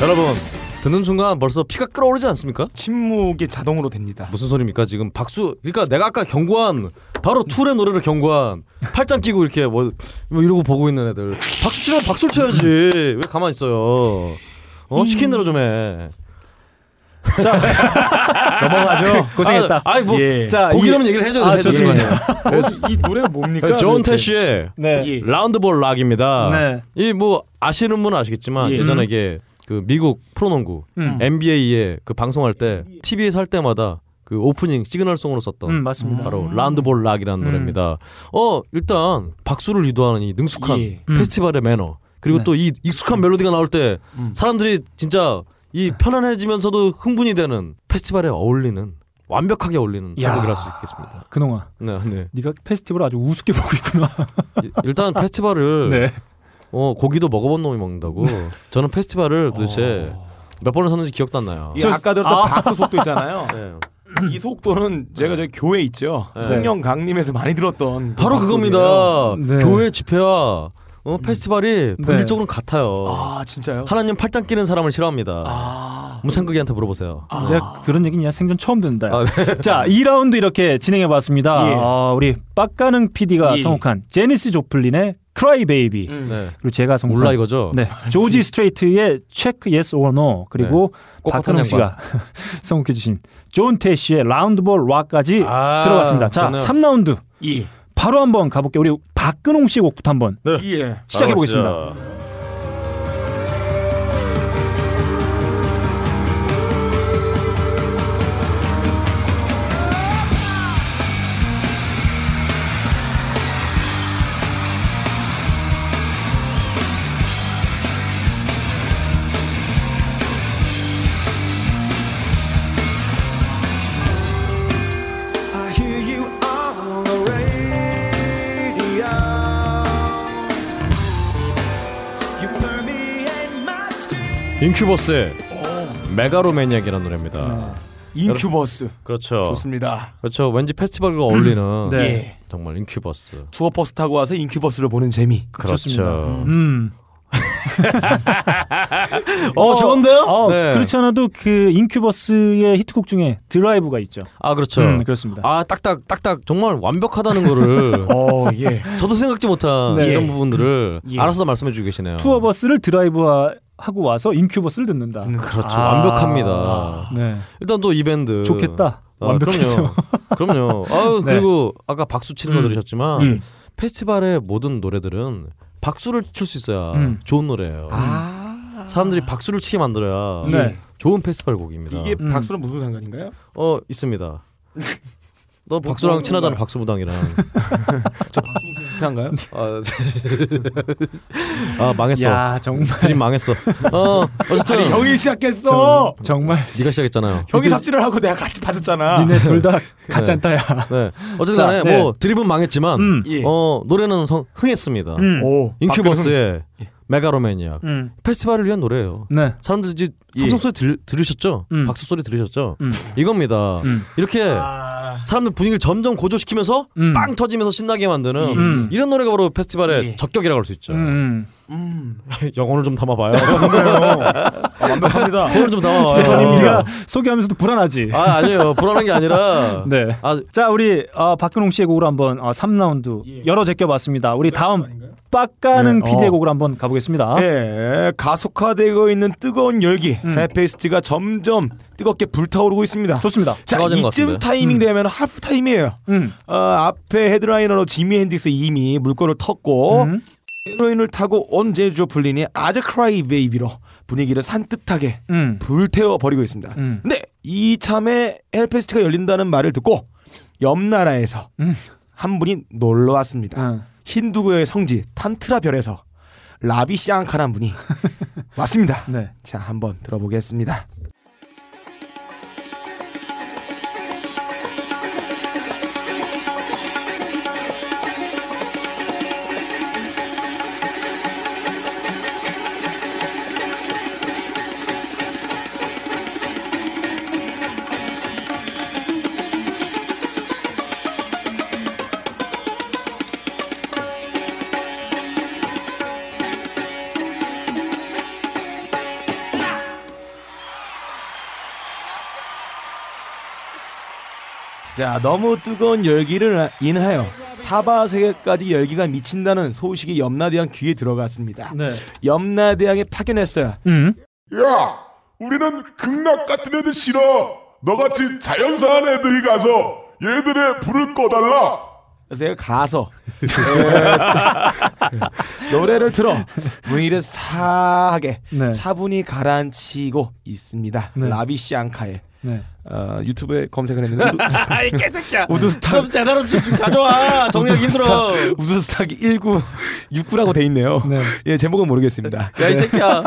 여러분 듣는 순간 벌써 피가 끓어오르지 않습니까? 침묵이 자동으로 됩니다. 무슨 소리입니까 지금 박수 그러니까 내가 아까 경고한 바로 툴의 노래를 경고한 팔짱 끼고 이렇게 뭐, 뭐 이러고 보고 있는 애들 박수 치면 박수를 쳐야지 왜 가만히 있어요 어 시킨 대로 좀해 넘어가죠. 고생했다. 아, 아이 뭐 예. 자, 이- 얘기를 해줘야 아, 거 좋습니다. 아니에요 어, 이 노래가 뭡니까? 존 도대체? 태쉬의 네. 예. Roundball Rock입니다 네. 이뭐 아시는 분은 아시겠지만 예. 예전에 이게 그 미국 프로농구 음. NBA에 그 방송할 때 TV에서 할 때마다 그 오프닝 시그널송으로 썼던 음, 맞습니다. 바로 Roundball Rock이라는 음. 노래입니다. 어 일단 박수를 유도하는 이 능숙한 예. 음. 페스티벌의 매너 그리고 네. 또이 익숙한 멜로디가 나올 때 음. 사람들이 진짜 이 편안해지면서도 흥분이 되는 페스티벌에 어울리는 완벽하게 어울리는 야. 작곡이라 할수 있겠습니다. 근홍아, 네, 네. 네가 페스티벌 아주 우습게 보고 있구나. 이- 일단 페스티벌을 네. 어 고기도 먹어본 놈이 먹는다고 저는 페스티벌을 도대체 어. 몇 번을 샀는지 기억도 안 나요. 이 아까 들었던 박수 속도 있잖아요. 네. 이 속도는 제가 저기 교회 있죠. 네. 성령 강림에서 많이 들었던 바로 그 그겁니다. 네. 교회 집회와 어, 페스티벌이 본질적으로는 같아요. 아 진짜요? 하나님 팔짱 끼는 사람을 싫어합니다. 아, 무창극이한테 물어보세요. 내가 그런 얘기는 생전 처음 듣는다. 아, 자, 2라운드 이렇게 진행해 봤습니다. 예. 어, 우리 빡가능 PD가 예. 선곡한 제니스 조플린의 Cry Baby. 음. 네. 그리고 제가 선곡한 몰라 이거죠. 네, 조지 스트레이트의 Check Yes or No 그리고 네. 꼿꼿한 씨가 선곡해 주신 존 태시의 Roundball Rock까지 아, 들어갔습니다. 자, 좋네요. 3라운드 예. 바로 한번 가볼게요. 우리 박근홍 씨의 곡부터 한번 예. 시작해 보겠습니다. 인큐버스의 Megalomaniac이라는 노래입니다. 인큐버스 그렇죠. 좋습니다. 그렇죠. 왠지 페스티벌과 어울리는 네. 예. 정말 인큐버스. 투어 버스 타고 와서 인큐버스를 보는 재미. 그렇죠. 음. 어, 좋은데요? 어, 네. 그렇지 않아도 그 인큐버스의 히트곡 중에 드라이브가 있죠. 아 그렇죠. 음, 그렇습니다. 아 딱딱 딱딱 정말 완벽하다는 거를 어 예. 저도 생각지 못한 네. 이런 부분들을 예. 알아서 말씀해주고 계시네요. 투어버스를 드라이브 하고 와서 인큐버스를 듣는다. 그렇죠. 아. 완벽합니다. 네. 일단 또 이 밴드 좋겠다. 아, 완벽해서. 그럼요. 그럼요. 아유, 네. 그리고 아까 박수 치는 거 음. 들으셨지만 예. 페스티벌의 모든 노래들은 박수를 칠 수 있어야 음. 좋은 노래예요. 아. 사람들이 박수를 치게 만들어야 네. 좋은 페스티벌 곡입니다. 이게 음. 박수랑 무슨 상관인가요? 어 있습니다. 너 박수랑 뭐 친하잖아 뭔가요? 박수무당이랑. 좋긴 한가요? 아, 아 망했어. 야 정말 드림 망했어. 어 어쨌든 아니, 형이 시작했어. 정말 네가 시작했잖아요. 형이 삽질을 하고 내가 같이 봐줬잖아. 니네 둘 다 가짠따야. 네. 어쨌든 자, 간에 네. 뭐 드립은 망했지만 음. 예. 어 노래는 성, 흥했습니다. 음. 오, 인큐버스의 메가로매니아 음. 페스티벌을 위한 노래예요. 네. 사람들이 예. 함성 소리 들, 들으셨죠? 음. 박수 소리 들으셨죠? 음. 이겁니다. 음. 이렇게 아, 사람들 분위기를 점점 고조시키면서 음. 빵 터지면서 신나게 만드는 음. 이런 노래가 바로 페스티벌의 예. 적격이라고 할 수 있죠. 음. 음. 영혼을 좀 담아봐요. 아, 완벽합니다. 영혼을 좀 담아봐요. 네가 소개하면서도 불안하지. 아 아니에요. 불안한 게 아니라 네. 아 자 우리 어, 박근홍 씨의 곡으로 한번 어, 3라운드 열어 제껴봤습니다. 우리 다음 빡가는 네, PD의 어. 곡으로 한번 가보겠습니다. 예, 가속화되고 있는 뜨거운 열기, 음. 헬페스트가 점점 뜨겁게 불타오르고 있습니다. 좋습니다. 자, 이쯤. 타이밍 되면 하프 타임이에요. 음. 어, 앞에 headliner로 지미 핸드릭스 이미 물꼬를 텄고 음. 헤로인을 타고 온 재니스 조플린이 아주 Cry Baby로 분위기를 산뜻하게 음. 불태워 버리고 있습니다. 음. 근데 이참에 헬페스트가 열린다는 말을 듣고 옆 나라에서 음. 한 분이 놀러 왔습니다. 어. 힌두교의 성지 탄트라 별에서 라비 샹카란 분이 왔습니다. 네. 자, 한번 들어보겠습니다. 자, 너무 뜨거운 열기를 인하여 사바 세계까지 열기가 미친다는 소식이 염라대왕 귀에 들어갔습니다. 네. 염라대왕이 파견했어요. 음. 야, 우리는 극락 같은 애들 싫어. 너같이 자연사한 애들이 가서 얘들의 불을 꺼달라. 그래서 제가 가서 예, 노래를 틀어 분위기를 사하게 네. 차분히 가라앉히고 있습니다. 네. 라비 샹카의 네. 어, 유튜브에 검색을 했는데 아이 개새끼야. 우드스탁 좀 제대로 좀 가져와. 정리하기 힘들어. 우드스탁이 1969라고 돼 있네요. 네. 예, 제목은 모르겠습니다. 야 이 새끼야.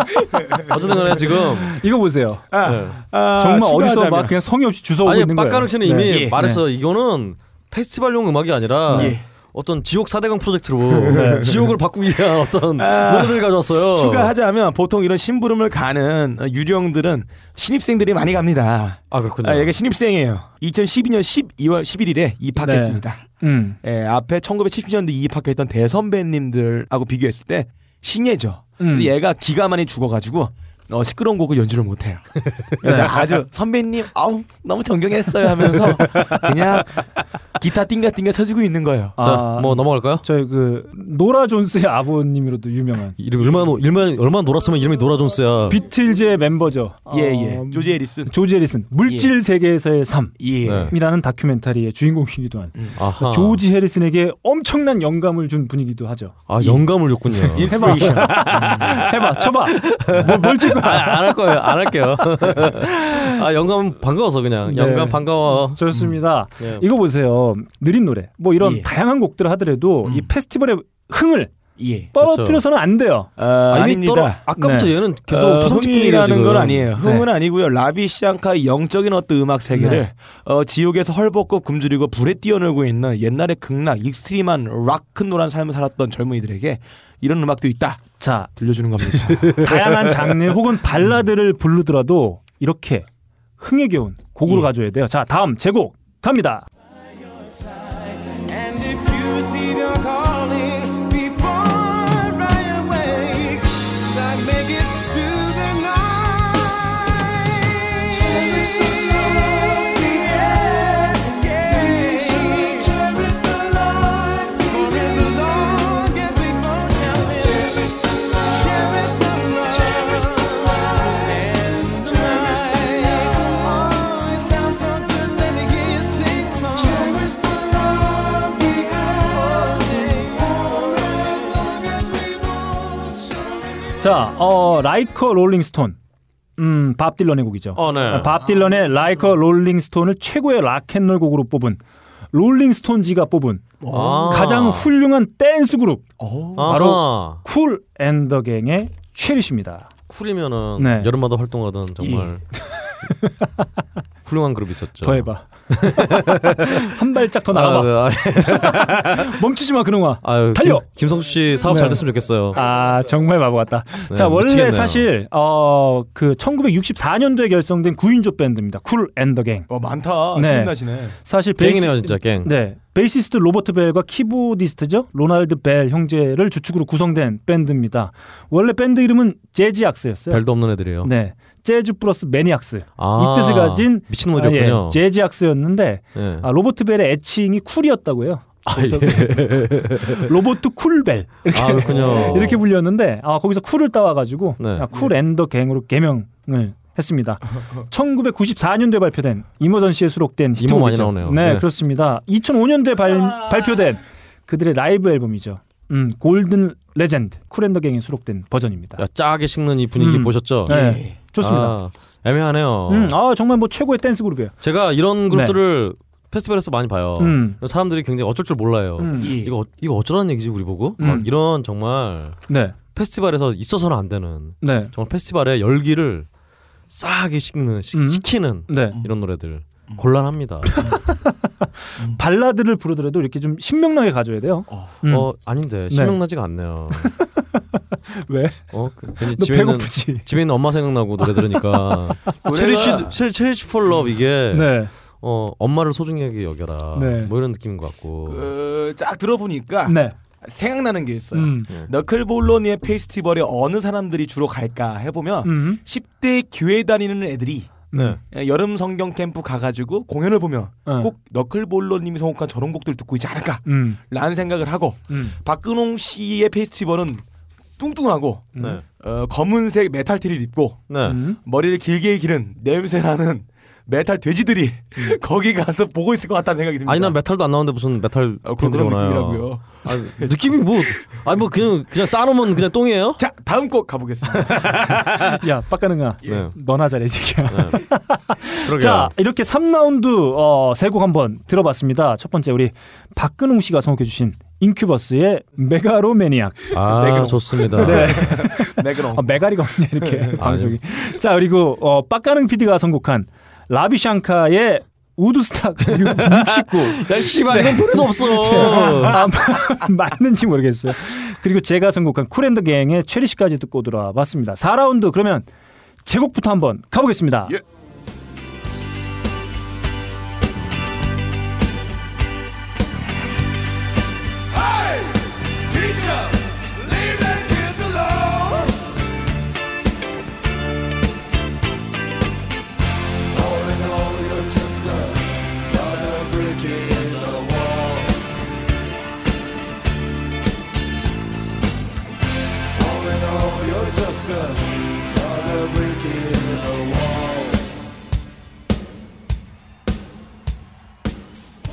어쨌든 간에 지금 이거 보세요. 아, 네. 아, 정말 어디서 추가하자면. 막 그냥 성의 없이 주워 오고 아니 있는 거예요. 빡가능 씨는 이미 예. 말했어. 이거는 페스티벌용 음악이 아니라 예. 어떤 지옥 사대강 프로젝트로 지옥을 바꾸기 위한 어떤 아, 노래들 가져왔어요. 추가하자면 보통 이런 심부름을 가는 어, 유령들은 신입생들이 많이 갑니다. 아 그렇군요. 아, 얘가 신입생이에요. 2012년 12월 11일에 입학했습니다. 음. 예, 앞에 1970년대 입학했던 대선배님들하고 비교했을 때 신예죠. 음. 근데 얘가 기가 많이 죽어가지고 어, 시끄러운 곡을 연주를 못해요. 그래서 아주 선배님, 아우 너무 존경했어요 하면서 그냥 기타 띵가띵가 쳐주고 있는 거예요. 자, 아, 뭐 넘어갈까요? 저희 그 노라 존스의 아버님으로도 유명한 이름 얼마나 노- 얼마나 얼마나 놀았으면 이름이 노라 존스야. 비틀즈의 멤버죠. 예, 예. 어, 조지 해리슨. 조지 해리슨 물질 세계에서의 삶이라는 예. 네. 다큐멘터리의 주인공이기도 한 아하. 조지 해리슨에게 엄청난 영감을 준 분이기도 하죠. 아 영감을 줬군요. inspiration. 해봐, 쳐봐. 뭐? 아, 안 할 거예요. 안 할게요. 아 영감 반가워서 그냥 네. 영감 반가워. 좋습니다. 예. 이거 보세요. 느린 노래. 뭐 이런 예. 다양한 곡들을 하더라도 이 페스티벌의 흥을 예. 떨어뜨려서는 안 돼요. 어, 아, 이미. 떨어 아까부터 네. 얘는 계속 어, 흥이라는. 건 아니에요. 흥은 네. 아니고요. 라비 샹카의 영적인 어떤 음악 세계를 네. 어, 지옥에서 헐벗고 굶주리고 불에 뛰어놀고 있는 옛날의 극락, extreme한 락큰롤한 삶을 살았던 젊은이들에게 이런 음악도 있다. 자, 들려주는 겁니다. 다양한 장르 혹은 발라드를 부르더라도 이렇게 흥에 겨운 곡으로 예. 가져야 돼요. 자, 다음 제곡 갑니다. 자, 어, Like a Rolling Stone. 음, 밥 딜런의 곡이죠. 어, 네. 밥 딜런의 Like a Rolling Stone을 최고의 락앤롤 곡으로 뽑은 롤링스톤지가 뽑은 아. 가장 훌륭한 댄스 그룹 어. 바로. 쿨 앤더 갱의 Cherish입니다. 쿨이면은 네. 여름마다 활동하던 정말 훌륭한 그룹 있었죠. 더 해봐. 한 발짝 더 나가봐. 아, 네. 멈추지 마 그놈아. 아유, 달려! 김, 김성수 씨 사업 네. 잘 됐으면 좋겠어요. 아 정말 바보 같다. 네, 자 원래 미치겠네요. 사실 어 그 1964년도에 결성된 9인조 밴드입니다. 쿨 앤더 갱. 어, 많다. 네. 신나시네. 사실 갱이네요, 진짜 갱. 네. 베이시스트 로버트 벨과 키보디스트죠. 로날드 벨 형제를 주축으로 구성된 밴드입니다. 원래 밴드 이름은 재즈악스였어요. 별도 없는 애들이에요. 네. 재즈 플러스 maniacs. 아, 이 뜻을 가진 미친놈들이었군요. 아, 예, 재즈 악스였는데 네. 아, 로버트 벨의 애칭이 쿨이었다고 해요. 아, 예. 로버트 쿨벨 이렇게, 아, 그렇군요. 이렇게 불렸는데 아, 거기서 쿨을 따와가지고 네. 아, 쿨 앤더 갱으로 개명을 했습니다. 1994년도에 발표된 이머전시에 수록된 이모 많이 히트곡이죠. 나오네요. 네, 네. 그렇습니다. 2005년도에 발, 발표된 그들의 라이브 앨범이죠. 음, Golden Legend 쿨 앤더 갱에 수록된 버전입니다. 야, 짜게 식는 이 분위기 음. 보셨죠? 네, 좋습니다. 아, 애매하네요. 음, 아 정말 뭐 최고의 댄스 그룹이에요. 제가 이런 그룹들을 페스티벌에서 많이 봐요. 음. 사람들이 굉장히 어쩔 줄 몰라요. 음. 이거 어- 이거 어쩌라는 얘기지 우리 보고? 음. 막 이런 정말 네, 페스티벌에서 있어서는 안 되는 네, 정말 페스티벌의 열기를 싸게 식는 시, 음. 식히는 네. 이런 노래들 곤란합니다. 발라드를 부르더라도 이렇게 좀 신명나게 가져야 돼요. 음. 어 아닌데 신명나지가 않네요. 왜? 어 그, 집에 배고프지? 집에 있는 엄마 생각나고 노래 들으니까 Cherish Cherish for love 이게 네, 어 엄마를 소중하게 여겨라 네. 뭐 이런 느낌인 것 같고 그, 쫙 들어보니까 네. 생각나는 게 있어요. 음. 네. 너클볼러님의 페스티벌에 어느 사람들이 주로 갈까 해보면 음. 10대 교회 다니는 애들이 네. 여름 성경 캠프 가가지고 공연을 보면 어. 꼭 너클볼러님이 선곡한 저런 곡들 듣고 있지 않을까 음. 라는 생각을 하고 음. 박근홍 씨의 페스티벌은 뚱뚱하고 네. 어, 검은색 메탈 티를 입고 네. 음. 머리를 길게 기른 냄새 나는 메탈 돼지들이 거기 가서 보고 있을 것 같다는 생각이 듭니다. 아니 난 메탈도 안 나오는데 무슨 메탈 어, 그런 오나요? 느낌이라고요. 아, 느낌이 뭐 아니 뭐 그냥 그냥 싸놓으면 그냥 똥이에요? 자 다음 곡 가보겠습니다. 야, 빡가능아. 네. 너나 잘해, 이 새끼야. 그러게요. 자, 이렇게 3라운드 어, 세곡 한번 들어봤습니다. 첫 번째 우리 박근홍 씨가 선곡해 주신 인큐버스의 Megalomaniac. 아 매그롱. 좋습니다. 네. 매그롱. 아, 메가리가 없네 이렇게 아, 방송이. 자, 그리고 어, 빡가능 PD가 선곡한 라비샹카의 우드스탁 69. 야 씨발 이건 노래도 없어. 아, 맞는지 모르겠어요. 그리고 제가 선곡한 쿨 앤 더 갱의 Cherish까지 듣고 들어봤습니다. 4라운드 그러면 제곡부터 한번 가보겠습니다. 예.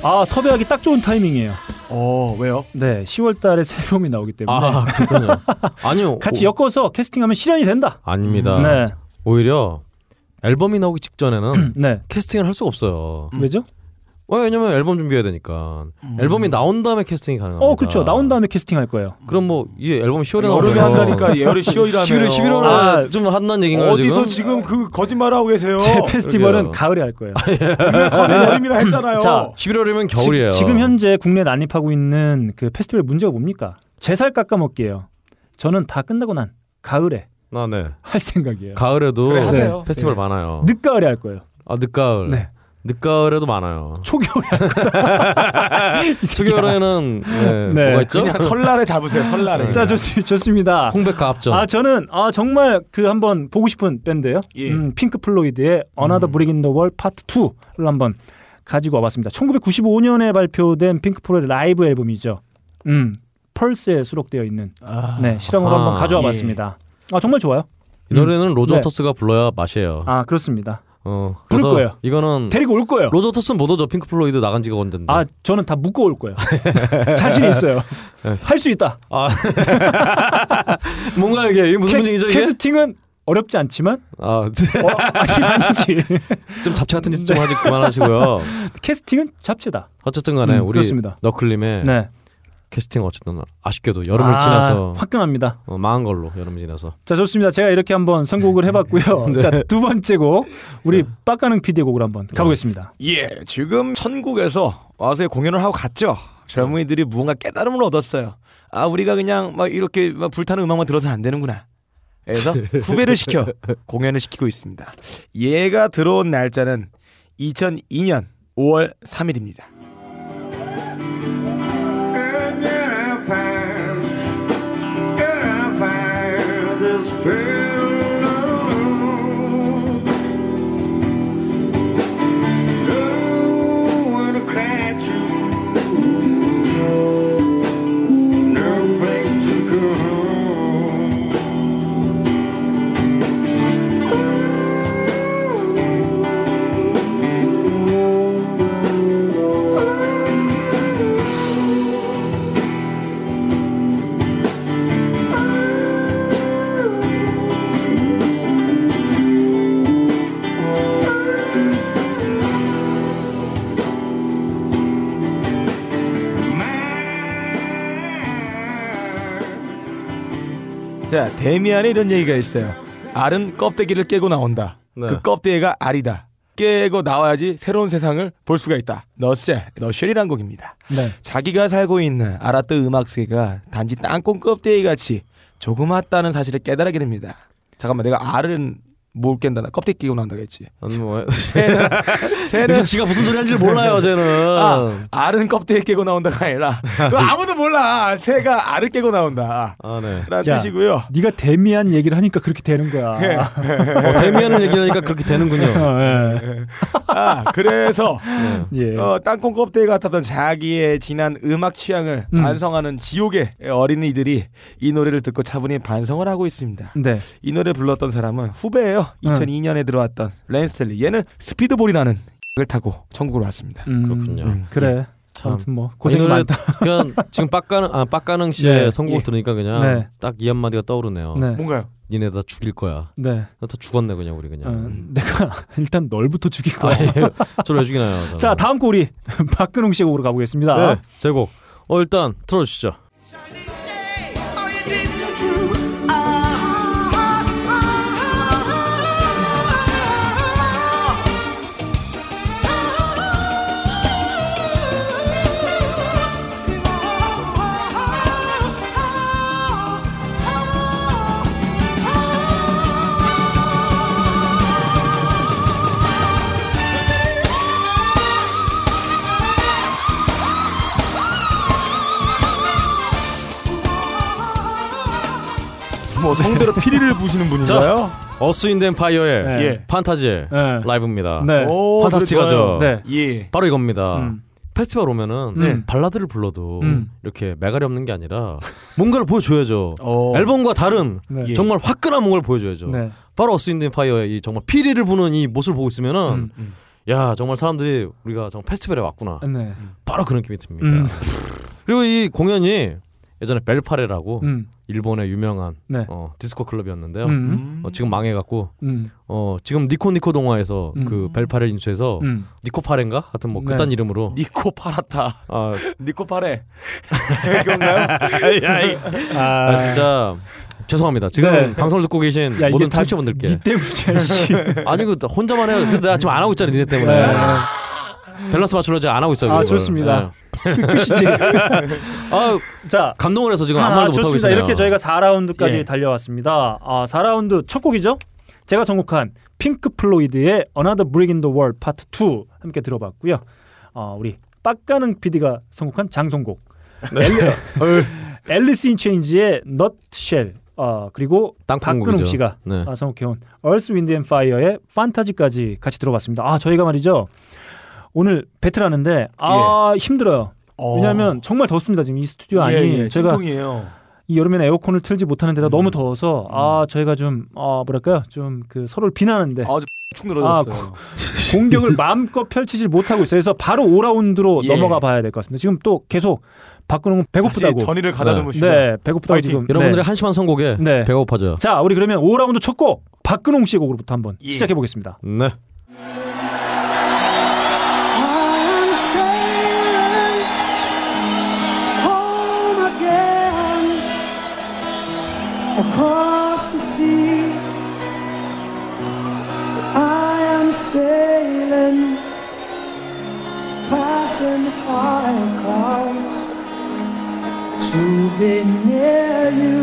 아 섭외하기 딱 좋은 타이밍이에요. 어 왜요? 네, 10월달에 새 앨범이 나오기 때문에 아 그렇군요. 아니요. 같이 오- 엮어서 캐스팅하면 실현이 된다. 아닙니다. 네, 오히려 앨범이 나오기 직전에는 네. 캐스팅을 할 수가 없어요. 왜죠? 어, 왜냐면 앨범 준비해야 되니까 앨범이 나온 다음에 캐스팅이 가능합니다. 어, 그렇죠. 나온 다음에 캐스팅 할 거예요. 그럼 뭐이 앨범 10월에 여름에 한다니까 예열이 10월이라며. 11월 11월에 아, 좀 한다는 얘기인가요 어디서 지금? 지금 그 거짓말 하고 계세요? 제 페스티벌은 그러게요. 가을에 할 거예요. 거짓 여름이라 했잖아요. 자, 11월이면 겨울이에요. 지, 금 현재 국내 난입하고 있는 그 페스티벌 문제가 뭡니까? 제 살 깎아먹기예요. 저는 다 끝나고 난 가을에 아, 네. 할 생각이에요. 가을에도 그래, 하세요. 페스티벌 네. 많아요. 늦가을에 할 거예요. 아, 늦가을. 네. 늦가을에도 많아요. 초겨울에. 초겨울에는 네, 네. 뭐가 있죠? 그냥 설날에 잡으세요. 설날에. 자, 좋, 좋습니다. 홍백가합전. 아 저는 아 정말 그 한번 보고 싶은 밴드예요. 예. 음, 핑크 플로이드의 Another Brick in the Wall Part 2를 한번 가지고 와봤습니다. 1995년에 발표된 핑크 플로이드 라이브 앨범이죠. 음, Pulse에 수록되어 있는 아, 네 실황으로 아하. 한번 가져와봤습니다. 아 정말 좋아요. 이 노래는 로저 네. 워터스가 불러야 맛이에요. 아 그렇습니다. 어, 부를 거예요. 이거는 데리고 올 거예요. 로저 워터스는 못 오죠. 핑크 플로이드 나간 지가 언젠데. 아 저는 다 묶어 올 거예요. 자신 있어요. 네. 할수 있다. 아. 뭔가 이게 이게 무슨 캐, 이게? 캐스팅은 어렵지 않지만 아, 어, 아니 아니지. 좀 잡채 같은 짓 좀 하지 그만하시고요. 캐스팅은 잡채다. 어쨌든 간에 음, 우리 그렇습니다. 너클님의 네. 캐스팅 어쨌든 아쉽게도 여름을 아, 지나서 화끈합니다. 어, 망한 걸로 여름 지나서 자 좋습니다. 제가 이렇게 한번 선곡을 해봤고요. 네. 자두 번째 곡 우리 빡가능 PD의 곡을 한번 가보겠습니다. 예, 지금 천국에서 와서 공연을 하고 갔죠. 젊은이들이 무언가 깨달음을 얻었어요. 아, 우리가 그냥 막 이렇게 막 불타는 음악만 들어서 안 되는구나. 그래서 후배를 시켜 공연을 시키고 있습니다. 얘가 들어온 날짜는 2002년 5월 3일입니다. 자, 데미안에 이런 얘기가 있어요. 알은 껍데기를 깨고 나온다. 네. 그 껍데기가 알이다. 깨고 나와야지 새로운 세상을 볼 수가 있다. 너셀, 너쉘이란 곡입니다. 네. 자기가 살고 있는 아라트 음악 세계가 단지 땅콩 껍데기 같이 조그맣다는 사실을 깨달게 됩니다. 잠깐만, 내가 알은 뭘 깬다? 나 껍데기 끼고. 아니 뭐 새는 새는 이제 지가 무슨 소리 하는지 몰라요, 쟤는. 아, 알은 껍데기 깨고 나온다가 아니라 그거 아무도 몰라. 새가 알을 깨고 나온다. 아, 네. 라는 야. 뜻이고요. 네가 데미안 얘기를 하니까 그렇게 되는 거야. 예. 어, 데미안을 얘기하니까 그렇게 되는군요. 어, 예. 아, 그래서 예. 어, 땅콩 껍데기 같았던 자기의 진한 음악 취향을 음. 반성하는 지옥의 어린이들이 이 노래를 듣고 차분히 반성을 하고 있습니다. 네. 이 노래 불렀던 사람은 후배예요. 2002년에 들어왔던 레인 스테일리. 얘는 speedball이라는 을 타고 천국으로 왔습니다. 음, 그렇군요. 음. 그래. 참. 아무튼 뭐이 고생 많다. 그냥 지금 빡가능 아 빡가능 씨의 네. 선곡을 예. 들으니까 그냥 네. 딱이 한마디가 떠오르네요. 네. 뭔가요? 니네 다 죽일 거야. 네. 다 죽었네 그냥 우리 그냥. 어, 내가 일단 널부터 죽이고. 아, 예. 저를 왜 죽이나요? 저는. 자 다음 곡 우리 박근홍 씨의 곡으로 가보겠습니다. 네, 제곡. 어 일단 틀어주시죠. 뭐 성대로 피리를 부시는 분인가요? 어스 윈드 앤 파이어의 네. 예. 판타지 네. 라이브입니다. 네. 오, fantastic하죠? 좋아요. 네. 예. 바로 이겁니다. 음. 페스티벌 오면은 네. 발라드를 불러도 음. 이렇게 매가리 없는 게 아니라 뭔가를 보여줘야죠. 어. 앨범과 다른 네. 예. 정말 화끈한 뭔가를 보여줘야죠. 네. 바로 어스 윈드 앤 파이어의 이 정말 피리를 부는 이 모습을 보고 있으면은 음. 야 정말 사람들이 우리가 정말 페스티벌에 왔구나. 네. 바로 그런 느낌이 듭니다. 음. 그리고 이 공연이 예전에 벨파레라고 음. 일본의 유명한 네. 어, 디스코 클럽이었는데요. 음. 어, 지금 망해갖고 음. 어, 지금 니코 니코 동화에서 음. 그 벨파레 인수해서 음. 니코파레인가 하여튼 뭐 네. 그딴 이름으로 니코 파라타. 아, 니코 파레. 그건가요? 아, 아 진짜 죄송합니다. 지금 네. 방송을 듣고 계신 야, 모든 다 청취자분들께 니 때문이야. 씨. 아니 그 혼자만 해요. 근데 나 지금 안 하고 있잖아 니네 때문에 네. 밸런스 맞추려 제가 안 하고 있어요. 아, 그걸. 좋습니다. 네. 그 끝이지. 아 자, 감동을 해서 지금 아무 아, 말도 못 하고. 있어요. 이렇게 저희가 4라운드까지 예. 달려왔습니다. 아, 4라운드 첫 곡이죠? 제가 선곡한 핑크 플로이드의 Another Brick in the Wall Part 2 함께 들어봤고요. 어, 우리 빡가능 PD가 선곡한 장송곡 네. 앨리스 인 체인스의 어, 그리고. 박근홍 씨가 네. 아, 선곡해온 Earth, Wind and Fire의 Fantasy까지 같이 들어봤습니다. 아 저희가 말이죠 오늘 배틀하는데 아 힘들어요. 어. 왜냐하면 정말 덥습니다 지금 이 스튜디오 안이 예, 예, 저희가 찜통이에요. 이 여름에는 에어컨을 틀지 못하는 데다 음. 너무 더워서 아 저희가 좀 어, 뭐랄까요 좀 그 서로를 비난하는데 아, 축 늘어졌어요. 공격을 마음껏 펼치질 못하고 있어요. 그래서 바로 5라운드로 예. 넘어가 봐야 될 것 같습니다. 지금 또 계속 박근홍 배고프다고. 다시 전의를 가다듬으시고. 네, 배고프다고 파이팅. 지금. 여러분들의 네. 한심한 선곡에 네. 배고파져요. 자, 우리 그러면 5라운드 첫 곡 박근홍 씨의 곡으로부터 한번 예. 시작해 보겠습니다. 네. across the sea. I am sailing, passing high clouds to be near you,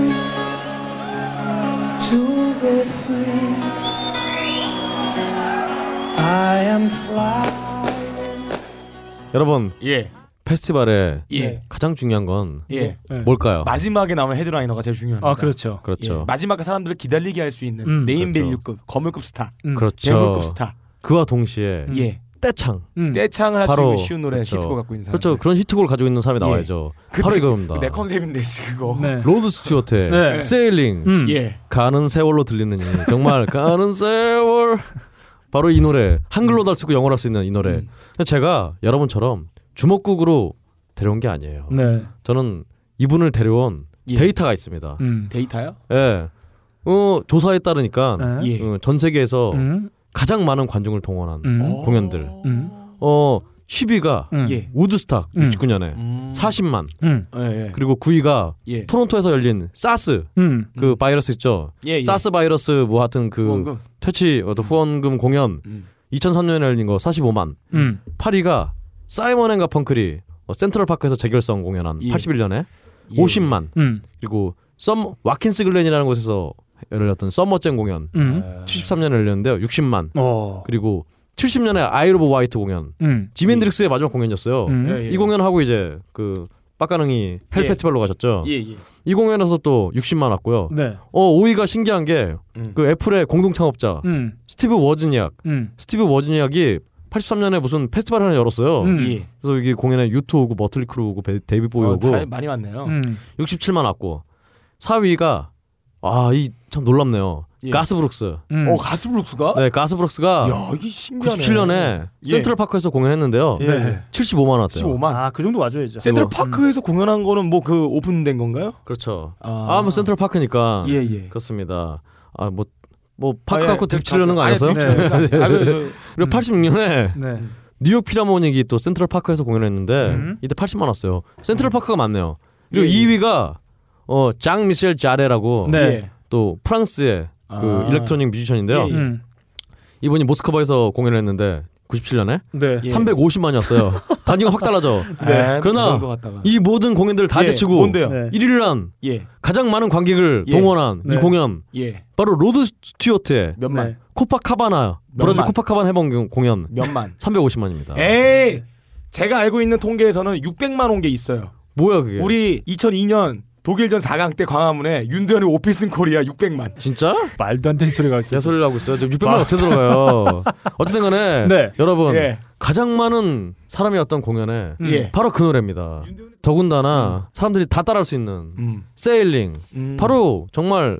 to be free. I am flying. 여러분 예. 페스티벌의 예. 가장 중요한 건 예. 네. 뭘까요? 마지막에 나오는 headliner가 제일 중요합니다. 아, 그렇죠. 그렇죠. 예, 마지막에 사람들을 기다리게 할 수 있는 음, name value급 거물급 스타, 음. 그렇죠. 대물급 스타. 그와 동시에 예. 떼창. 음. 떼창을 할수 바로 있는 쉬운 노래 그렇죠. 히트곡 갖고 있는 사람. 그렇죠. 그런 히트곡을 가지고 있는 사람이 예. 나와야죠. 그 바로 내- 이겁니다. 내 컨셉인데 씨, 그거. 네. 로드 스튜어트의 네. Sailing. 음. 예. 가는 세월로 들리느니 정말 가는 세월. 바로 이 노래 한글로도 할 수 있고 영어로 할 수 있는 이 노래. 음. 제가 여러분처럼 주먹구구로 데려온 게 아니에요. 네. 저는 이분을 데려온 예. 데이터가 있습니다. 음. 데이터요? 예. 어, 조사에 따르니까 네. 예. 어, 전 세계에서 음. 가장 많은 관중을 동원한 음. 공연들. 음. 어 10위가 음. 예. 우드스탁 음. 69년에 음. 40만. 음. 예, 예. 그리고 9위가 예. 토론토에서 열린 사스 음. 그 바이러스 있죠. 예, 예. 사스 바이러스 뭐 하여튼 그 후원금. 퇴치 어떤 후원금 공연 음. 2003년에 열린 거 45만. 음. 8위가 사이먼 앤 가펑클이 어, 센트럴 파크에서 재결성 공연한 예. 81년에 예. 50만. 음. 그리고 썸 왓킨스 글렌이라는 곳에서 열렸던 Summer Jam 공연 음. 73년에 열렸는데요. 60만. 어. 그리고 70년에 아일 오브 와이트 공연. 음. 지미 핸드릭스의 마지막 공연이었어요. 음. 예, 예. 이 공연 하고 이제 그 빡가능이 hell 예. 페스티벌로 가셨죠. 예, 예. 이 공연에서 또 60만 왔고요. 네. 어 5위가 신기한 게그 음. 애플의 공동 창업자 음. 스티브 워즈니악. 음. 스티브 워즈니악이 83년에 무슨 페스티벌 하나 열었어요. 음. 예. 그래서 여기 공연에 유투 오고 머틀리 크루 오고 베- 데이빗 보위 어, 오고 다 많이 왔네요. 음. 67만 왔고 4위가 아 이 참 놀랍네요. 예. 가스브룩스. 음. 어, 가스브룩스가? 네, 가스브룩스가 야, 이게 신기하네. 97년에 예. 센트럴 파크에서 공연했는요. 예. 네. 75만 왔대요. 15만. 아, 그 정도 와줘야죠. 센트럴 파크에서 공연한 거는 뭐 그 오픈된 건가요? 그렇죠. 아, 아, 뭐 센트럴 파크니까. 예, 예. 그렇습니다. 아, 뭐, 뭐, 파크 아, 예. 갖고 드립 치려는 거 아니, 아니었어요? 드립 치려는 거 아니- 아, 그, 그리고 86년에 네. 뉴욕 필하모닉이 또 센트럴 파크에서 공연했는데 음. 이때 80만 왔어요. 센트럴 파크가 많네요. 그리고 예, 예. 2위가 어, 장 미셸 자레라고 네. 예. 또 프랑스의 그 아. electronic 뮤지션인데요. 예, 예. 음. 이분이 모스크바에서 공연했는데 97년에 네. 예. 350만이었어요. 단위가 확 달라져. 네. 그러나 그 정도 같다가. 이 모든 공연들을 다 예, 제치고 뭔데요? 네. 1위를 한 예. 가장 많은 관객을 예. 동원한 네. 이 공연 예. 바로 로드 스튜어트의 몇만. 네. 코파카바나 몇 브라질 만? 코파카바나 해변 공연 몇만. 350만입니다. 에이. 제가 알고 있는 통계에서는 600만 온 게 있어요. 뭐야 그게? 우리 2002년 독일전 4강 때 광화문에 윤도현의 오 필승 코리아 600만. 진짜? 말도 안 되는 소리가 있어요. 제 소리를 하고 있어요. 600만 어떻게 들어가요? 어쨌든 간에 네. 여러분 예. 가장 많은 사람이 왔던 공연에 예. 바로 그 노래입니다. 더군다나 사람들이 다 따라할 수 있는 음. Sailing 음. 바로 정말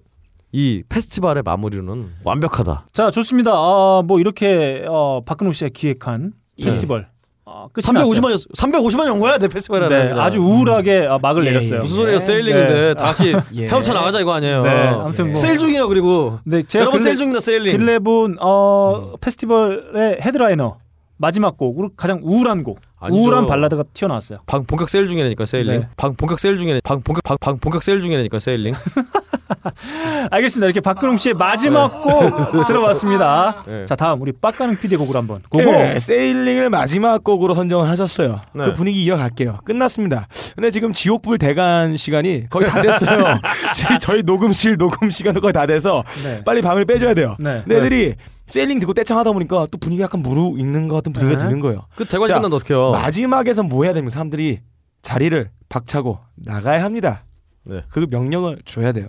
이 페스티벌의 마무리는 완벽하다. 자, 좋습니다. 아, 뭐 이렇게 어, 박근홍 씨가 기획한 페스티벌 어, 끝이 났어요. 350만 350만이 온 거야 내 페스티벌에. 네, 아주 우울하게 어, 막을 예, 내렸어요. 무슨 소리예요? 예. Sailing인데 네. 다 같이 예. 헤엄쳐 나가자 이거 아니에요. 네, 아무튼 뭐 세일 중이에요 그리고 네, 제가 여러분 근래- 세일 중입니다 Sailing. 근래 본 어, 페스티벌의 헤드라이너 마지막 곡으로 가장 우울한 곡, 아니죠. 우울한 발라드가 튀어나왔어요. 방 본격 세일 중이라니까 Sailing. 네. 방 본격 세일 중이라 방 본격 방, 방 본격 세일 중이라니까 Sailing. 알겠습니다. 이렇게 박근홍 씨의 마지막 곡 들어봤습니다. 네. 자, 다음 우리 빡가능 PD의 곡을 한번 go go. 예, 세일링을 마지막 곡으로 선정을 하셨어요. 네. 그 분위기 이어갈게요. 끝났습니다. 근데 지금 지옥불 대간 시간이 거의 다 됐어요. 저희 녹음실 녹음 시간도 거의 다 돼서 네. 빨리 방을 빼줘야 돼요. 네. 근데 애들이 세일링 듣고 떼창하다 보니까 또 분위기 약간 무르익는 것 같은 분위기가 네. 드는 거예요. 그 대관이 자, 끝난다 어떡해요? 마지막에서 뭐 해야 됩니까? 사람들이 자리를 박차고 나가야 합니다. 네. 그 명령을 줘야 돼요.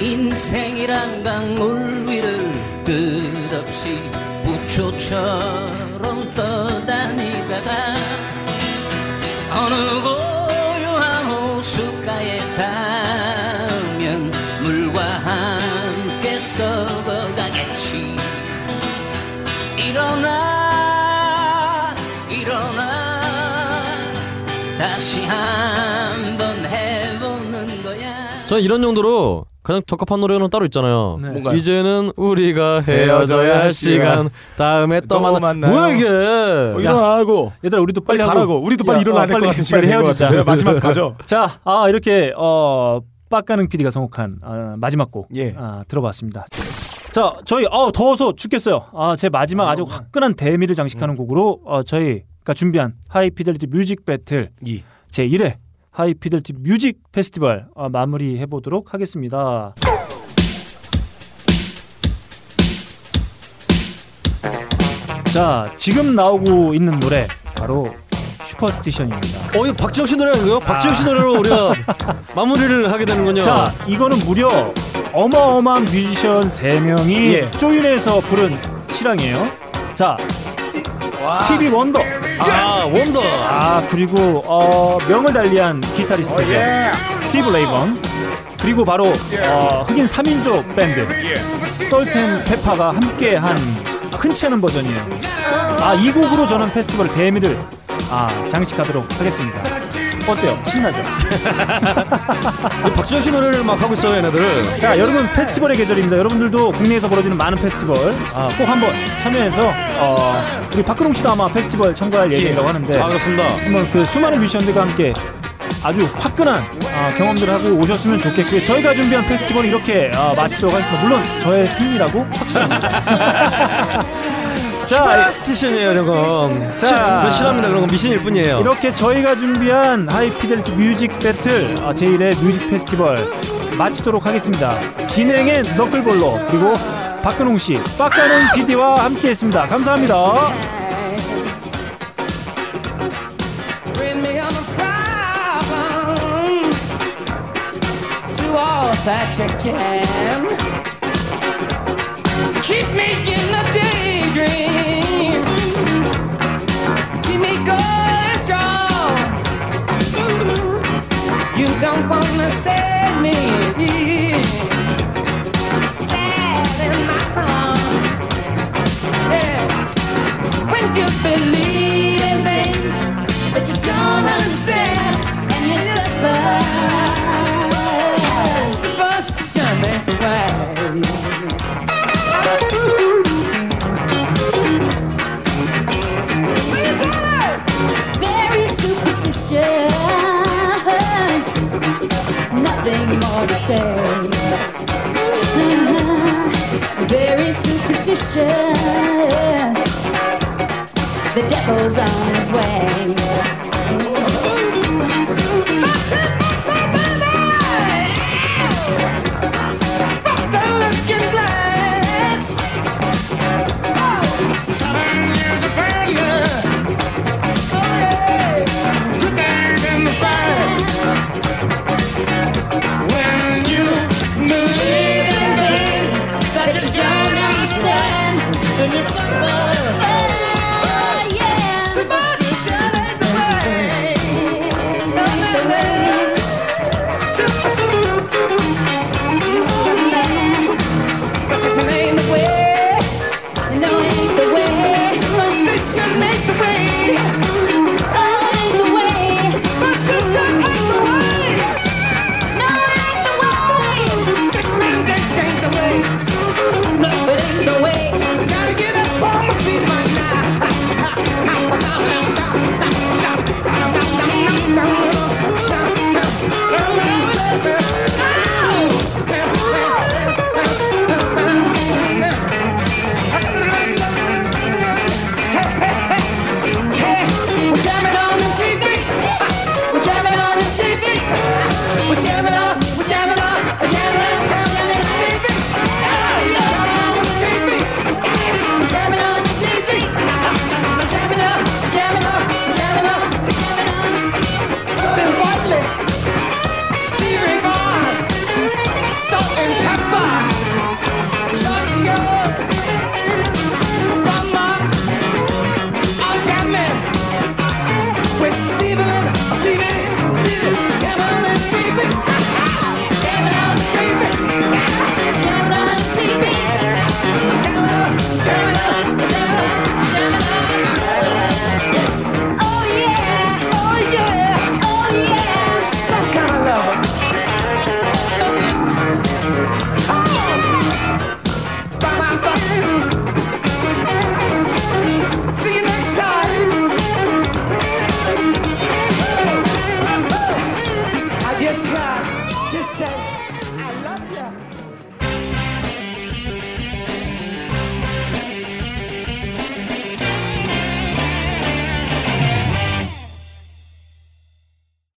인생이란 강물 위를 끝없이 부초처럼 떠다니다가 어느 고요한 호숫가에 닿 전 이런 용도로 가장 적합한 노래는 따로 있잖아요. 네. 뭔가요? 이제는 우리가 헤어져야 할 시간. 다음에 또또 만나. 만나요. 뭐야 이게? 어, 일어나고 얘들아 우리도 빨리 빨리. 가라고. 우리도 빨리 야, 일어나야 어, 될것 빨리- 같은 된것 헤어지자. 마지막 가죠. 자, 아 이렇게 어 빡가능 PD가 선곡한 아, 마지막 곡 예. 아, 들어봤습니다. 자, 저희 어 더워서 죽겠어요. 아, 제 마지막 아 주 화끈한 대미를 장식하는 곡으로 어, 저희가 준비한 하이피델리티 뮤직 배틀 이. 제 1회 하이피델리티 뮤직 페스티벌 어, 마무리해 보도록 하겠습니다. 자, 지금 나오고 있는 노래 바로 Superstition입니다. 어, 이거 박진영 씨 노래 아닌가요? 박진영 씨 노래로 우리가 마무리를 하게 되는군요. 자, 이거는 무려 어마어마한 뮤지션 3명이 예. join해서 부른 실황이에요. 자, 스티비 원더. 아, 원더. 아, 그리고 어, 명을 달리한 기타리스트죠. 스티비 레이 본. 그리고 바로 어, 흑인 3인조 밴드 솔트 앤 페파가 함께한 흔치 않은 버전이에요. 아, 이 곡으로 저는 페스티벌 대미를 아, 장식하도록 하겠습니다. 어때요? 신나죠? 이 박진영 씨 노래를 막 하고 있어요, 얘네들. 자 여러분 페스티벌의 계절입니다. 여러분들도 국내에서 벌어지는 많은 페스티벌 아, 꼭 한번 참여해서 어, 우리 박근홍 씨도 아마 페스티벌 참가할 예정이라고 하는데 아, 그렇습니다. 한번 그 수많은 뮤지션들과 함께 아주 화끈한 아, 경험들을 하고 오셨으면 좋겠고요. 저희가 준비한 페스티벌 이렇게 아, 마치도록 하겠습니다. 물론 저의 승리라고 확신합니다. 자, Superstition이에요, 이런 건. 자. 자, 확실합니다. 그런 건 미신일 뿐이에요. 이렇게 저희가 준비한 하이피델리티 뮤직 배틀 아, 제1회 뮤직 페스티벌 마치도록 하겠습니다. 진행의 너클볼로 그리고 박근홍 씨, 빡가는 PD와 함께했습니다. 감사합니다. That you can. Say. Very superstitious. The devil's on his way.